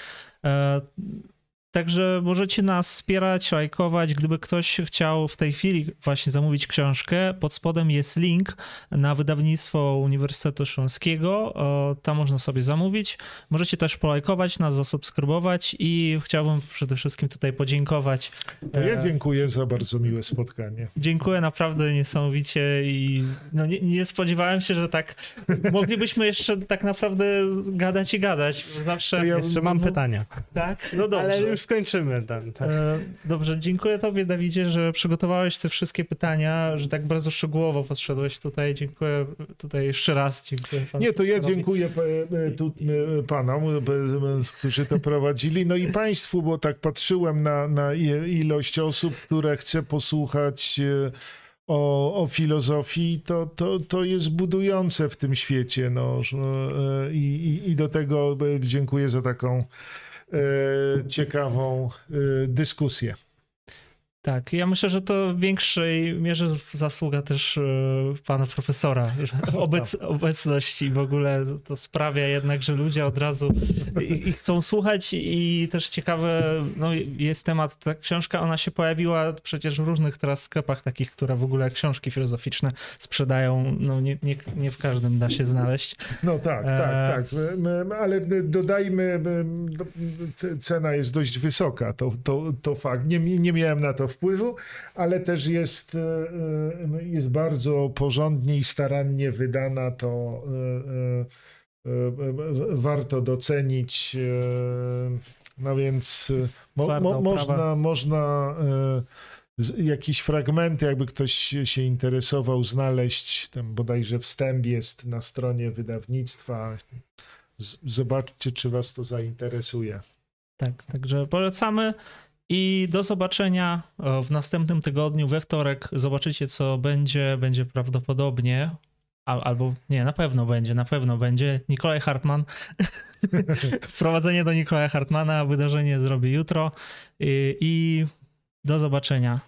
Także możecie nas wspierać, lajkować. Gdyby ktoś chciał w tej chwili właśnie zamówić książkę, pod spodem jest link na wydawnictwo Uniwersytetu Śląskiego. Tam można sobie zamówić. Możecie też polajkować nas, zasubskrybować i chciałbym przede wszystkim tutaj podziękować. To ja e, dziękuję za bardzo miłe spotkanie. Dziękuję naprawdę niesamowicie i no nie, nie spodziewałem się, że tak moglibyśmy jeszcze tak naprawdę gadać i gadać. Zawsze To ja- Jeszcze mam pytania, tak, no dobrze. Skończymy ten. ten. E, Dobrze, dziękuję tobie Dawidzie, że przygotowałeś te wszystkie pytania, że tak bardzo szczegółowo podszedłeś tutaj. Dziękuję tutaj jeszcze raz. Dziękuję panu Nie, to ja dziękuję pa- e, tu, e, panom, e, którzy to prowadzili, no i państwu, bo tak patrzyłem na, na ilość osób, które chce posłuchać e, o, o filozofii, to, to, to jest budujące w tym świecie. No, e, i, i, I do tego e, dziękuję za taką e, ciekawą e, dyskusję. Tak, ja myślę, że to w większej mierze zasługa też e, pana profesora. Że obec, obecności w ogóle to sprawia jednak, że ludzie od razu i, i chcą słuchać i też ciekawe, no jest temat, ta książka, ona się pojawiła przecież w różnych teraz sklepach takich, które w ogóle książki filozoficzne sprzedają, no nie, nie, nie w każdym da się znaleźć. No tak, E, tak, tak. Ale dodajmy, c- cena jest dość wysoka, to, to, to fakt. Nie, nie miałem na to wpływu, ale też jest, e, e, jest bardzo porządnie i starannie wydana, to e, warto docenić. No więc mo, mo, można, można jakieś fragmenty, jakby ktoś się interesował, znaleźć. Tam bodajże wstęp jest na stronie wydawnictwa. Z, zobaczcie, czy was to zainteresuje. Tak, także polecamy i do zobaczenia e, w następnym tygodniu, we wtorek. Zobaczycie, co będzie. Będzie prawdopodobnie, al, albo nie, na pewno będzie, na pewno będzie. Nikolaj Hartman. Wprowadzenie do Nikolaja Hartmana. Wydarzenie zrobi jutro i, i do zobaczenia.